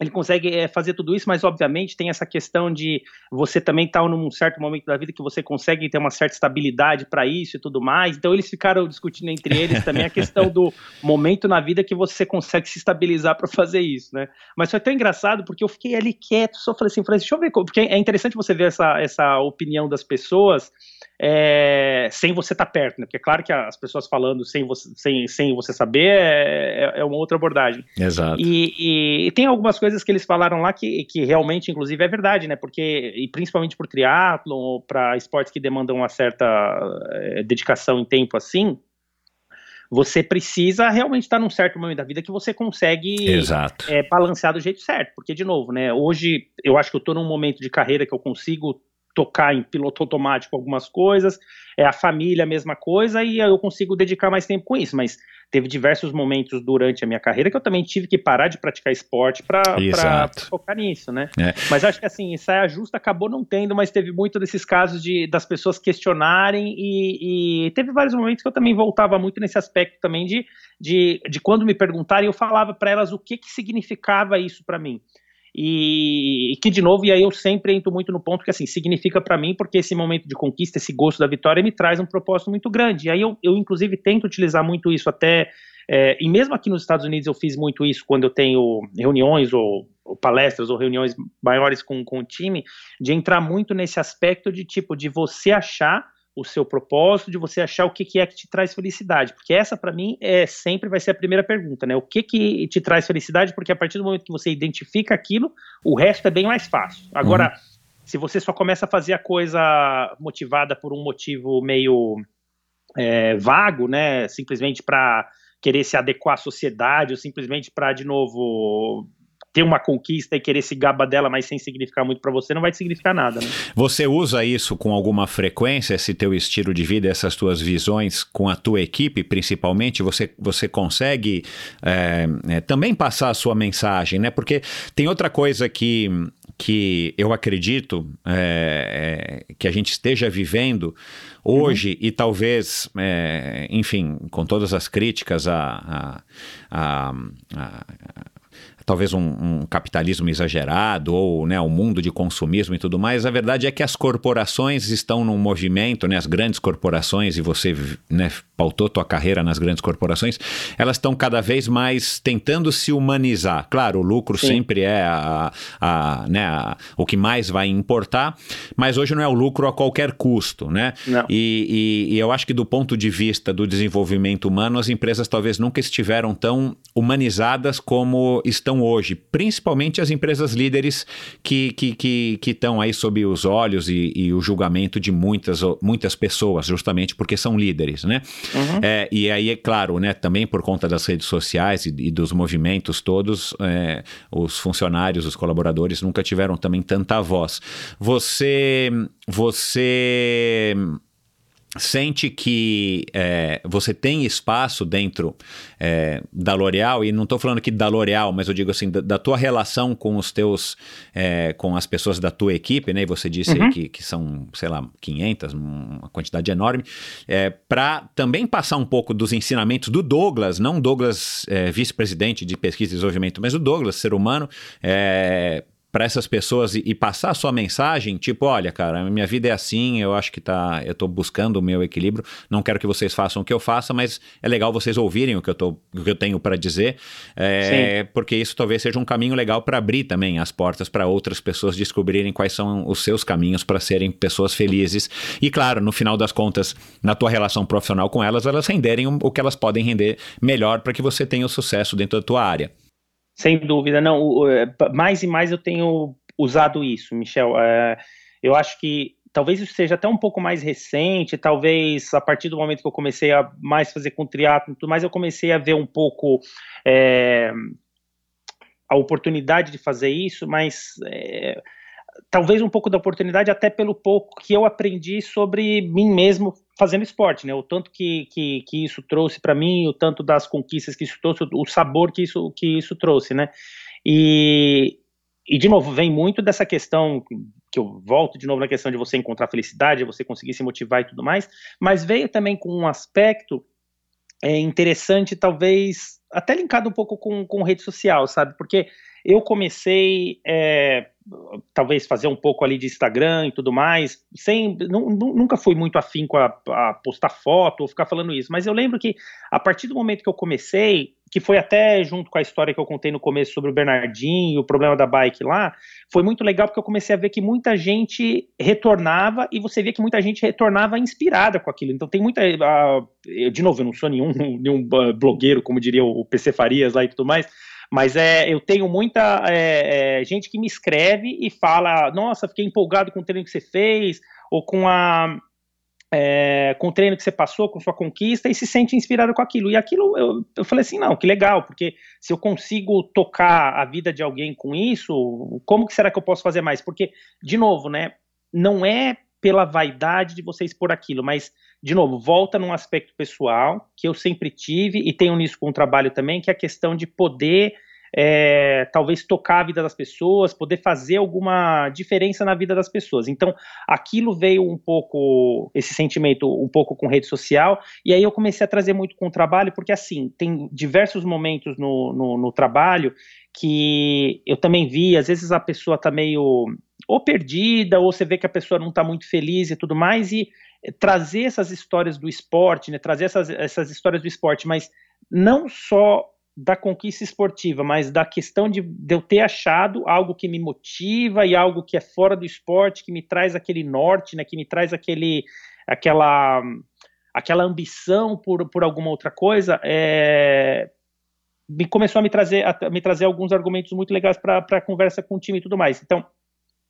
ele consegue é, fazer tudo isso, mas obviamente tem essa questão de você também estar tá num certo momento da vida que você consegue ter uma certa estabilidade para isso e tudo mais. Então eles ficaram discutindo entre eles também a questão do momento na vida que você consegue se estabilizar para fazer isso, né? Mas foi tão engraçado porque eu fiquei ali quieto, só falei assim, falei, assim, deixa eu ver, porque é interessante você ver essa, essa opinião das pessoas é, sem você estar tá perto, né? Porque é claro que as pessoas falando sem você, sem, sem você saber é, é, é uma outra abordagem. Exato. E, e, e, tem algumas coisas que eles falaram lá que, que realmente, inclusive, é verdade, né? Porque, e principalmente por triatlon ou para esportes que demandam uma certa é, dedicação em tempo assim, você precisa realmente estar num certo momento da vida que você consegue Exato. É, balancear do jeito certo. Porque, de novo, né? Hoje eu acho que eu estou num momento de carreira que eu consigo tocar em piloto automático algumas coisas, é a família a mesma coisa e eu consigo dedicar mais tempo com isso, mas teve diversos momentos durante a minha carreira que eu também tive que parar de praticar esporte para focar nisso, né? É. Mas acho que assim, saia justa acabou não tendo, mas teve muito desses casos de das pessoas questionarem e, e teve vários momentos que eu também voltava muito nesse aspecto também de, de, de quando me perguntarem, eu falava para elas o que que significava isso para mim. E, e, que, de novo, e aí eu sempre entro muito no ponto que, assim, significa para mim, porque esse momento de conquista, esse gosto da vitória, me traz um propósito muito grande. E aí eu, eu inclusive, tento utilizar muito isso até. É, e mesmo aqui nos Estados Unidos eu fiz muito isso quando eu tenho reuniões ou, ou palestras ou reuniões maiores com, com o time, de entrar muito nesse aspecto de tipo, de você achar o seu propósito, de você achar o que, que é que te traz felicidade. Porque essa, para mim, é sempre vai ser a primeira pergunta, né? O que, que te traz felicidade? Porque a partir do momento que você identifica aquilo, o resto é bem mais fácil. Agora, uhum. se você só começa a fazer a coisa motivada por um motivo meio é, vago, né? Simplesmente para querer se adequar à sociedade, ou simplesmente para, de novo, ter uma conquista e querer se gaba dela, mas sem significar muito para você, não vai significar nada. Né? Você usa isso com alguma frequência, esse teu estilo de vida, essas tuas visões com a tua equipe, principalmente? Você, você consegue é, é, também passar a sua mensagem, né? Porque tem outra coisa que, que eu acredito é, é que a gente esteja vivendo hoje uhum. e talvez, é, enfim, com todas as críticas a, a, a, a talvez um, um, capitalismo exagerado ou né, um mundo de consumismo e tudo mais. A verdade é que as corporações estão num movimento, né, as grandes corporações, e você né, pautou tua carreira nas grandes corporações, elas estão cada vez mais tentando se humanizar. Claro, o lucro Sim. sempre é a, a, né, a, o que mais vai importar, mas hoje não é o lucro a qualquer custo. Né? E, e, e eu acho que do ponto de vista do desenvolvimento humano, as empresas talvez nunca estiveram tão humanizadas como estão hoje, principalmente as empresas líderes que estão que, que, que aí sob os olhos e, e, o julgamento de muitas, muitas pessoas, justamente porque são líderes, né? Uhum. É, e aí, é claro, né, também por conta das redes sociais e, e dos movimentos todos, é, os funcionários, os colaboradores nunca tiveram também tanta voz. Você, você sente que é, você tem espaço dentro é, da L'Oréal, e não estou falando aqui da L'Oréal, mas eu digo assim, da, da, tua relação com os teus, é, com as pessoas da tua equipe, né? E você disse uhum. que, que são, sei lá, 500, uma quantidade enorme, é, para também passar um pouco dos ensinamentos do Douglas, não Douglas é, vice-presidente de pesquisa e desenvolvimento, mas o Douglas, ser humano, é, para essas pessoas e, e, passar a sua mensagem, tipo, olha, cara, minha vida é assim, eu acho que tá, eu tô buscando o meu equilíbrio, não quero que vocês façam o que eu faça, mas é legal vocês ouvirem o que eu, tô, o que eu tenho para dizer, é, porque isso talvez seja um caminho legal para abrir também as portas para outras pessoas descobrirem quais são os seus caminhos para serem pessoas felizes. E claro, no final das contas, na tua relação profissional com elas, elas renderem o que elas podem render melhor para que você tenha o sucesso dentro da tua área. Sem dúvida, não. É, mais e mais eu tenho usado isso, Michel. É, eu acho que talvez isso seja até um pouco mais recente, talvez a partir do momento que eu comecei a mais fazer com triatlo, tudo mais, eu comecei a ver um pouco é, a oportunidade de fazer isso, mas é, talvez um pouco da oportunidade até pelo pouco que eu aprendi sobre mim mesmo fazendo esporte, né? O tanto que, que, que isso trouxe para mim, o tanto das conquistas que isso trouxe, o sabor que isso, que isso trouxe, né? E, e de novo, vem muito dessa questão que eu volto de novo na questão de você encontrar felicidade, você conseguir se motivar e tudo mais, mas veio também com um aspecto é, interessante, talvez até linkado um pouco com, com rede social, sabe? Porque eu comecei é, talvez fazer um pouco ali de Instagram e tudo mais, sem nunca fui muito afim com a, a, postar foto ou ficar falando isso, mas eu lembro que a partir do momento que eu comecei, que foi até junto com a história que eu contei no começo sobre o Bernardinho e o problema da bike lá, foi muito legal porque eu comecei a ver que muita gente retornava e você via que muita gente retornava inspirada com aquilo. Então tem muita, uh, de novo, eu não sou nenhum, *laughs* nenhum blogueiro, como diria o PC Farias lá e tudo mais, mas é, eu tenho muita é, é, gente que me escreve e fala: Nossa, fiquei empolgado com o treino que você fez, ou com a. É, com o treino que você passou, com sua conquista, e se sente inspirado com aquilo. E aquilo eu, eu falei assim: não, que legal, porque se eu consigo tocar a vida de alguém com isso, como que será que eu posso fazer mais? Porque, de novo, né, não é pela vaidade de você expor aquilo, mas de novo, volta num aspecto pessoal que eu sempre tive e tenho nisso com o trabalho também, que é a questão de poder é, talvez tocar a vida das pessoas, poder fazer alguma diferença na vida das pessoas. Então, aquilo veio um pouco, esse sentimento um pouco com rede social, e aí eu comecei a trazer muito com o trabalho, porque assim, tem diversos momentos no, no, no trabalho que eu também vi, às vezes a pessoa está meio ou perdida, ou você vê que a pessoa não está muito feliz e tudo mais, e trazer essas histórias do esporte, né, trazer essas, essas histórias do esporte, mas não só da conquista esportiva, mas da questão de, de, eu ter achado algo que me motiva e algo que é fora do esporte, que me traz aquele norte, né, que me traz aquele, aquela, aquela ambição por, por alguma outra coisa, é, me começou a me trazer, a me trazer alguns argumentos muito legais para a conversa com o time e tudo mais. Então,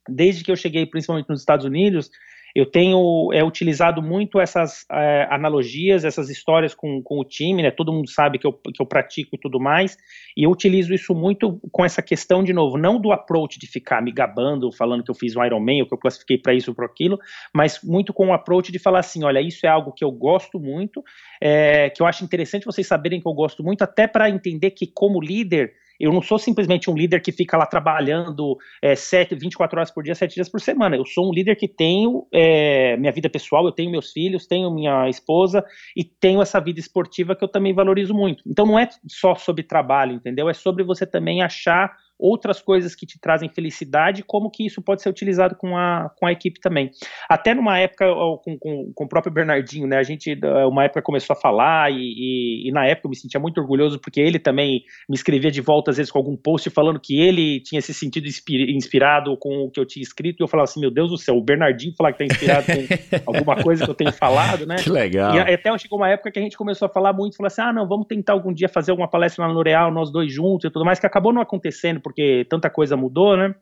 desde que eu cheguei, principalmente nos Estados Unidos, eu tenho é, utilizado muito essas é, analogias, essas histórias com, com o time, né? Todo mundo sabe que eu, que eu pratico e tudo mais, e eu utilizo isso muito com essa questão, de novo, não do approach de ficar me gabando, falando que eu fiz um Ironman, ou que eu classifiquei para isso ou para aquilo, mas muito com o approach de falar assim: olha, isso é algo que eu gosto muito, é, que eu acho interessante vocês saberem que eu gosto muito, até para entender que, como líder, eu não sou simplesmente um líder que fica lá trabalhando é, 7, 24 horas por dia, 7 dias por semana. Eu sou um líder que tenho é, minha vida pessoal, eu tenho meus filhos, tenho minha esposa e tenho essa vida esportiva que eu também valorizo muito. Então não é só sobre trabalho, entendeu? É sobre você também achar outras coisas que te trazem felicidade, como que isso pode ser utilizado com a, com a equipe também. Até numa época, com, com, com o próprio Bernardinho, né, a gente, uma época começou a falar, e, e, e, na época eu me sentia muito orgulhoso, porque ele também me escrevia de volta, às vezes, com algum post falando que ele tinha se sentido inspirado com o que eu tinha escrito, e eu falava assim, meu Deus do céu, o Bernardinho falar que está inspirado com *laughs* alguma coisa que eu tenho falado, né? Que legal. E até chegou uma época que a gente começou a falar muito, falou assim, ah, não, vamos tentar algum dia fazer alguma palestra lá no L'Oréal, nós dois juntos e tudo mais, que acabou não acontecendo, porque tanta coisa mudou, né?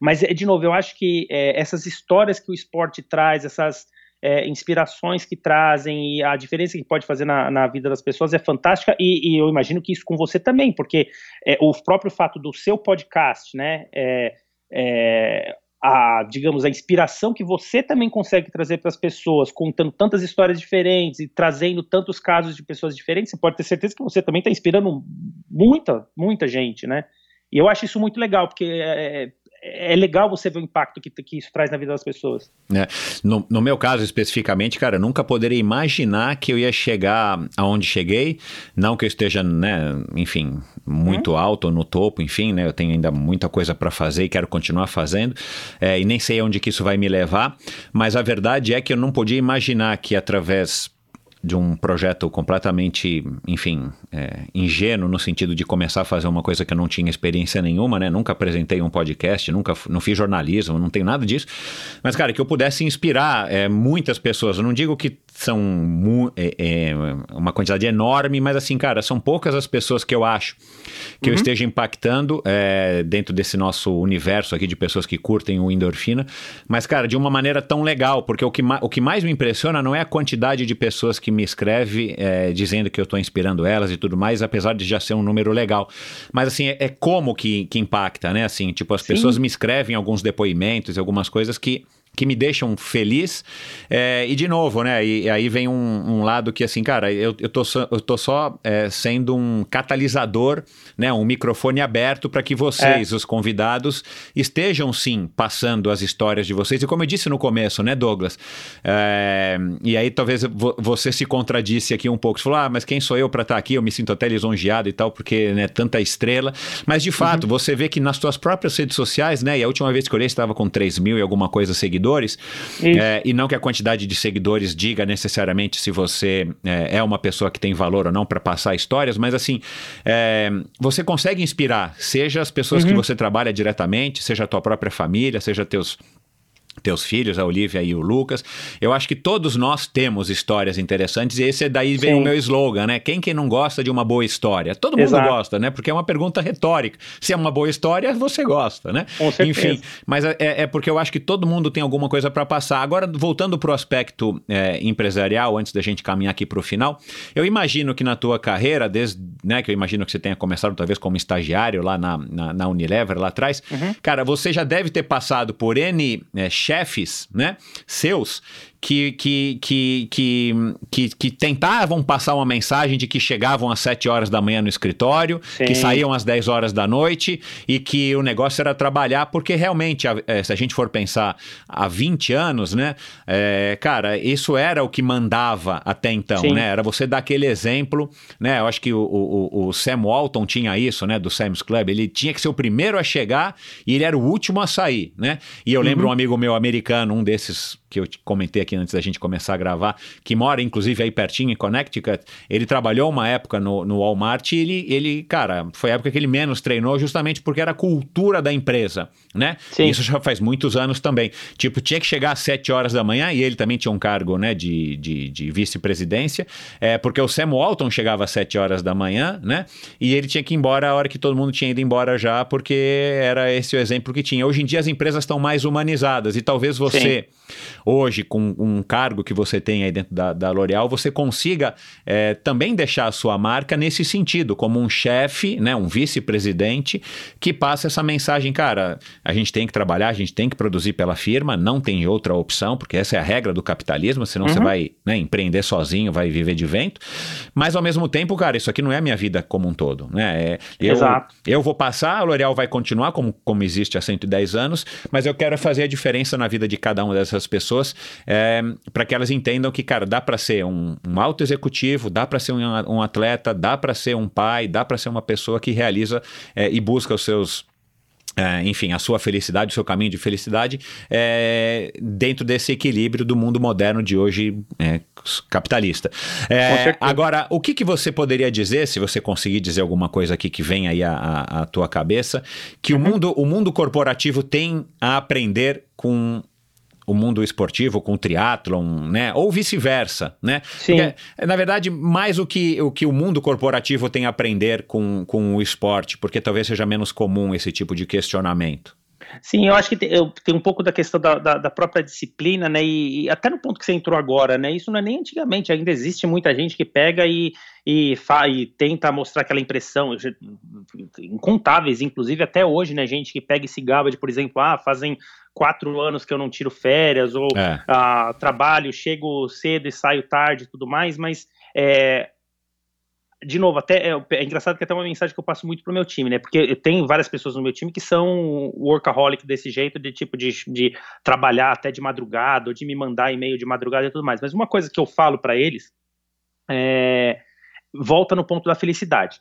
Mas, de novo, eu acho que é, essas histórias que o esporte traz, essas, é, inspirações que trazem e a diferença que pode fazer na, na vida das pessoas é fantástica e, e, eu imagino que isso com você também, porque é, o próprio fato do seu podcast, né, é, é a, digamos, a inspiração que você também consegue trazer para as pessoas, contando tantas histórias diferentes e trazendo tantos casos de pessoas diferentes, você pode ter certeza que você também está inspirando muita, muita gente, né? E eu acho isso muito legal, porque é, é legal você ver o impacto que, que isso traz na vida das pessoas. É. No, no, meu caso especificamente, cara, nunca poderia imaginar que eu ia chegar aonde cheguei. Não que eu esteja, né, enfim, muito hum. alto no topo, enfim, né, eu tenho ainda muita coisa para fazer e quero continuar fazendo. É, e nem sei onde que isso vai me levar. Mas a verdade é que eu não podia imaginar que através de um projeto completamente, enfim, é, ingênuo no sentido de começar a fazer uma coisa que eu não tinha experiência nenhuma, né? Nunca apresentei um podcast, nunca não fiz jornalismo, não tem nada disso. Mas, cara, que eu pudesse inspirar é, muitas pessoas. Eu não digo que são é, é, uma quantidade enorme, mas assim, cara, são poucas as pessoas que eu acho que uhum. eu esteja impactando é, dentro desse nosso universo aqui de pessoas que curtem o endorfina. Mas, cara, de uma maneira tão legal, porque o que, o que mais me impressiona não é a quantidade de pessoas que me escreve é, dizendo que eu estou inspirando elas e tudo mais, apesar de já ser um número legal. Mas assim, é, é como que, que impacta, né? Assim, tipo, as Sim. pessoas me escrevem alguns depoimentos, algumas coisas que que me deixam feliz. É, e de novo, né? E, e aí vem um, um, lado que, assim, cara, eu, eu, tô, só, eu tô só é, sendo um catalisador, né? Um microfone aberto para que vocês, é. os convidados, estejam sim passando as histórias de vocês. E como eu disse no começo, né, Douglas? É, e aí talvez você se contradisse aqui um pouco. Você falou, ah, mas quem sou eu para estar tá aqui? Eu me sinto até lisonjeado e tal, porque né, tanta estrela. Mas de fato, uhum. você vê que nas suas próprias redes sociais, né? E a última vez que eu olhei, estava com 3 mil e alguma coisa seguidores seguidores, é, e não que a quantidade de seguidores diga necessariamente se você é, é uma pessoa que tem valor ou não para passar histórias, mas assim, é, você consegue inspirar, seja as pessoas uhum. que você trabalha diretamente, seja a tua própria família, seja teus teus filhos, a Olivia e o Lucas. Eu acho que todos nós temos histórias interessantes e esse é daí vem Sim. o meu slogan, né? Quem que não gosta de uma boa história? Todo mundo Exato. gosta, né? Porque é uma pergunta retórica. Se é uma boa história, você gosta, né? Com certeza. Enfim, mas é, é, porque eu acho que todo mundo tem alguma coisa para passar. Agora, voltando para o aspecto é, empresarial, antes da gente caminhar aqui para o final, eu imagino que na tua carreira, desde, né, que eu imagino que você tenha começado talvez como estagiário lá na, na, na Unilever, lá atrás, uhum. cara, você já deve ter passado por N é, chefes, né, seus, que, que, que, que, que, tentavam passar uma mensagem de que chegavam às 7 horas da manhã no escritório, Sim. que saíam às 10 horas da noite e que o negócio era trabalhar, porque realmente, é, se a gente for pensar há 20 anos, né, é, cara, isso era o que mandava até então, Sim. né? Era você dar aquele exemplo, né? Eu acho que o, o, o Sam Walton tinha isso, né, do Sam's Club, ele tinha que ser o primeiro a chegar e ele era o último a sair, né? E eu lembro uhum. um amigo meu americano, um desses que eu comentei aqui antes da gente começar a gravar, que mora inclusive aí pertinho em Connecticut, ele trabalhou uma época no, no Walmart e ele, ele, cara, foi a época que ele menos treinou justamente porque era a cultura da empresa, né? Sim. Isso já faz muitos anos também. Tipo, tinha que chegar às 7 horas da manhã e ele também tinha um cargo, né, de, de, de vice-presidência, é, porque o Sam Walton chegava às 7 horas da manhã, né? E ele tinha que ir embora a hora que todo mundo tinha ido embora já, porque era esse o exemplo que tinha. Hoje em dia as empresas estão mais humanizadas e talvez você... Sim hoje, com um cargo que você tem aí dentro da, da L'Oréal, você consiga é, também deixar a sua marca nesse sentido, como um chefe, né, um vice-presidente, que passa essa mensagem, cara, a gente tem que trabalhar, a gente tem que produzir pela firma, não tem outra opção, porque essa é a regra do capitalismo, senão uhum. você vai né, empreender sozinho, vai viver de vento. Mas ao mesmo tempo, cara, isso aqui não é a minha vida como um todo. Né? É, eu, Exato. eu vou passar, a L'Oréal vai continuar como, como existe há 110 anos, mas eu quero fazer a diferença na vida de cada uma dessas pessoas pessoas é, para que elas entendam que, cara, dá para ser um, um alto executivo, dá para ser um, um, atleta, dá para ser um pai, dá para ser uma pessoa que realiza é, e busca os seus é, enfim, a sua felicidade, o seu caminho de felicidade é, dentro desse equilíbrio do mundo moderno de hoje é, capitalista. É, agora, o que, que você poderia dizer, se você conseguir dizer alguma coisa aqui que vem aí à, à tua cabeça, que uhum. o, mundo, o mundo corporativo tem a aprender com o mundo esportivo com o triatlon, né? Ou vice-versa, né? Sim. Porque, na verdade, mais o que, o que o mundo corporativo tem a aprender com, com o esporte, porque talvez seja menos comum esse tipo de questionamento. Sim, eu acho que tem, eu, tem um pouco da questão da, da, da própria disciplina, né? E, e, até no ponto que você entrou agora, né? Isso não é nem antigamente, ainda existe muita gente que pega e, e, fa, e tenta mostrar aquela impressão, incontáveis, inclusive até hoje, né? Gente que pega e se gaba de, por exemplo, ah, fazem quatro anos que eu não tiro férias, ou é. ah, trabalho, chego cedo e saio tarde e tudo mais, mas é, de novo, até é, é, engraçado que até uma mensagem que eu passo muito pro meu time, né? Porque eu tenho várias pessoas no meu time que são workaholic desse jeito, de tipo de, de trabalhar até de madrugada, ou de me mandar e-mail de madrugada e tudo mais. Mas uma coisa que eu falo para eles é volta no ponto da felicidade.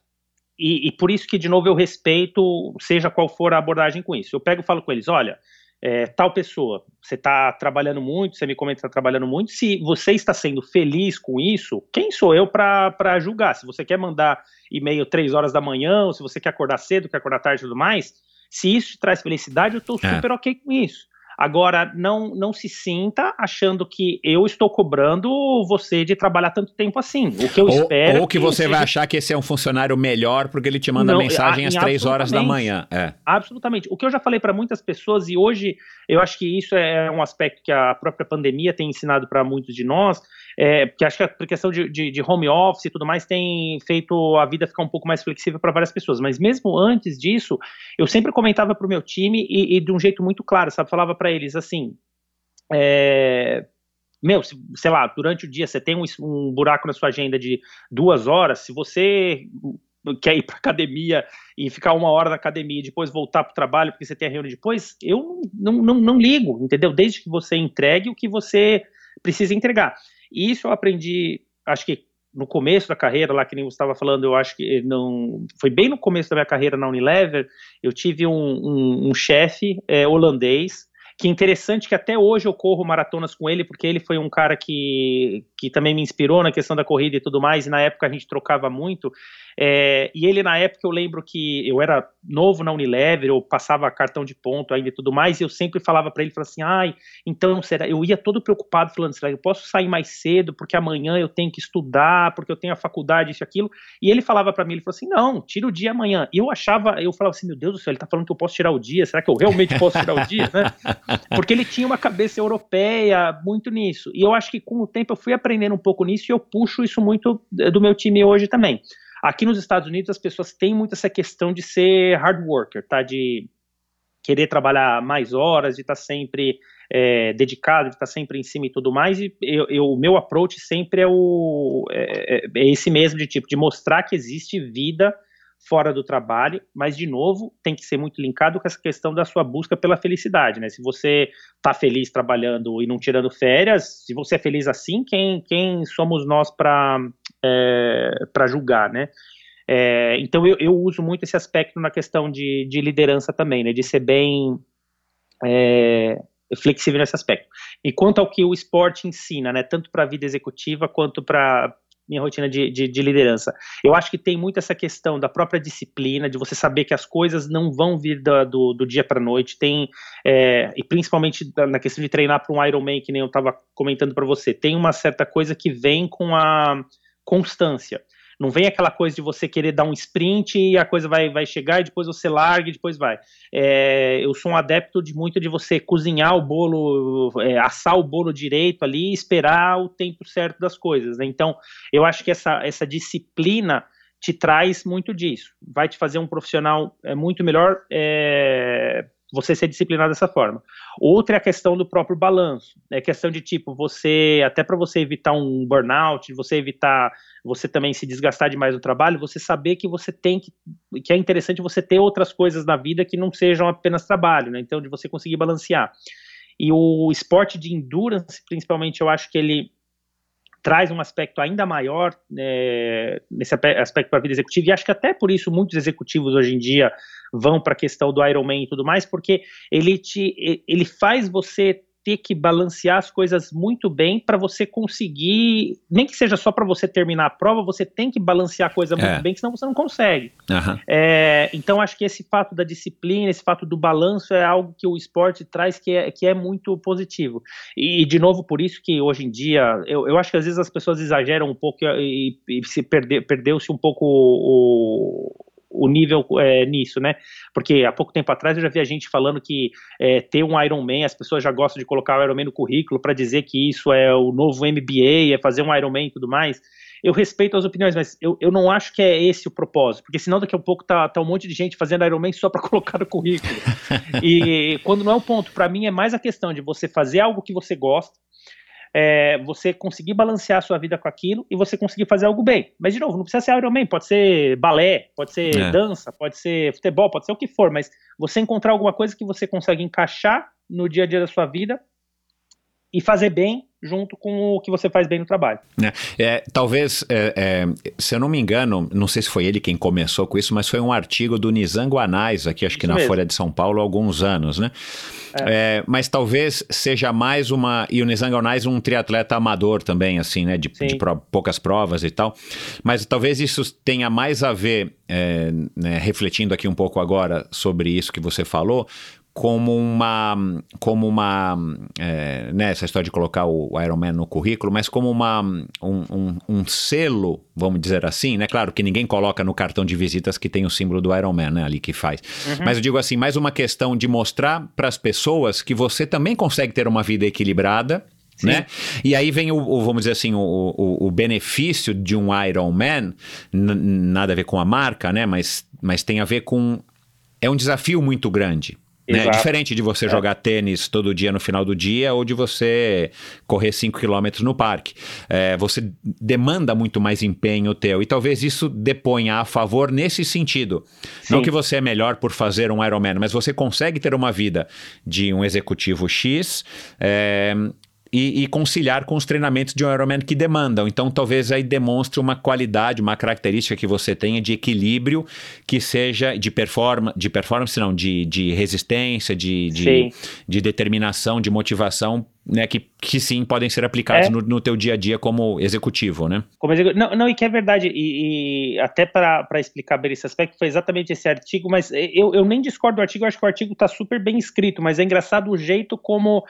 E, e, por isso que, de novo, eu respeito, seja qual for a abordagem com isso. Eu pego e falo com eles: olha, é, tal pessoa, você está trabalhando muito, você me comenta que está trabalhando muito, se você está sendo feliz com isso, quem sou eu para julgar? Se você quer mandar e-mail três horas da manhã, ou se você quer acordar cedo, quer acordar tarde e tudo mais, se isso te traz felicidade, eu estou é. super ok com isso. Agora, não, não se sinta achando que eu estou cobrando você de trabalhar tanto tempo assim. O que eu ou, espero. Ou que, que você seja... vai achar que esse é um funcionário melhor porque ele te manda não, mensagem às três horas da manhã. É. Absolutamente. O que eu já falei para muitas pessoas, e hoje eu acho que isso é um aspecto que a própria pandemia tem ensinado para muitos de nós, é, porque acho que a questão de, de, de, home office e tudo mais tem feito a vida ficar um pouco mais flexível para várias pessoas. Mas mesmo antes disso, eu sempre comentava para o meu time e, e, de um jeito muito claro, sabe? Falava para eles assim. É, meu, sei lá, durante o dia você tem um, um, buraco na sua agenda de duas horas, se você quer ir para academia e ficar uma hora na academia e depois voltar para o trabalho porque você tem a reunião depois, eu não, não, não ligo, entendeu? Desde que você entregue o que você precisa entregar. E isso eu aprendi, acho que no começo da carreira, lá que nem você estava falando, eu acho que não foi bem no começo da minha carreira na Unilever, eu tive um, um, um chefe é, holandês que interessante que até hoje eu corro maratonas com ele, porque ele foi um cara que, que também me inspirou na questão da corrida e tudo mais, e na época a gente trocava muito, é, e ele, na época, eu lembro que eu era novo na Unilever, eu passava cartão de ponto ainda e tudo mais, e eu sempre falava para ele, falava assim, ai, então, será, eu ia todo preocupado, falando, será eu posso sair mais cedo, porque amanhã eu tenho que estudar, porque eu tenho a faculdade, isso e aquilo, e ele falava para mim, ele falou assim, não, tira o dia amanhã, e eu achava, eu falava assim, meu Deus do céu, ele tá falando que eu posso tirar o dia, será que eu realmente posso tirar o dia, *laughs* né? Porque ele tinha uma cabeça europeia muito nisso, e eu acho que com o tempo eu fui aprendendo um pouco nisso, e eu puxo isso muito do meu time hoje também. Aqui nos Estados Unidos as pessoas têm muito essa questão de ser hard worker, tá? De querer trabalhar mais horas, de estar tá sempre é, dedicado, de estar tá sempre em cima e tudo mais. E eu, o meu approach sempre é, o, é, é, é esse mesmo de tipo, de mostrar que existe vida fora do trabalho, mas de novo tem que ser muito linkado com essa questão da sua busca pela felicidade, né? Se você está feliz trabalhando e não tirando férias, se você é feliz assim, quem, quem somos nós para é, para julgar, né? É, então eu, eu, uso muito esse aspecto na questão de, de liderança também, né? De ser bem é, flexível nesse aspecto. E quanto ao que o esporte ensina, né? Tanto para a vida executiva quanto para minha rotina de, de, de, liderança. Eu acho que tem muito essa questão da própria disciplina, de você saber que as coisas não vão vir do, do, dia para noite. Tem é, e principalmente na questão de treinar para um Ironman, que nem eu estava comentando para você, tem uma certa coisa que vem com a constância. Não vem aquela coisa de você querer dar um sprint e a coisa vai, vai chegar e depois você larga e depois vai. É, eu sou um adepto de muito de você cozinhar o bolo, é, assar o bolo direito ali e esperar o tempo certo das coisas. Né? Então, eu acho que essa, essa disciplina te traz muito disso. Vai te fazer um profissional é, muito melhor é, você ser disciplinado dessa forma. Outra é a questão do próprio balanço. É questão de tipo, você, até para você evitar um burnout, você evitar você também se desgastar demais no trabalho, você saber que você tem que, que é interessante você ter outras coisas na vida que não sejam apenas trabalho, né? Então, de você conseguir balancear. E o esporte de endurance, principalmente, eu acho que ele traz um aspecto ainda maior é, nesse aspecto para a vida executiva, e acho que até por isso muitos executivos hoje em dia vão para a questão do Ironman e tudo mais, porque ele, te, ele faz você ter que balancear as coisas muito bem para você conseguir, nem que seja só para você terminar a prova, você tem que balancear a coisa muito é. bem, senão você não consegue. Uhum. É, então acho que esse fato da disciplina, esse fato do balanço é algo que o esporte traz que é, que é muito positivo. E de novo por isso que hoje em dia eu, eu acho que às vezes as pessoas exageram um pouco e, e se perde, perdeu-se um pouco o o nível é, nisso, né? Porque há pouco tempo atrás eu já vi a gente falando que é, ter um Ironman, as pessoas já gostam de colocar o Ironman no currículo para dizer que isso é o novo MBA, é fazer um Ironman e tudo mais eu respeito as opiniões, mas eu, eu não acho que é esse o propósito, porque senão daqui a pouco tá, tá um monte de gente fazendo Ironman só para *laughs* colocar no currículo. e quando não é o ponto, para mim é mais a questão de você fazer algo que você gosta, é, você conseguir balancear a sua vida com aquilo e você conseguir fazer algo bem. Mas, de novo, não precisa ser Ironman, pode ser balé, pode ser é. dança, pode ser futebol, pode ser o que for, mas você encontrar alguma coisa que você consegue encaixar no dia a dia da sua vida e fazer bem junto com o que você faz bem no trabalho. É, é talvez, é, é, se eu não me engano, não sei se foi ele quem começou com isso, mas foi um artigo do Nizango Anais, aqui acho que isso na mesmo. Folha de São Paulo há alguns anos, né? É. É, mas talvez seja mais uma. E o Nizango Anais um triatleta amador também, assim, né? De, de pro, poucas provas e tal. Mas talvez isso tenha mais a ver, né, refletindo aqui um pouco agora sobre isso que você falou, como uma, como uma é, né, essa história de colocar o Iron Man no currículo, mas como uma, um, um, um, selo, vamos dizer assim, né? Claro que ninguém coloca no cartão de visitas que tem o símbolo do Iron Man, né, ali que faz. Uhum. Mas eu digo assim, mais uma questão de mostrar para as pessoas que você também consegue ter uma vida equilibrada, Sim. né? E aí vem o, o, vamos dizer assim, o, o, o benefício de um Iron Man, nada a ver com a marca, né? Mas, mas tem a ver com é um desafio muito grande. Né? Diferente de você é. jogar tênis todo dia no final do dia ou de você correr 5 km no parque. É, você demanda muito mais empenho teu e talvez isso deponha a favor nesse sentido. Sim. Não que você é melhor por fazer um Ironman, mas você consegue ter uma vida de um executivo X é, e, e, conciliar com os treinamentos de um Ironman que demandam. Então, talvez aí demonstre uma qualidade, uma característica que você tenha de equilíbrio que seja de performance, de performance não, de, de resistência, de, de, de determinação, de motivação né, que, que sim podem ser aplicados é. no, no teu dia a dia como executivo, né? Como executivo. Não, não, e que é verdade, e, e até para explicar bem esse aspecto, foi exatamente esse artigo, mas eu, eu nem discordo do artigo, eu acho que o artigo está super bem escrito, mas é engraçado o jeito como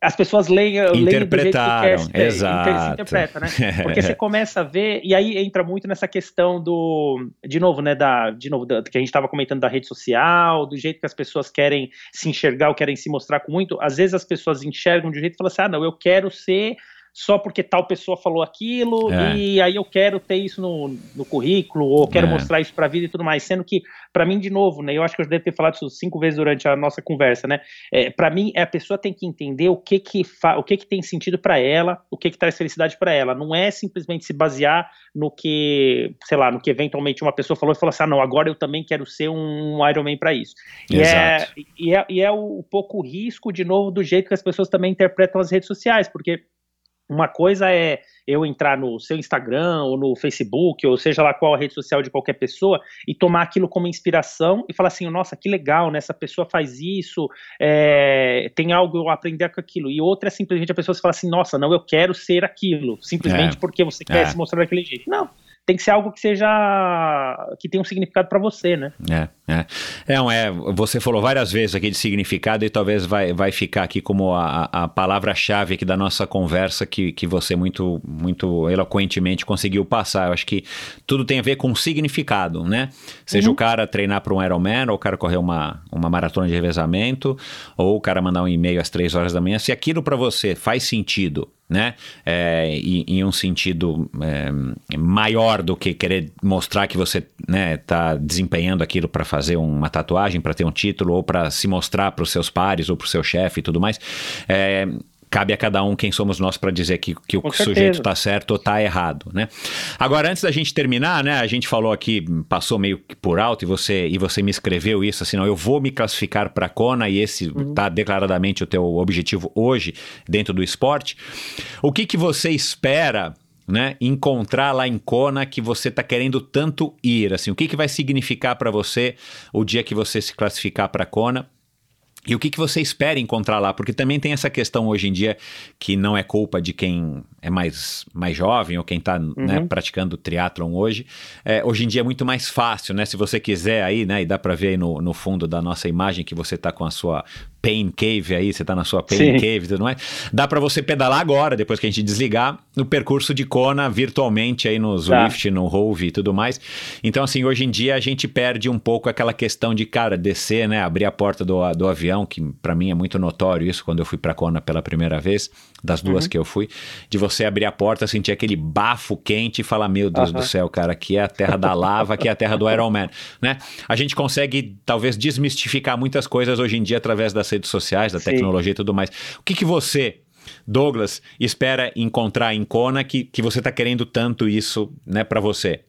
as pessoas leem, leem do jeito que quer, exato. se interpreta, né? Porque você *laughs* começa a ver, e aí entra muito nessa questão do, de novo, né, da, de novo, da, que a gente estava comentando da rede social, do jeito que as pessoas querem se enxergar ou querem se mostrar com muito, às vezes as pessoas enxergam de um jeito e falam assim, ah, não, eu quero ser só porque tal pessoa falou aquilo é. e aí eu quero ter isso no, no currículo ou quero é. mostrar isso para a vida e tudo mais, sendo que para mim de novo, né, eu acho que eu devo ter falado isso cinco vezes durante a nossa conversa, né? É, para mim é a pessoa tem que entender o que que o que que tem sentido para ela, o que que traz felicidade para ela, não é simplesmente se basear no que, sei lá, no que eventualmente uma pessoa falou e falou assim, ah, não, agora eu também quero ser um Ironman para isso. E é, e é, e é o pouco risco de novo do jeito que as pessoas também interpretam as redes sociais, porque uma coisa é eu entrar no seu Instagram ou no Facebook, ou seja lá qual a rede social de qualquer pessoa, e tomar aquilo como inspiração e falar assim: nossa, que legal, né? Essa pessoa faz isso, é, tem algo eu aprender com aquilo. E outra é simplesmente a pessoa se falar assim: nossa, não, eu quero ser aquilo, simplesmente é, porque você quer é. se mostrar daquele jeito. Não tem que ser algo que seja que tenha um significado para você, né? É, é. É, é, você falou várias vezes aqui de significado e talvez vai, vai ficar aqui como a, a palavra-chave aqui da nossa conversa que, que você muito, muito eloquentemente conseguiu passar. Eu acho que tudo tem a ver com significado, né? Seja uhum. o cara treinar para um Ironman, ou o cara correr uma, uma maratona de revezamento, ou o cara mandar um e-mail às três horas da manhã. Se aquilo para você faz sentido, né? É, em, em, um sentido é, maior do que querer mostrar que você está né, desempenhando aquilo para fazer uma tatuagem, para ter um título, ou para se mostrar para os seus pares ou para o seu chefe e tudo mais. É, cabe a cada um quem somos nós para dizer que, que o sujeito está certo ou está errado, né? Agora, antes da gente terminar, né? A gente falou aqui, passou meio por alto e você e você me escreveu isso assim, não, eu vou me classificar para Kona e esse está uhum. declaradamente o teu objetivo hoje dentro do esporte. O que que você espera né, encontrar lá em Kona que você está querendo tanto ir? Assim, o que, que vai significar para você o dia que você se classificar para Kona? E o que, que você espera encontrar lá? Porque também tem essa questão hoje em dia que não é culpa de quem é mais, mais jovem ou quem está né, uhum. né, praticando triatlon hoje. É, hoje em dia é muito mais fácil, né? Se você quiser aí, né? E dá para ver aí no, no fundo da nossa imagem que você está com a sua Pain Cave aí, você tá na sua Pain Sim. Cave e tudo mais. Dá para você pedalar agora, depois que a gente desligar, no percurso de Kona virtualmente aí no Zwift, tá. no Rove e tudo mais. Então, assim, hoje em dia a gente perde um pouco aquela questão de, cara, descer, né, abrir a porta do, do avião, que para mim é muito notório isso quando eu fui para Kona pela primeira vez, das duas uhum. que eu fui, de você abrir a porta, sentir aquele bafo quente e falar, meu Deus uhum. do céu, cara, aqui é a terra da lava, aqui é a terra do Iron Man, né? A gente consegue talvez desmistificar muitas coisas hoje em dia através das redes sociais, da Sim. tecnologia e tudo mais. O que, que você, Douglas, espera encontrar em Kona que, que você está querendo tanto isso né, para você?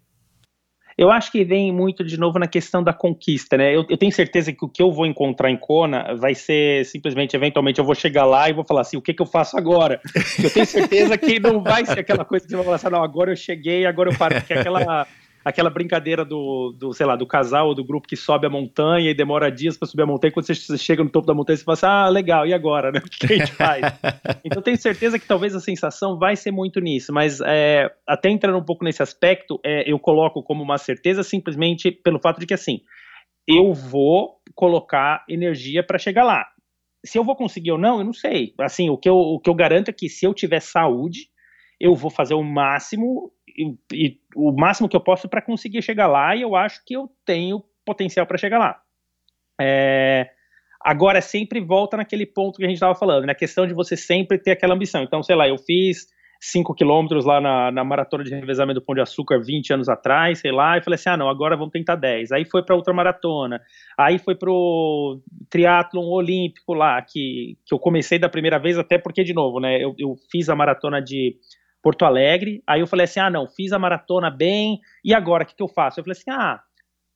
Eu acho que vem muito de novo na questão da conquista, né? Eu, eu, tenho certeza que o que eu vou encontrar em Kona vai ser simplesmente, eventualmente, eu vou chegar lá e vou falar assim: o que, que eu faço agora? Eu tenho certeza que não vai ser aquela coisa que você vai falar assim: não, agora eu cheguei, agora eu paro, porque é aquela aquela brincadeira do, do, sei lá, do casal ou do grupo que sobe a montanha e demora dias para subir a montanha. Quando você chega no topo da montanha, você fala assim: ah, legal, e agora, né? *laughs* O que a gente faz? *laughs* então, tenho certeza que talvez a sensação vai ser muito nisso, mas é, até entrando um pouco nesse aspecto, é, eu coloco como uma certeza simplesmente pelo fato de que, assim, eu vou colocar energia para chegar lá. Se eu vou conseguir ou não, eu não sei. Assim, o que eu, o que eu garanto é que se eu tiver saúde, eu vou fazer o máximo e, e o máximo que eu posso para conseguir chegar lá, e eu acho que eu tenho potencial para chegar lá. É, agora, sempre volta naquele ponto que a gente estava falando, na questão de você sempre ter aquela ambição. Então, sei lá, eu fiz 5 quilômetros lá na, na, maratona de revezamento do Pão de Açúcar 20 anos atrás, sei lá, e falei assim, ah, não, agora vamos tentar 10. Aí foi para outra maratona, aí foi pro triatlon olímpico lá, que, que eu comecei da primeira vez, até porque, de novo, né, eu, eu fiz a maratona de Porto Alegre. Aí eu falei assim: ah, não, fiz a maratona bem, e agora o que, que eu faço? Eu falei assim: ah,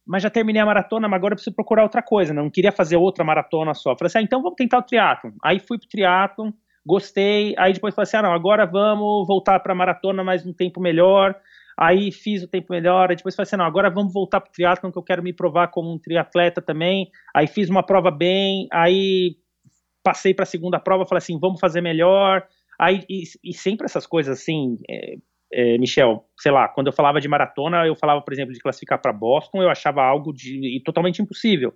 mas já terminei a maratona, mas agora eu preciso procurar outra coisa, não queria fazer outra maratona só. Eu falei assim: ah, então vamos tentar o triatlon. Aí fui pro triatlon, gostei, aí depois falei assim: ah, não, agora vamos voltar para a maratona, mas um tempo melhor. Aí fiz o tempo melhor, aí depois falei assim: não, agora vamos voltar pro triatlon, que eu quero me provar como um triatleta também. Aí fiz uma prova bem, aí passei para a segunda prova, falei assim: vamos fazer melhor. Aí, e, e sempre essas coisas assim, é, é, Michel, sei lá, quando eu falava de maratona, eu falava, por exemplo, de classificar para Boston, eu achava algo de totalmente impossível.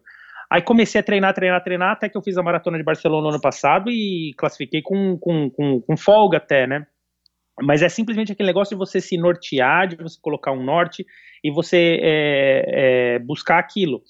Aí comecei a treinar, treinar, treinar, até que eu fiz a maratona de Barcelona no ano passado e classifiquei com, com, com, com folga até, né? Mas é simplesmente aquele negócio de você se nortear, de você colocar um norte e você é, é, buscar aquilo.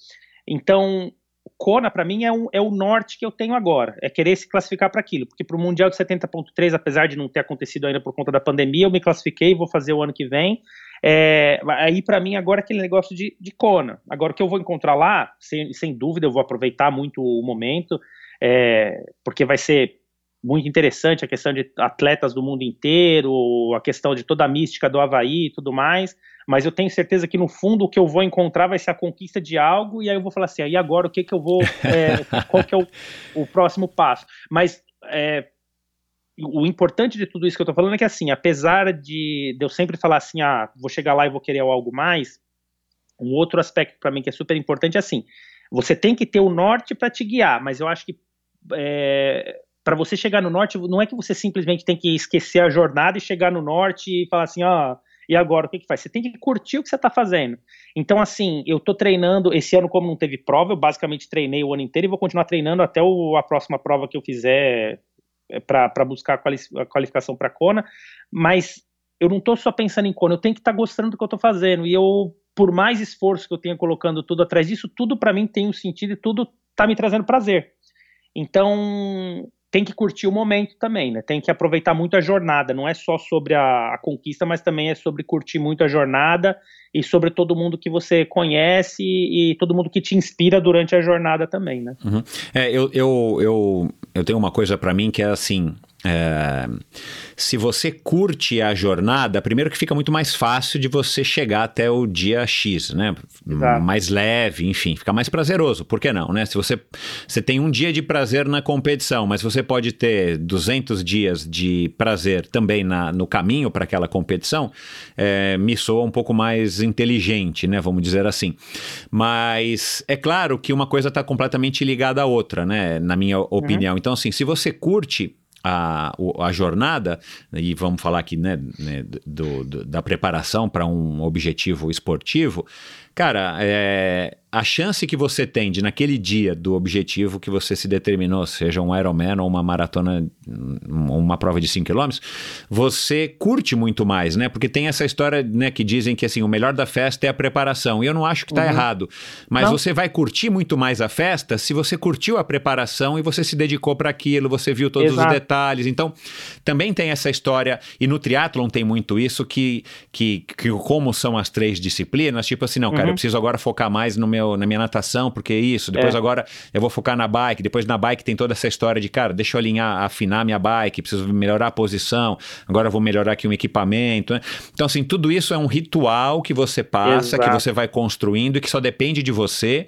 Então, Kona, para mim, é, um, é o norte que eu tenho agora, é querer se classificar para aquilo, porque para o Mundial de 70.3, apesar de não ter acontecido ainda por conta da pandemia, eu me classifiquei, vou fazer o ano que vem. É, aí, para mim, agora é aquele negócio de, Kona. Agora, o que eu vou encontrar lá, sem, sem dúvida, eu vou aproveitar muito o momento, é, porque vai ser muito interessante a questão de atletas do mundo inteiro, a questão de toda a mística do Havaí e tudo mais mas eu tenho certeza que no fundo o que eu vou encontrar vai ser a conquista de algo, e aí eu vou falar assim, e agora o que que eu vou, é, *laughs* qual que é o, o próximo passo? Mas é, o importante de tudo isso que eu tô falando é que assim, apesar de, de eu sempre falar assim, ah, vou chegar lá e vou querer algo mais, um outro aspecto para mim que é super importante é assim, você tem que ter o norte para te guiar, mas eu acho que é, para você chegar no norte, não é que você simplesmente tem que esquecer a jornada e chegar no norte e falar assim, ah, e agora o que, que faz? Você tem que curtir o que você está fazendo. Então, assim, eu estou treinando, esse ano, como não teve prova, eu basicamente treinei o ano inteiro e vou continuar treinando até o, a próxima prova que eu fizer é, para buscar a, qualificação para Kona, mas eu não estou só pensando em Kona, eu tenho que estar tá gostando do que eu estou fazendo. E eu, por mais esforço que eu tenha colocando tudo atrás disso, tudo para mim tem um sentido e tudo está me trazendo prazer. Então, tem que curtir o momento também, né? Tem que aproveitar muito a jornada. Não é só sobre a, a, conquista, mas também é sobre curtir muito a jornada e sobre todo mundo que você conhece e, todo mundo que te inspira durante a jornada também, né? Uhum. É, eu, eu, eu, eu tenho uma coisa para mim que é assim. É, se você curte a jornada, primeiro que fica muito mais fácil de você chegar até o dia X, né? Exato. Mais leve, enfim, fica mais prazeroso. Por que não, né? Se você, você tem um dia de prazer na competição, mas você pode ter 200 dias de prazer também na, no caminho para aquela competição, é, me soa um pouco mais inteligente, né? Vamos dizer assim. Mas é claro que uma coisa está completamente ligada à outra, né? Na minha opinião. Uhum. Então, assim, se você curte a, a jornada, e vamos falar aqui né, né do, do, da preparação para um objetivo esportivo, cara, é, a chance que você tem de, naquele dia do objetivo que você se determinou, seja um Ironman ou uma maratona, uma prova de 5 km, você curte muito mais, né? Porque tem essa história, né, que dizem que assim, o melhor da festa é a preparação. E eu não acho que está uhum. errado. Mas não. você vai curtir muito mais a festa se você curtiu a preparação e você se dedicou para aquilo, você viu todos Exato. os detalhes. Então, também tem essa história, e no triatlon tem muito isso, que, que, que como são as três disciplinas, tipo assim, não, cara, uhum. eu preciso agora focar mais no meu, na minha natação, porque é isso, depois é. agora eu vou focar na bike, depois na bike tem toda essa história de, cara, deixa eu alinhar, afinar minha bike, preciso melhorar a posição, agora eu vou melhorar aqui um equipamento. Né? Então, assim, tudo isso é um ritual que você passa, Exato. que você vai construindo e que só depende de você,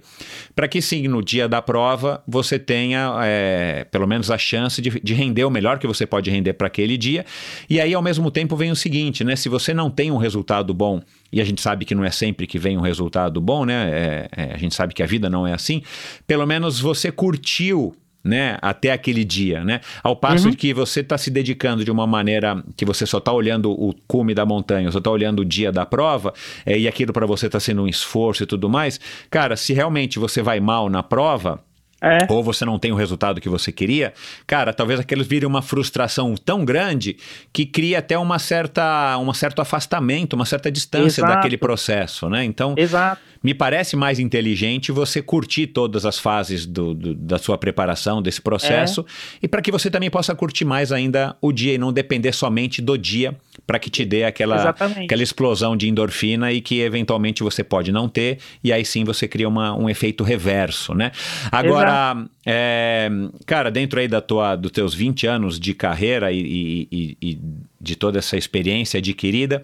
para que sim, no dia da prova, você tenha é, pelo menos a chance de, de render o melhor que você pode render para aquele dia. E aí, ao mesmo tempo, vem o seguinte, né? Se você não tem um resultado bom e a gente sabe que não é sempre que vem um resultado bom, né? É, é, a gente sabe que a vida não é assim. Pelo menos você curtiu né, até aquele dia, né? Ao passo uhum. que você está se dedicando de uma maneira que você só está olhando o cume da montanha, só está olhando o dia da prova, é, e aquilo para você está sendo um esforço e tudo mais, cara, se realmente você vai mal na prova, é. ou você não tem o resultado que você queria, cara, talvez aqueles virem uma frustração tão grande que cria até uma certa, um certo afastamento, uma certa distância Exato. daquele processo, né? Então, Exato. Me parece mais inteligente você curtir todas as fases do, do da sua preparação, desse processo, é. e para que você também possa curtir mais ainda o dia e não depender somente do dia para que te dê aquela, aquela explosão de endorfina e que eventualmente você pode não ter, e aí sim você cria uma, um efeito reverso, né? Agora, é, cara, dentro aí da tua, dos teus 20 anos de carreira e, e, e de toda essa experiência adquirida.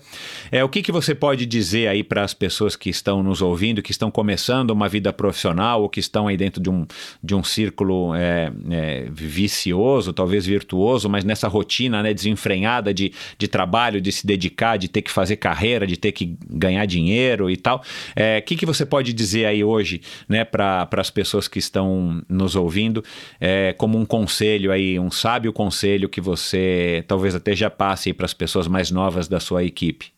É, o que, que você pode dizer aí para as pessoas que estão nos ouvindo, que estão começando uma vida profissional ou que estão aí dentro de um, de um círculo é, é, vicioso, talvez virtuoso, mas nessa rotina né, desenfrenhada de, de trabalho, de se dedicar, de ter que fazer carreira, de ter que ganhar dinheiro e tal. O é, que, que você pode dizer aí hoje né, para as pessoas que estão nos ouvindo, é, como um conselho aí, um sábio conselho que você talvez até já passe para as pessoas mais novas da sua equipe?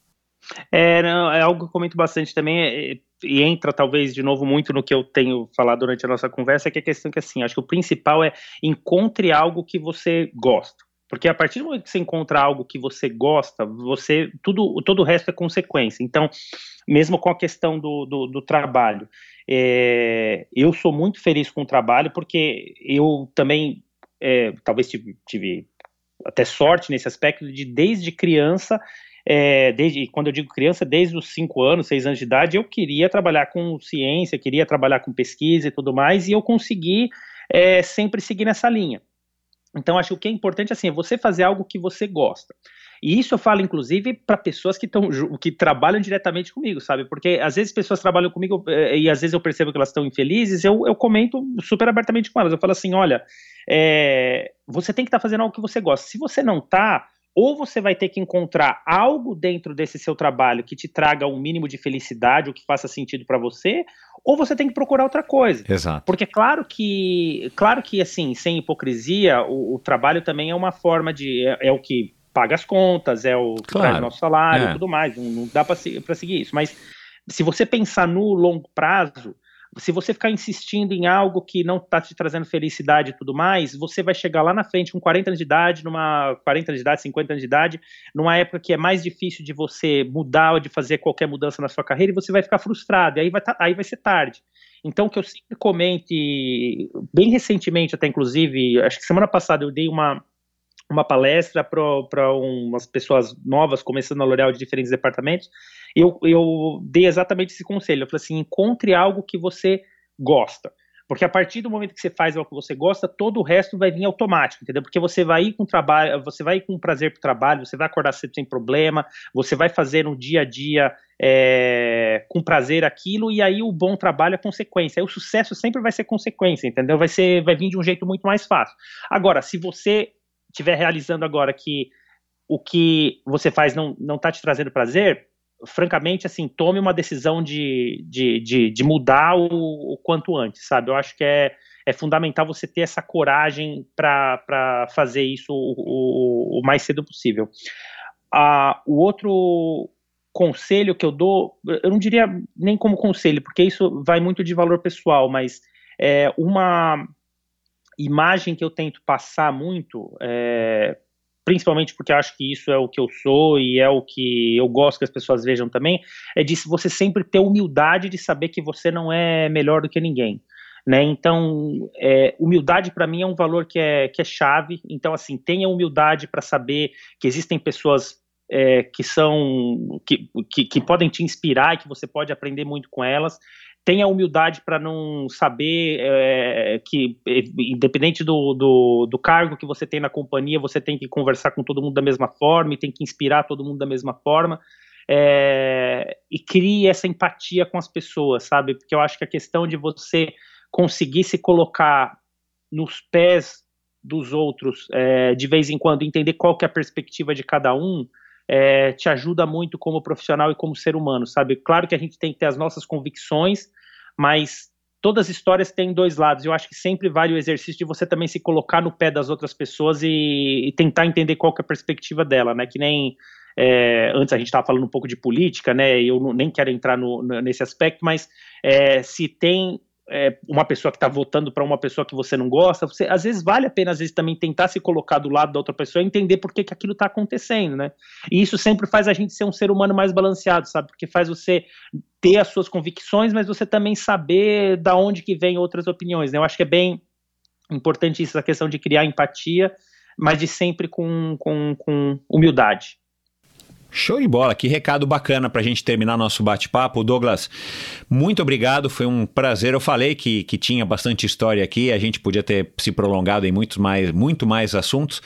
É, é algo que eu comento bastante também, é, e entra talvez de novo muito no que eu tenho falado durante a nossa conversa, que é a questão que assim, acho que o principal é encontre algo que você gosta. Porque a partir do momento que você encontra algo que você gosta, você tudo, todo o resto é consequência. Então, mesmo com a questão do, do, do trabalho, é, eu sou muito feliz com o trabalho porque eu também é, talvez tive, tive até sorte nesse aspecto de desde criança é, desde quando eu digo criança, desde os 5 anos, 6 anos de idade, eu queria trabalhar com ciência, queria trabalhar com pesquisa e tudo mais, e eu consegui é, sempre seguir nessa linha. Então, acho que o que é importante assim, é você fazer algo que você gosta. E isso eu falo, inclusive, para pessoas que, tão, que trabalham diretamente comigo, sabe? Porque às vezes pessoas trabalham comigo eh, e às vezes eu percebo que elas estão infelizes, eu, eu comento super abertamente com elas. Eu falo assim: olha, é, você tem que estar tá fazendo algo que você gosta. Se você não está, ou você vai ter que encontrar algo dentro desse seu trabalho que te traga um mínimo de felicidade, o que faça sentido para você, ou você tem que procurar outra coisa. Exato. Porque claro que, claro que assim, sem hipocrisia, o, o trabalho também é uma forma de é, é o que paga as contas, é o que claro. traz nosso salário e é. tudo mais. Não, não dá para seguir isso. Mas se você pensar no longo prazo, se você ficar insistindo em algo que não está te trazendo felicidade e tudo mais, você vai chegar lá na frente com 40 anos de idade, numa 40 anos de idade, 50 anos de idade, numa época que é mais difícil de você mudar ou de fazer qualquer mudança na sua carreira e você vai ficar frustrado, e aí vai, tá, aí vai ser tarde. Então, o que eu sempre comento, bem recentemente, até inclusive, acho que semana passada eu dei uma, uma palestra para umas pessoas novas começando na L'Oréal de diferentes departamentos, eu, eu dei exatamente esse conselho. Eu falei assim: encontre algo que você gosta. Porque a partir do momento que você faz algo que você gosta, todo o resto vai vir automático, entendeu? Porque você vai ir com trabalho, você vai ir com prazer para o trabalho, você vai acordar cedo sem problema, você vai fazer no dia a dia é, com prazer aquilo, e aí o bom trabalho é consequência. Aí o sucesso sempre vai ser consequência, entendeu? Vai, ser, vai vir de um jeito muito mais fácil. Agora, se você estiver realizando agora que o que você faz não não está te trazendo prazer, francamente, assim, tome uma decisão de, de, de, de mudar o, o, quanto antes, sabe? Eu acho que é, é fundamental você ter essa coragem para fazer isso o, o, o, mais cedo possível. Ah, o outro conselho que eu dou, eu não diria nem como conselho, porque isso vai muito de valor pessoal, mas é uma imagem que eu tento passar muito, é, principalmente porque acho que isso é o que eu sou e é o que eu gosto que as pessoas vejam também, é de você sempre ter humildade de saber que você não é melhor do que ninguém. Né? Então, é, humildade para mim é um valor que é, que é chave. Então, assim, tenha humildade para saber que existem pessoas é, que são que, que, que, podem te inspirar e que você pode aprender muito com elas. Tenha humildade para não saber é, que, independente do, do, do, cargo que você tem na companhia, você tem que conversar com todo mundo da mesma forma e tem que inspirar todo mundo da mesma forma. É, e crie essa empatia com as pessoas, sabe? Porque eu acho que a questão de você conseguir se colocar nos pés dos outros é, de vez em quando, entender qual que é a perspectiva de cada um, é, te ajuda muito como profissional e como ser humano, sabe? Claro que a gente tem que ter as nossas convicções, mas todas as histórias têm dois lados. Eu acho que sempre vale o exercício de você também se colocar no pé das outras pessoas e, e tentar entender qual é a perspectiva dela, né? Que nem é, antes a gente estava falando um pouco de política, né? Eu não, nem quero entrar no, nesse aspecto, mas é, se tem é, uma pessoa que está votando para uma pessoa que você não gosta, você, às vezes vale a pena, às vezes, também tentar se colocar do lado da outra pessoa e entender por que, que aquilo está acontecendo, né? E isso sempre faz a gente ser um ser humano mais balanceado, sabe? Porque faz você ter as suas convicções, mas você também saber da onde que vem outras opiniões, né? Eu acho que é bem importante isso, a questão de criar empatia, mas de sempre com, com, com humildade. Show de bola, que recado bacana para a gente terminar nosso bate-papo. Douglas, muito obrigado, foi um prazer. Eu falei que, que tinha bastante história aqui, a gente podia ter se prolongado em muitos mais, muito mais assuntos.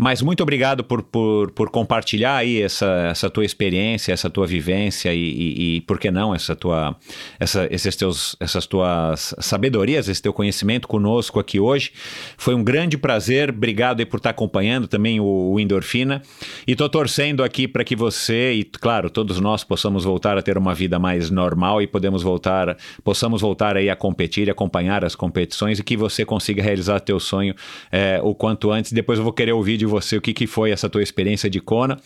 Mas muito obrigado por, por, por compartilhar aí essa, essa tua experiência, essa tua vivência e, e, e, por que não, essa tua, essa, esses teus, essas tuas sabedorias, esse teu conhecimento conosco aqui hoje. Foi um grande prazer. Obrigado aí por estar acompanhando também o, o Endorfina. E tô torcendo aqui para que você e, claro, todos nós possamos voltar a ter uma vida mais normal e podemos voltar, possamos voltar aí a competir acompanhar as competições e que você consiga realizar teu sonho é, o quanto antes. Depois eu vou querer ouvir de você o que, que foi essa tua experiência de Kona.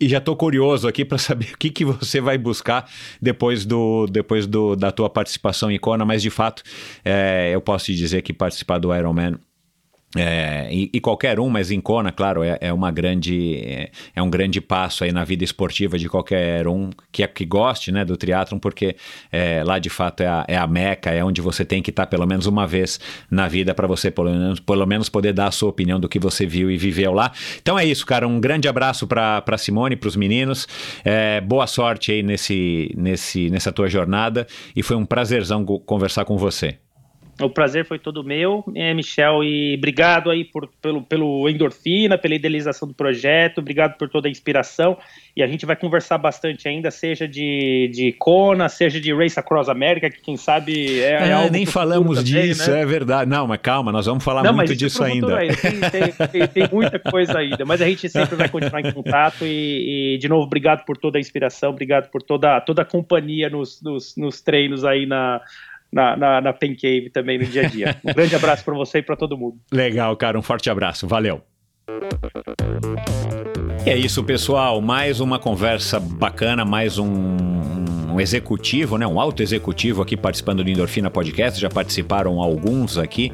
E já estou curioso aqui para saber o que, que você vai buscar depois, do, depois do, da tua participação em Kona, mas de fato é, eu posso te dizer que participar do Ironman é, e, e, qualquer um, mas em Kona, claro, é, é uma grande é, é, um grande passo aí na vida esportiva de qualquer um que, é, que goste né, do triatlon, porque é, lá de fato é a, é a meca, é onde você tem que estar pelo menos uma vez na vida para você pelo menos, pelo menos poder dar a sua opinião do que você viu e viveu lá. Então é isso, cara. Um grande abraço para Simone, para os meninos. É, boa sorte aí nesse, nesse, nessa tua jornada e foi um prazerzão conversar com você. O prazer foi todo meu, é, Michel, e obrigado aí por, pelo, pelo endorfina, pela idealização do projeto, obrigado por toda a inspiração. E a gente vai conversar bastante ainda, seja de, de Kona, seja de Race Across America, que quem sabe é, é, é algo Nem falamos também, disso, né? é verdade. Não, mas calma, nós vamos falar Não, muito disso ainda. ainda. Tem, tem, tem, tem, muita coisa ainda, mas a gente sempre vai continuar em contato. E, e, de novo, obrigado por toda a inspiração, obrigado por toda, toda a companhia nos, nos, nos treinos aí na na, na, na Pen Cave também no dia a dia. Um grande abraço para você e para todo mundo. Legal, cara. Um forte abraço. Valeu. E é isso, pessoal. Mais uma conversa bacana, mais um, um executivo, né? Um alto executivo aqui participando do Endorfina Podcast. Já participaram alguns aqui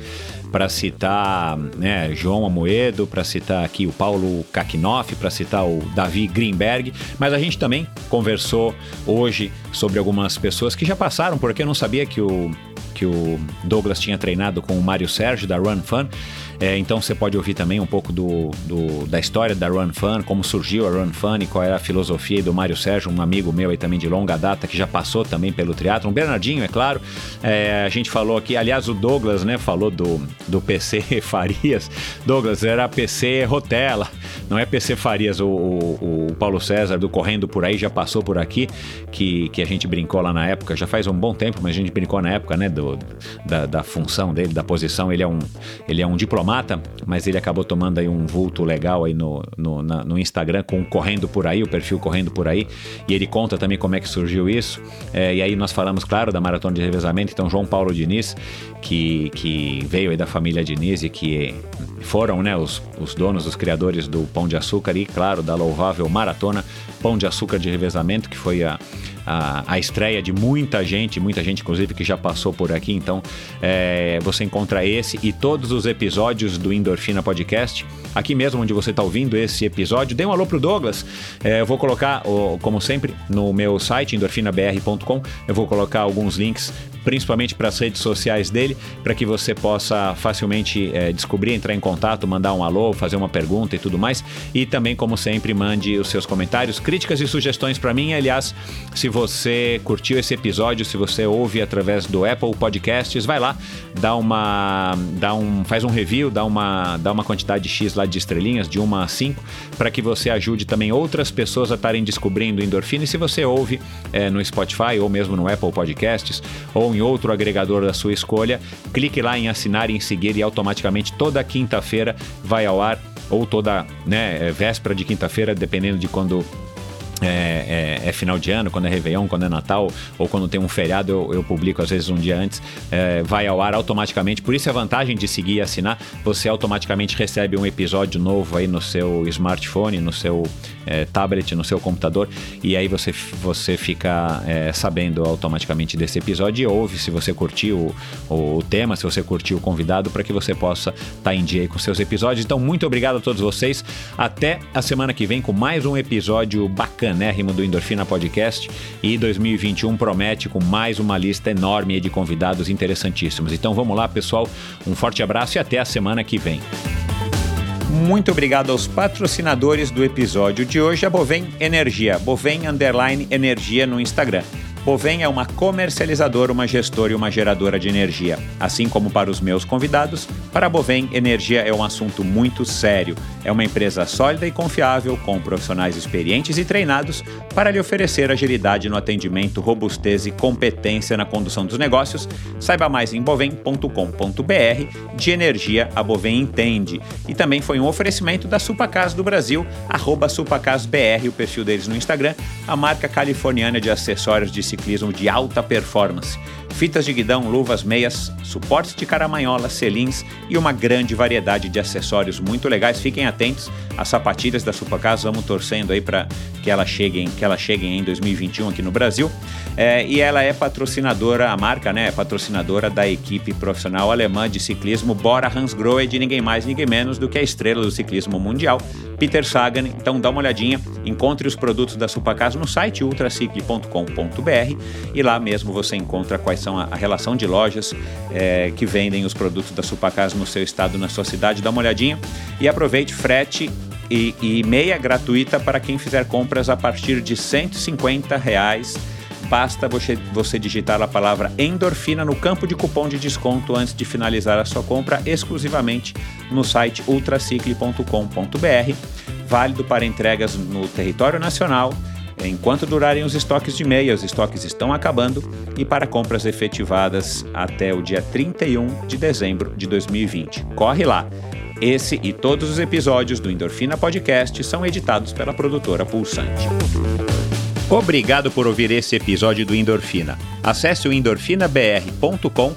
para citar né, João Amoedo, para citar aqui o Paulo Kakinoff, para citar o Davi Greenberg, mas a gente também conversou hoje sobre algumas pessoas que já passaram, porque eu não sabia que o, que o Douglas tinha treinado com o Mário Sérgio da Run Fun. É, então você pode ouvir também um pouco do, do, da história da Run Fun, como surgiu a Run Fun e qual era a filosofia do Mário Sérgio, um amigo meu aí também de longa data que já passou também pelo. Um Bernardinho, é claro. É, a gente falou aqui, aliás, o Douglas, né, falou do, do PC *laughs* Farias. Douglas, era PC Rotela, não é PC Farias. O, o, o, Paulo César do Correndo por aí já passou por aqui, que, que a gente brincou lá na época, já faz um bom tempo, mas a gente brincou na época, né, do, da, da, função dele, da posição. Ele é, um, ele é um diplomata, mas ele acabou tomando aí um vulto legal aí no, no, na, no Instagram, com Correndo Por Aí, o perfil Correndo Por Aí. E ele conta também como é que surgiu isso. É, e aí nós falamos, claro, da maratona de revezamento. Então, João Paulo Diniz, que, que veio aí da família Diniz e que foram né, os, os donos, os criadores do Pão de Açúcar e, claro, da louvável maratona Pão de Açúcar de Revezamento, que foi a, a, a estreia de muita gente, muita gente, inclusive, que já passou por aqui. Então, é, você encontra esse e todos os episódios do Endorfina Podcast aqui mesmo onde você está ouvindo esse episódio. Dê um alô pro Douglas. É, eu vou colocar, como sempre, no meu site, endorfinabr.com, eu vou colocar alguns links principalmente para as redes sociais dele, para que você possa facilmente é, descobrir, entrar em contato, mandar um alô, fazer uma pergunta e tudo mais. E também, como sempre, mande os seus comentários, críticas e sugestões para mim. Aliás, se você curtiu esse episódio, se você ouve através do Apple Podcasts, vai lá, dá uma, dá um, faz um review, dá uma, dá uma quantidade X lá de estrelinhas, de uma a cinco, para que você ajude também outras pessoas a estarem descobrindo endorfina. E se você ouve é, no Spotify ou mesmo no Apple Podcasts ou em em outro agregador da sua escolha. Clique lá em assinar e em seguir e automaticamente toda quinta-feira vai ao ar ou toda né, é, véspera de quinta-feira, dependendo de quando é, é, é, final de ano, quando é Réveillon, quando é Natal ou quando tem um feriado, eu, eu publico às vezes um dia antes, é, vai ao ar automaticamente. Por isso a vantagem de seguir e assinar, você automaticamente recebe um episódio novo aí no seu smartphone, no seu é, tablet, no seu computador, e aí você, você fica é, sabendo automaticamente desse episódio e ouve se você curtiu o, o tema, se você curtiu o convidado, para que você possa estar tá em dia com seus episódios. Então, muito obrigado a todos vocês. Até a semana que vem com mais um episódio bacanérrimo do Endorfina Podcast e 2021 promete com mais uma lista enorme de convidados interessantíssimos. Então vamos lá, pessoal. Um forte abraço e até a semana que vem. Muito obrigado aos patrocinadores do episódio de hoje, a Bovem Energia, Bovem Underline Energia no Instagram. Bovem é uma comercializadora, uma gestora e uma geradora de energia. Assim como para os meus convidados, para a Bovem, energia é um assunto muito sério. É uma empresa sólida e confiável, com profissionais experientes e treinados para lhe oferecer agilidade no atendimento, robustez e competência na condução dos negócios. Saiba mais em bovem.com.br. De energia, a Bovem entende. E também foi um oferecimento da Supacas do Brasil, arroba SupacasBR, o perfil deles no Instagram, a marca californiana de acessórios de ciclismo de alta performance. Fitas de guidão, luvas, meias, suportes de caramanhola, selins e uma grande variedade de acessórios muito legais. Fiquem atentos às sapatilhas da Supacas, vamos torcendo aí para que elas cheguem, que elas em 2021 aqui no Brasil. É, e ela é patrocinadora, a marca, né, é patrocinadora da equipe profissional alemã de ciclismo Bora Hansgrohe, de ninguém mais, ninguém menos do que a estrela do ciclismo mundial, Peter Sagan. Então dá uma olhadinha, encontre os produtos da Supacas no site ultracicle.com.br e lá mesmo você encontra quais são a, relação de lojas é, que vendem os produtos da Supacas no seu estado, na sua cidade. Dá uma olhadinha e aproveite frete e, e meia gratuita para quem fizer compras a partir de 150 reais basta você, você digitar a palavra endorfina no campo de cupom de desconto antes de finalizar a sua compra exclusivamente no site ultracicle.com.br, válido para entregas no território nacional enquanto durarem os estoques de meia, os estoques estão acabando, e para compras efetivadas até o dia 31 de dezembro de 2020. Corre lá! Esse e todos os episódios do Endorfina Podcast são editados pela produtora Pulsante. Obrigado por ouvir esse episódio do Endorfina. Acesse o endorfinabr.com,